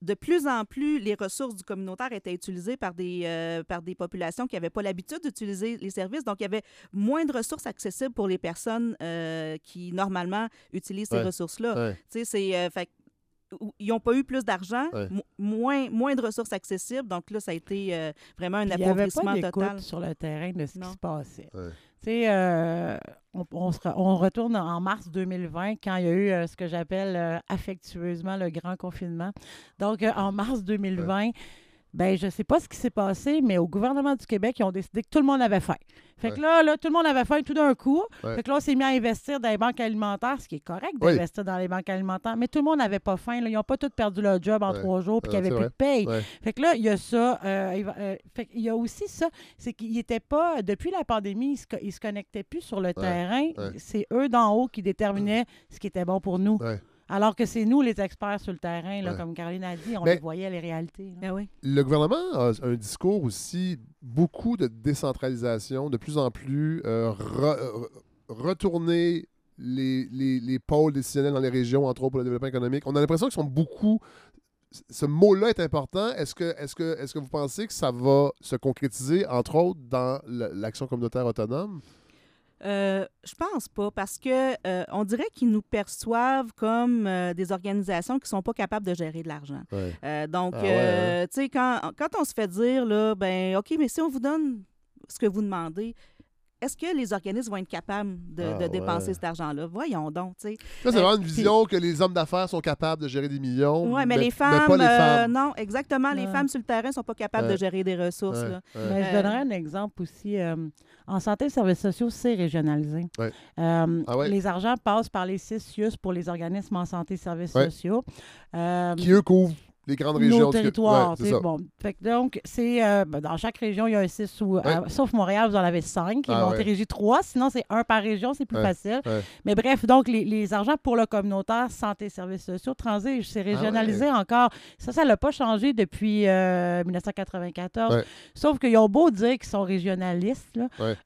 Speaker 11: de plus en plus, les ressources du communautaire étaient utilisées par des, euh, par des populations qui n'avaient pas l'habitude d'utiliser les services. Donc, il y avait moins de ressources accessibles pour les personnes euh, qui, normalement, utilisent ces ressources-là.
Speaker 1: Ouais.
Speaker 11: Tu sais, c'est... euh, fait ils n'ont pas eu plus d'argent,
Speaker 1: Ouais.
Speaker 11: moins, moins de ressources accessibles. Donc là, ça a été euh, vraiment un
Speaker 12: Puis Il n'y avait
Speaker 11: appauvrissement
Speaker 12: pas d'écoute
Speaker 11: total.
Speaker 12: sur le terrain de ce
Speaker 11: Non.
Speaker 12: qui se passait.
Speaker 1: Ouais.
Speaker 12: Tu sais, euh, on, on se re- on retourne en mars 2020 quand il y a eu euh, ce que j'appelle euh, affectueusement le grand confinement. Donc, en mars 2020, ben, je ne sais pas ce qui s'est passé, mais au gouvernement du Québec, ils ont décidé que tout le monde avait faim. Fait que
Speaker 1: Ouais.
Speaker 12: là, là, tout le monde avait faim tout d'un coup.
Speaker 1: Ouais.
Speaker 12: Fait que là, on s'est mis à investir dans les banques alimentaires, ce qui est correct
Speaker 1: Oui.
Speaker 12: d'investir dans les banques alimentaires, mais tout le monde n'avait pas faim. là. Ils n'ont pas tous perdu leur job en
Speaker 1: Ouais.
Speaker 12: trois jours puis qu'il n'y avait plus de paye. Fait que là, il y a ça. euh, il euh, fait qu'il y a aussi ça. C'est qu'ils n'étaient pas. Depuis la pandémie, ils ne se, ils se connectaient plus sur le terrain. C'est eux d'en haut qui déterminaient ce qui était bon pour nous. Alors que c'est nous, les experts sur le terrain, là,
Speaker 1: Ouais.
Speaker 12: comme Caroline a dit, on
Speaker 1: Mais-
Speaker 12: les voyait, les réalités. là.
Speaker 11: Ben oui.
Speaker 1: Le gouvernement a un discours aussi, beaucoup de décentralisation, de plus en plus euh, re- euh, retourner les, les, les pôles décisionnels dans les régions, entre autres pour le développement économique. On a l'impression qu'ils sont beaucoup. Ce mot-là est important. Est-ce que, est que, est que vous pensez que ça va se concrétiser, entre autres, dans l'action communautaire autonome?
Speaker 11: Euh, je pense pas parce que euh, on dirait qu'ils nous perçoivent comme euh, des organisations qui sont pas capables de gérer de l'argent.
Speaker 1: Ouais.
Speaker 11: Donc,
Speaker 1: Ah ouais,
Speaker 11: euh, tu sais, quand, quand on se fait dire, là, ben, OK, mais si on vous donne ce que vous demandez, est-ce que les organismes vont être capables de,
Speaker 1: Ah,
Speaker 11: de dépenser
Speaker 1: ouais.
Speaker 11: cet argent-là? Voyons donc, tu sais.
Speaker 1: Ça, c'est
Speaker 11: Euh,
Speaker 1: vraiment une
Speaker 11: puis-
Speaker 1: vision que les hommes d'affaires sont capables de gérer des millions.
Speaker 11: Oui, mais, les
Speaker 1: pas
Speaker 11: femmes,
Speaker 1: les
Speaker 11: euh,
Speaker 1: femmes.
Speaker 11: non, exactement. Les femmes sur le terrain ne sont pas capables de gérer des ressources.
Speaker 1: Ouais,
Speaker 11: là.
Speaker 1: ouais.
Speaker 12: Mais je donnerais un exemple aussi. euh, en santé et services sociaux, c'est régionalisé.
Speaker 1: Ouais.
Speaker 12: Euh,
Speaker 1: Ah ouais?
Speaker 12: Les argents passent par les CISIUS pour les organismes en santé et services
Speaker 1: Ouais.
Speaker 12: sociaux. Euh,
Speaker 1: Qui, eux, couvrent les grandes régions.
Speaker 12: nos territoires.
Speaker 1: Ouais, c'est
Speaker 12: tu sais,
Speaker 1: ça.
Speaker 12: bon. Fait que donc, c'est euh, ben, dans chaque région, il y a un 6 ou. euh, sauf Montréal, vous en avez 5. Ils
Speaker 1: Ah
Speaker 12: vont
Speaker 1: ouais.
Speaker 12: diriger 3. Sinon, c'est un par région, c'est plus facile. Mais bref, donc, les, les argents pour le communautaire, santé services sociaux, transigent. C'est régionalisé encore. Ça, ça n'a pas changé depuis euh, 1994.
Speaker 1: Ouais.
Speaker 12: Sauf qu'ils ont beau dire qu'ils sont régionalistes,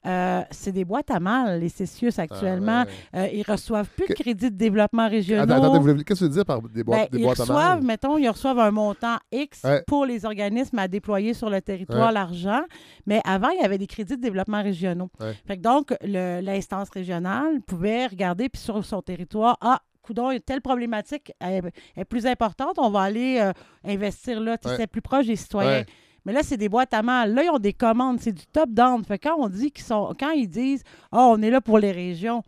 Speaker 12: euh, c'est des boîtes à mal, les CCIUS actuellement.
Speaker 1: Ah ouais.
Speaker 12: Euh, ils reçoivent plus de crédits de développement régionaux.
Speaker 1: Attends, voulez- qu'est-ce que tu veux dire par des boîtes,
Speaker 12: Ben,
Speaker 1: des
Speaker 12: ils
Speaker 1: boîtes à
Speaker 12: reçoivent,
Speaker 1: mal?
Speaker 12: mettons, ils reçoivent un montant X
Speaker 1: Ouais.
Speaker 12: pour les organismes à déployer sur le territoire,
Speaker 1: Ouais.
Speaker 12: l'argent. Mais avant, il y avait des crédits de développement régionaux.
Speaker 1: Ouais.
Speaker 12: Fait que donc, l'instance régionale pouvait regarder puis sur son territoire, ah, coudon, telle problématique est, est plus importante, on va aller euh, investir là. C'est plus proche des citoyens. Mais là, c'est des boîtes à mal. Là, ils ont des commandes. C'est du top-down. Fait quand on dit qu'ils sont. Quand ils disent Ah, on est là pour les régions,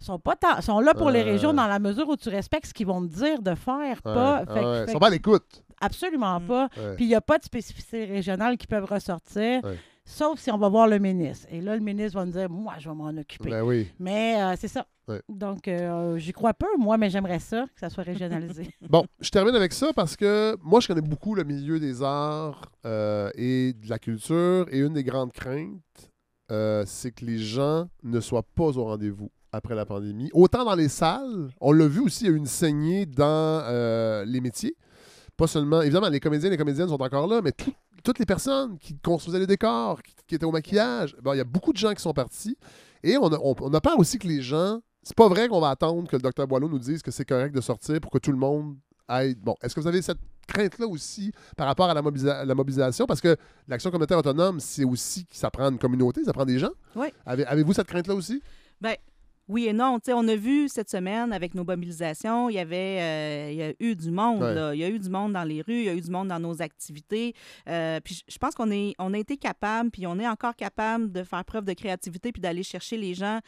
Speaker 12: sont pas tant- sont là pour les
Speaker 1: Ouais.
Speaker 12: régions dans la mesure où tu respectes ce qu'ils vont te dire de faire,
Speaker 1: Ouais,
Speaker 12: pas.
Speaker 1: ouais,
Speaker 12: Fait que-
Speaker 1: ouais.
Speaker 12: fait
Speaker 1: Ils sont pas à l'écoute.
Speaker 12: Absolument pas.
Speaker 1: Ouais.
Speaker 12: Puis il n'y a pas de spécificités régionales qui peuvent ressortir,
Speaker 1: Ouais.
Speaker 12: sauf si on va voir le ministre. Et là, le ministre va nous dire Moi, je vais m'en occuper.
Speaker 1: Ben oui.
Speaker 12: Mais euh, c'est ça. Donc, euh, j'y crois peu, moi, mais j'aimerais ça, que ça soit régionalisé.
Speaker 1: Bon, je termine avec ça parce que moi, je connais beaucoup le milieu des arts euh, et de la culture. Et une des grandes craintes, euh, c'est que les gens ne soient pas au rendez-vous après la pandémie. Autant dans les salles, on l'a vu aussi, il y a eu une saignée dans euh, les métiers. Pas seulement, évidemment, les comédiens et les comédiennes sont encore là, mais tout- toutes les personnes qui construisaient les décors, qui, qui étaient au maquillage, bon, il y a beaucoup de gens qui sont partis. Et on a, on- on a peur aussi que les gens. C'est pas vrai qu'on va attendre que le docteur Boileau nous dise que c'est correct de sortir pour que tout le monde aille. Bon, est-ce que vous avez cette crainte-là aussi par rapport à la, mobilisa- la mobilisation? Parce que l'action communautaire autonome, c'est aussi que ça prend une communauté, ça prend des gens.
Speaker 11: Oui.
Speaker 1: Avez- Avez-vous cette crainte-là aussi?
Speaker 11: Ben, oui et non. Tu sais, on a vu cette semaine avec nos mobilisations, il y avait euh, il y a eu du monde.
Speaker 1: Ouais.
Speaker 11: là. Il y a eu du monde dans les rues, il y a eu du monde dans nos activités. Euh, puis je- pense qu'on est, on a été capable, puis on est encore capable de faire preuve de créativité puis d'aller chercher les gens.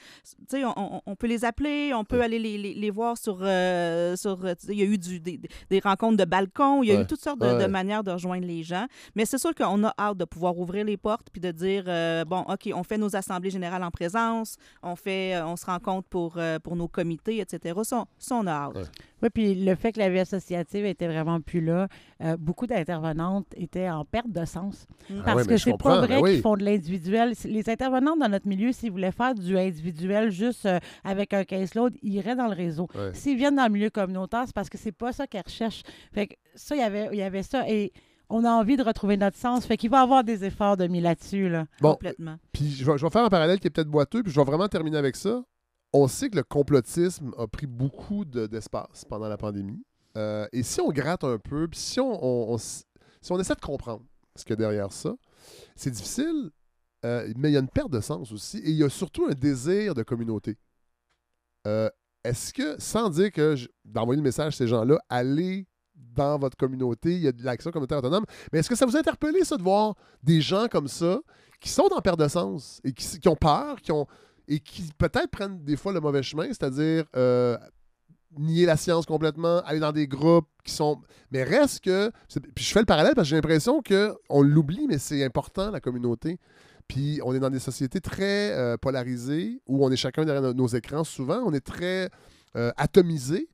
Speaker 11: On, on- on peut les appeler, on peut aller les, les- les voir sur. euh, sur il y a eu du, des, des rencontres de balcon, il y a
Speaker 1: Ouais.
Speaker 11: eu toutes sortes de, de manières de rejoindre les gens. Mais c'est sûr qu'on a hâte de pouvoir ouvrir les portes puis de dire bon, OK, on fait nos assemblées générales en présence, on fait, on se rencontre pour, euh, pour nos comités, etc. Ça, ça, on a hâte.
Speaker 12: Oui, puis le fait que la vie associative était vraiment plus là, euh, beaucoup d'intervenantes étaient en perte de sens.
Speaker 11: Mm.
Speaker 1: Ah
Speaker 12: Parce
Speaker 1: ouais,
Speaker 12: que
Speaker 1: je
Speaker 12: c'est pas
Speaker 1: ben
Speaker 12: vrai
Speaker 1: oui.
Speaker 12: qu'ils font de l'individuel. Les intervenantes dans notre milieu, s'ils voulaient faire du individuel juste euh, avec un caseload, ils iraient dans le réseau.
Speaker 1: Ouais.
Speaker 12: S'ils viennent dans le milieu communautaire, c'est parce que c'est pas ça qu'ils recherchent. Fait que ça, il y avait, il y avait ça. Et on a envie de retrouver notre sens. Fait qu'il va y avoir des efforts de mis là-dessus. Là.
Speaker 1: Bon,
Speaker 11: Complètement.
Speaker 1: Puis je vais, je vais faire un parallèle qui est peut-être boiteux, puis je vais vraiment terminer avec ça. On sait que le complotisme a pris beaucoup de- d'espace pendant la pandémie. Euh, et si on gratte un peu, puis si on, essaie de comprendre ce qu'il y a derrière ça, c'est difficile, euh, mais il y a une perte de sens aussi. Et il y a surtout un désir de communauté. Euh, Est-ce que, sans dire que d'envoyer le message à ces gens-là, allez dans votre communauté, il y a de l'action communautaire autonome, mais est-ce que ça vous a interpellé, ça, de voir des gens comme ça qui sont en perte de sens et qui ont peur, qui ont et qui peut-être prennent des fois le mauvais chemin, c'est-à-dire euh, nier la science complètement, aller dans des groupes qui sont. Mais reste que. Puis je fais le parallèle parce que j'ai l'impression qu'on l'oublie, mais c'est important, la communauté. Puis on est dans des sociétés très euh, polarisées où on est chacun derrière nos, écrans souvent, on est très euh, atomisé.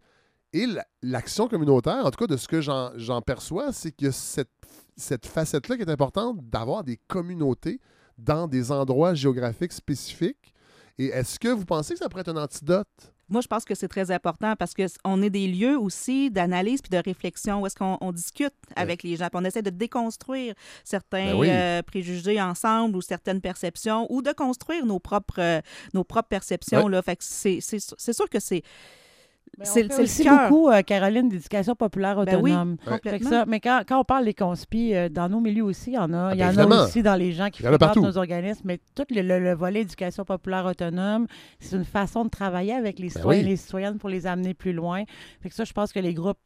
Speaker 1: Et la- l'action communautaire, en tout cas de ce que j'en j'en perçois, c'est que cette, cette facette-là qui est importante d'avoir des communautés dans des endroits géographiques spécifiques. Et est-ce que vous pensez que ça pourrait être un antidote?
Speaker 11: Moi, je pense que c'est très important parce qu'on est des lieux aussi d'analyse puis de réflexion où est-ce qu'on on discute avec les gens. puis on essaie de déconstruire certains
Speaker 1: Ben oui.
Speaker 11: euh, préjugés ensemble ou certaines perceptions ou de construire nos propres, euh, nos propres perceptions.
Speaker 1: Ouais.
Speaker 11: Là. Fait que c'est sûr que c'est. C'est,
Speaker 12: aussi
Speaker 11: cœur.
Speaker 12: beaucoup, euh, Caroline, d'éducation populaire
Speaker 11: Ben oui,
Speaker 12: autonome.
Speaker 11: Complètement.
Speaker 12: ça, mais quand, quand on parle des conspis, euh, dans nos milieux aussi, il y en a.
Speaker 1: Ah,
Speaker 12: il y
Speaker 1: ben
Speaker 12: en a aussi dans les gens qui fréquentent
Speaker 1: partout.
Speaker 12: nos organismes. Mais tout le, le- le volet éducation populaire autonome, c'est une façon de travailler avec les
Speaker 1: Ben
Speaker 12: citoyens
Speaker 1: oui.
Speaker 12: et les citoyennes pour les amener plus loin. Fait que ça, je pense que les groupes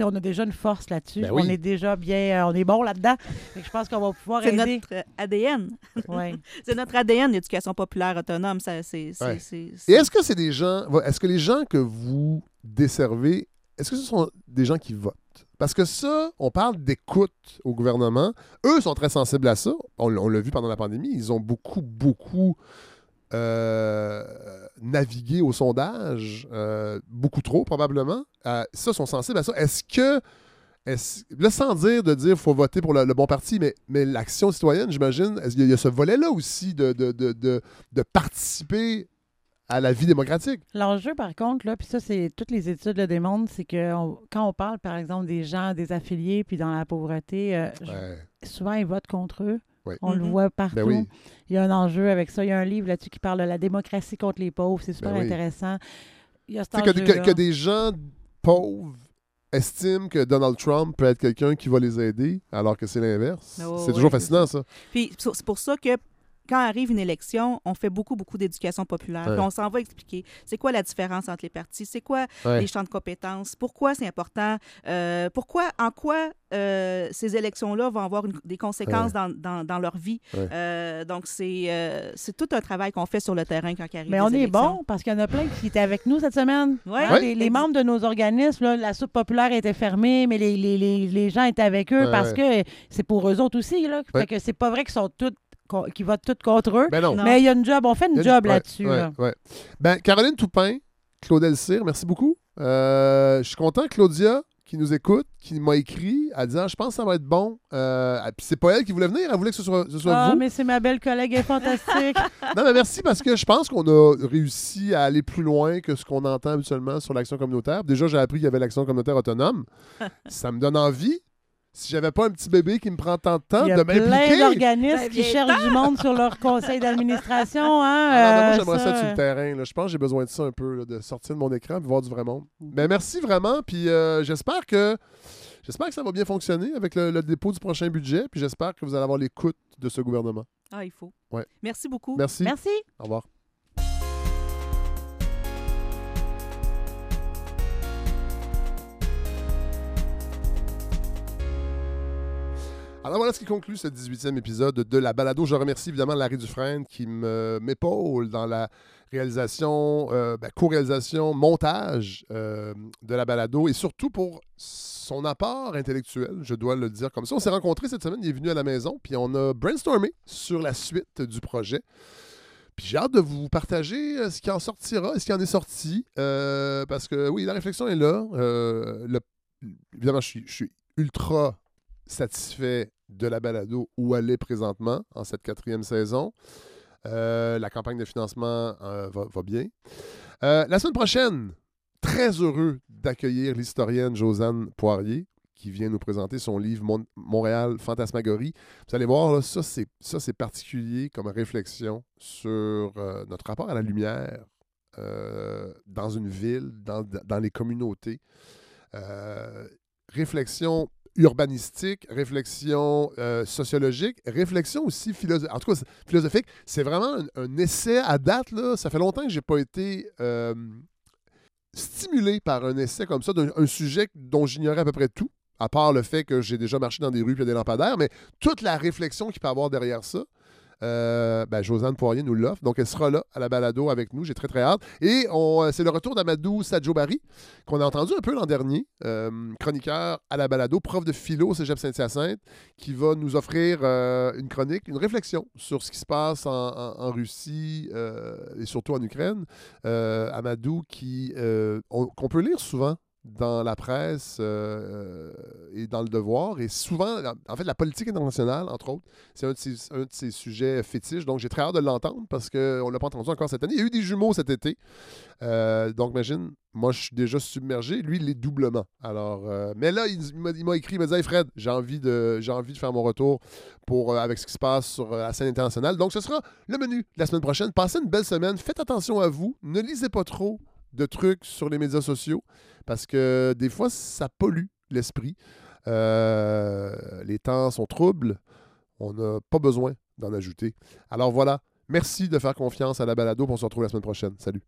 Speaker 12: on a déjà une force là-dessus.
Speaker 1: Ben oui.
Speaker 12: On est déjà bien, euh, on est bon là-dedans. Je pense qu'on va pouvoir
Speaker 11: C'est
Speaker 12: aider.
Speaker 11: notre euh, ADN.
Speaker 12: Ouais.
Speaker 11: c'est notre ADN, l'éducation populaire autonome. Ça, c'est, c'est-
Speaker 1: Ouais.
Speaker 11: c'est-
Speaker 1: Et est-ce que c'est des gens. Est-ce que les gens que vous desservez, est-ce que ce sont des gens qui votent? Parce que ça, on parle d'écoute au gouvernement. Eux sont très sensibles à ça. On l'a vu pendant la pandémie. Ils ont beaucoup, beaucoup euh, navigué au sondage. euh, beaucoup trop, probablement. Euh, ça, sont sensibles à ça. Est-ce que. Là, sans dire de dire qu'il faut voter pour le, le bon parti, mais, mais l'action citoyenne, j'imagine, est-ce qu'il y a- il y a ce volet-là aussi de, de, de, de, de participer à la vie démocratique?
Speaker 12: L'enjeu, par contre, là, puis ça, c'est toutes les études le démontrent, c'est que on- quand on parle, par exemple, des gens, des affiliés, puis dans la pauvreté, euh, je- souvent ils votent contre eux. On le
Speaker 11: Mhm.
Speaker 12: voit partout.
Speaker 1: Ben oui.
Speaker 12: Il y a un enjeu avec ça. Il y a un livre là-dessus qui parle de la démocratie contre les pauvres. C'est super
Speaker 1: Ben oui.
Speaker 12: intéressant. Il y a cet
Speaker 1: que, que- des gens pauvres estiment que Donald Trump peut être quelqu'un qui va les aider, alors que c'est l'inverse.
Speaker 11: Oh,
Speaker 1: c'est toujours fascinant, ça.
Speaker 11: Puis c'est pour ça que quand arrive une élection, on fait beaucoup, beaucoup d'éducation populaire.
Speaker 1: Ouais.
Speaker 11: Puis on s'en va expliquer c'est quoi la différence entre les partis, c'est quoi
Speaker 1: Ouais.
Speaker 11: les champs de compétences, pourquoi c'est important, euh, pourquoi, en quoi euh, ces élections-là vont avoir une- des conséquences dans, dans- dans leur vie.
Speaker 1: Ouais.
Speaker 11: Euh, donc, c'est euh, c'est tout un travail qu'on fait sur le terrain quand il arrive
Speaker 12: Mais
Speaker 11: les
Speaker 12: on est bon parce qu'il y en a plein qui étaient avec nous cette semaine.
Speaker 11: Ouais.
Speaker 12: Hein,
Speaker 11: Ouais.
Speaker 12: Les, membres de nos organismes, là, la soupe populaire était fermée, mais les, les- les- les gens étaient avec eux
Speaker 1: Ouais,
Speaker 12: parce que c'est pour eux autres aussi. Là. Fait que c'est pas vrai qu'ils sont tous qu'ils votent tous contre eux.
Speaker 1: Ben non.
Speaker 11: Non.
Speaker 12: Mais il y a une job, on fait une job là-dessus.
Speaker 1: ouais,
Speaker 12: là.
Speaker 1: ouais. Ben, Caroline Toupin, Claudel Cyr, merci beaucoup. Euh, je suis content, Claudia, qui nous écoute, qui m'a écrit en disant Je pense que ça va être bon. Euh, ah, puis c'est pas elle qui voulait venir, elle voulait que ce soit, ce soit
Speaker 12: Ah,
Speaker 1: vous.
Speaker 12: mais c'est ma belle collègue, elle est fantastique.
Speaker 1: Non, mais merci parce que je pense qu'on a réussi à aller plus loin que ce qu'on entend habituellement sur l'action communautaire. Déjà, j'ai appris qu'il y avait l'action communautaire autonome. ça me donne envie. Si j'avais pas un petit bébé qui me prend tant de temps
Speaker 12: Il y a
Speaker 1: de
Speaker 12: plein
Speaker 1: m'impliquer.
Speaker 12: d'organismes
Speaker 3: Ben,
Speaker 12: qui
Speaker 3: viens
Speaker 12: cherchent du monde sur leur conseil d'administration. Hein,
Speaker 1: Ah moi,
Speaker 12: euh,
Speaker 1: j'aimerais ça,
Speaker 12: ça,
Speaker 1: sur le terrain. là. Je pense que j'ai besoin de ça un peu, là, de sortir de mon écran et voir du vrai monde.
Speaker 12: Mm-hmm.
Speaker 1: Mais merci vraiment. Puis euh, j'espère que j'espère que ça va bien fonctionner avec le, le dépôt du prochain budget. Puis j'espère que vous allez avoir l'écoute de ce gouvernement.
Speaker 11: Ah, il faut.
Speaker 1: Ouais.
Speaker 11: Merci beaucoup.
Speaker 1: Merci.
Speaker 12: Merci.
Speaker 1: Au revoir. Alors voilà ce qui conclut ce 18e épisode de la balado. Je remercie évidemment Larry Dufresne qui m'épaule dans la réalisation, euh, ben, co-réalisation, montage euh, de la balado et surtout pour son apport intellectuel, je dois le dire comme ça. On s'est rencontrés cette semaine, il est venu à la maison, puis on a brainstormé sur la suite du projet. Puis j'ai hâte de vous partager euh, ce qui en sortira, ce qui en est sorti, parce que oui, la réflexion est là. Évidemment, je suis ultra satisfait de la balado où elle est présentement en cette quatrième saison. Euh, la campagne de financement euh, va, bien. Euh, la semaine prochaine, très heureux d'accueillir l'historienne Josanne Poirier qui vient nous présenter son livre Mon- Montréal Fantasmagorie. Vous allez voir, ça c'est particulier comme réflexion sur notre rapport à la lumière dans une ville, dans, dans les communautés. Réflexion urbanistique, réflexion euh, sociologique, réflexion aussi philosophique. En tout cas, philosophique, c'est vraiment un, essai à date. Là. Ça fait longtemps que j'ai pas été euh, stimulé par un essai comme ça, d'un un sujet dont j'ignorais à peu près tout, à part le fait que j'ai déjà marché dans des rues et des lampadaires, mais toute la réflexion qu'il peut y avoir derrière ça. Euh, ben, Josanne Poirier nous l'offre. Donc, elle sera là à la balado avec nous. J'ai très, très hâte. Et euh, c'est le retour d'Amadou Sadjobari, qu'on a entendu un peu l'an dernier, euh, chroniqueur à la balado, prof de philo au cégep Saint-Hyacinthe, qui va nous offrir une chronique, une réflexion sur ce qui se passe en, Russie et surtout en Ukraine. Amadou, qui, on- qu'on peut lire souvent dans la presse euh, et dans le devoir, et souvent, en fait, la politique internationale, entre autres, c'est un, de ses- sujets fétiches. Donc, j'ai très hâte de l'entendre parce qu'on ne l'a pas entendu encore cette année. Il y a eu des jumeaux cet été. Euh, donc, imagine, moi, je suis déjà submergé. Lui, il est doublement. Alors, euh, mais là, il, m'a- écrit, il m'a dit Hey Fred, j'ai envie, de, envie de faire mon retour pour, euh, avec ce qui se passe sur euh, la scène internationale. Donc, ce sera le menu de la semaine prochaine. Passez une belle semaine. Faites attention à vous. Ne lisez pas trop de trucs sur les médias sociaux parce que des fois, ça pollue l'esprit. Euh, les temps sont troubles. On n'a pas besoin d'en ajouter. Alors voilà. Merci de faire confiance à la balado. On se retrouve la semaine prochaine. Salut.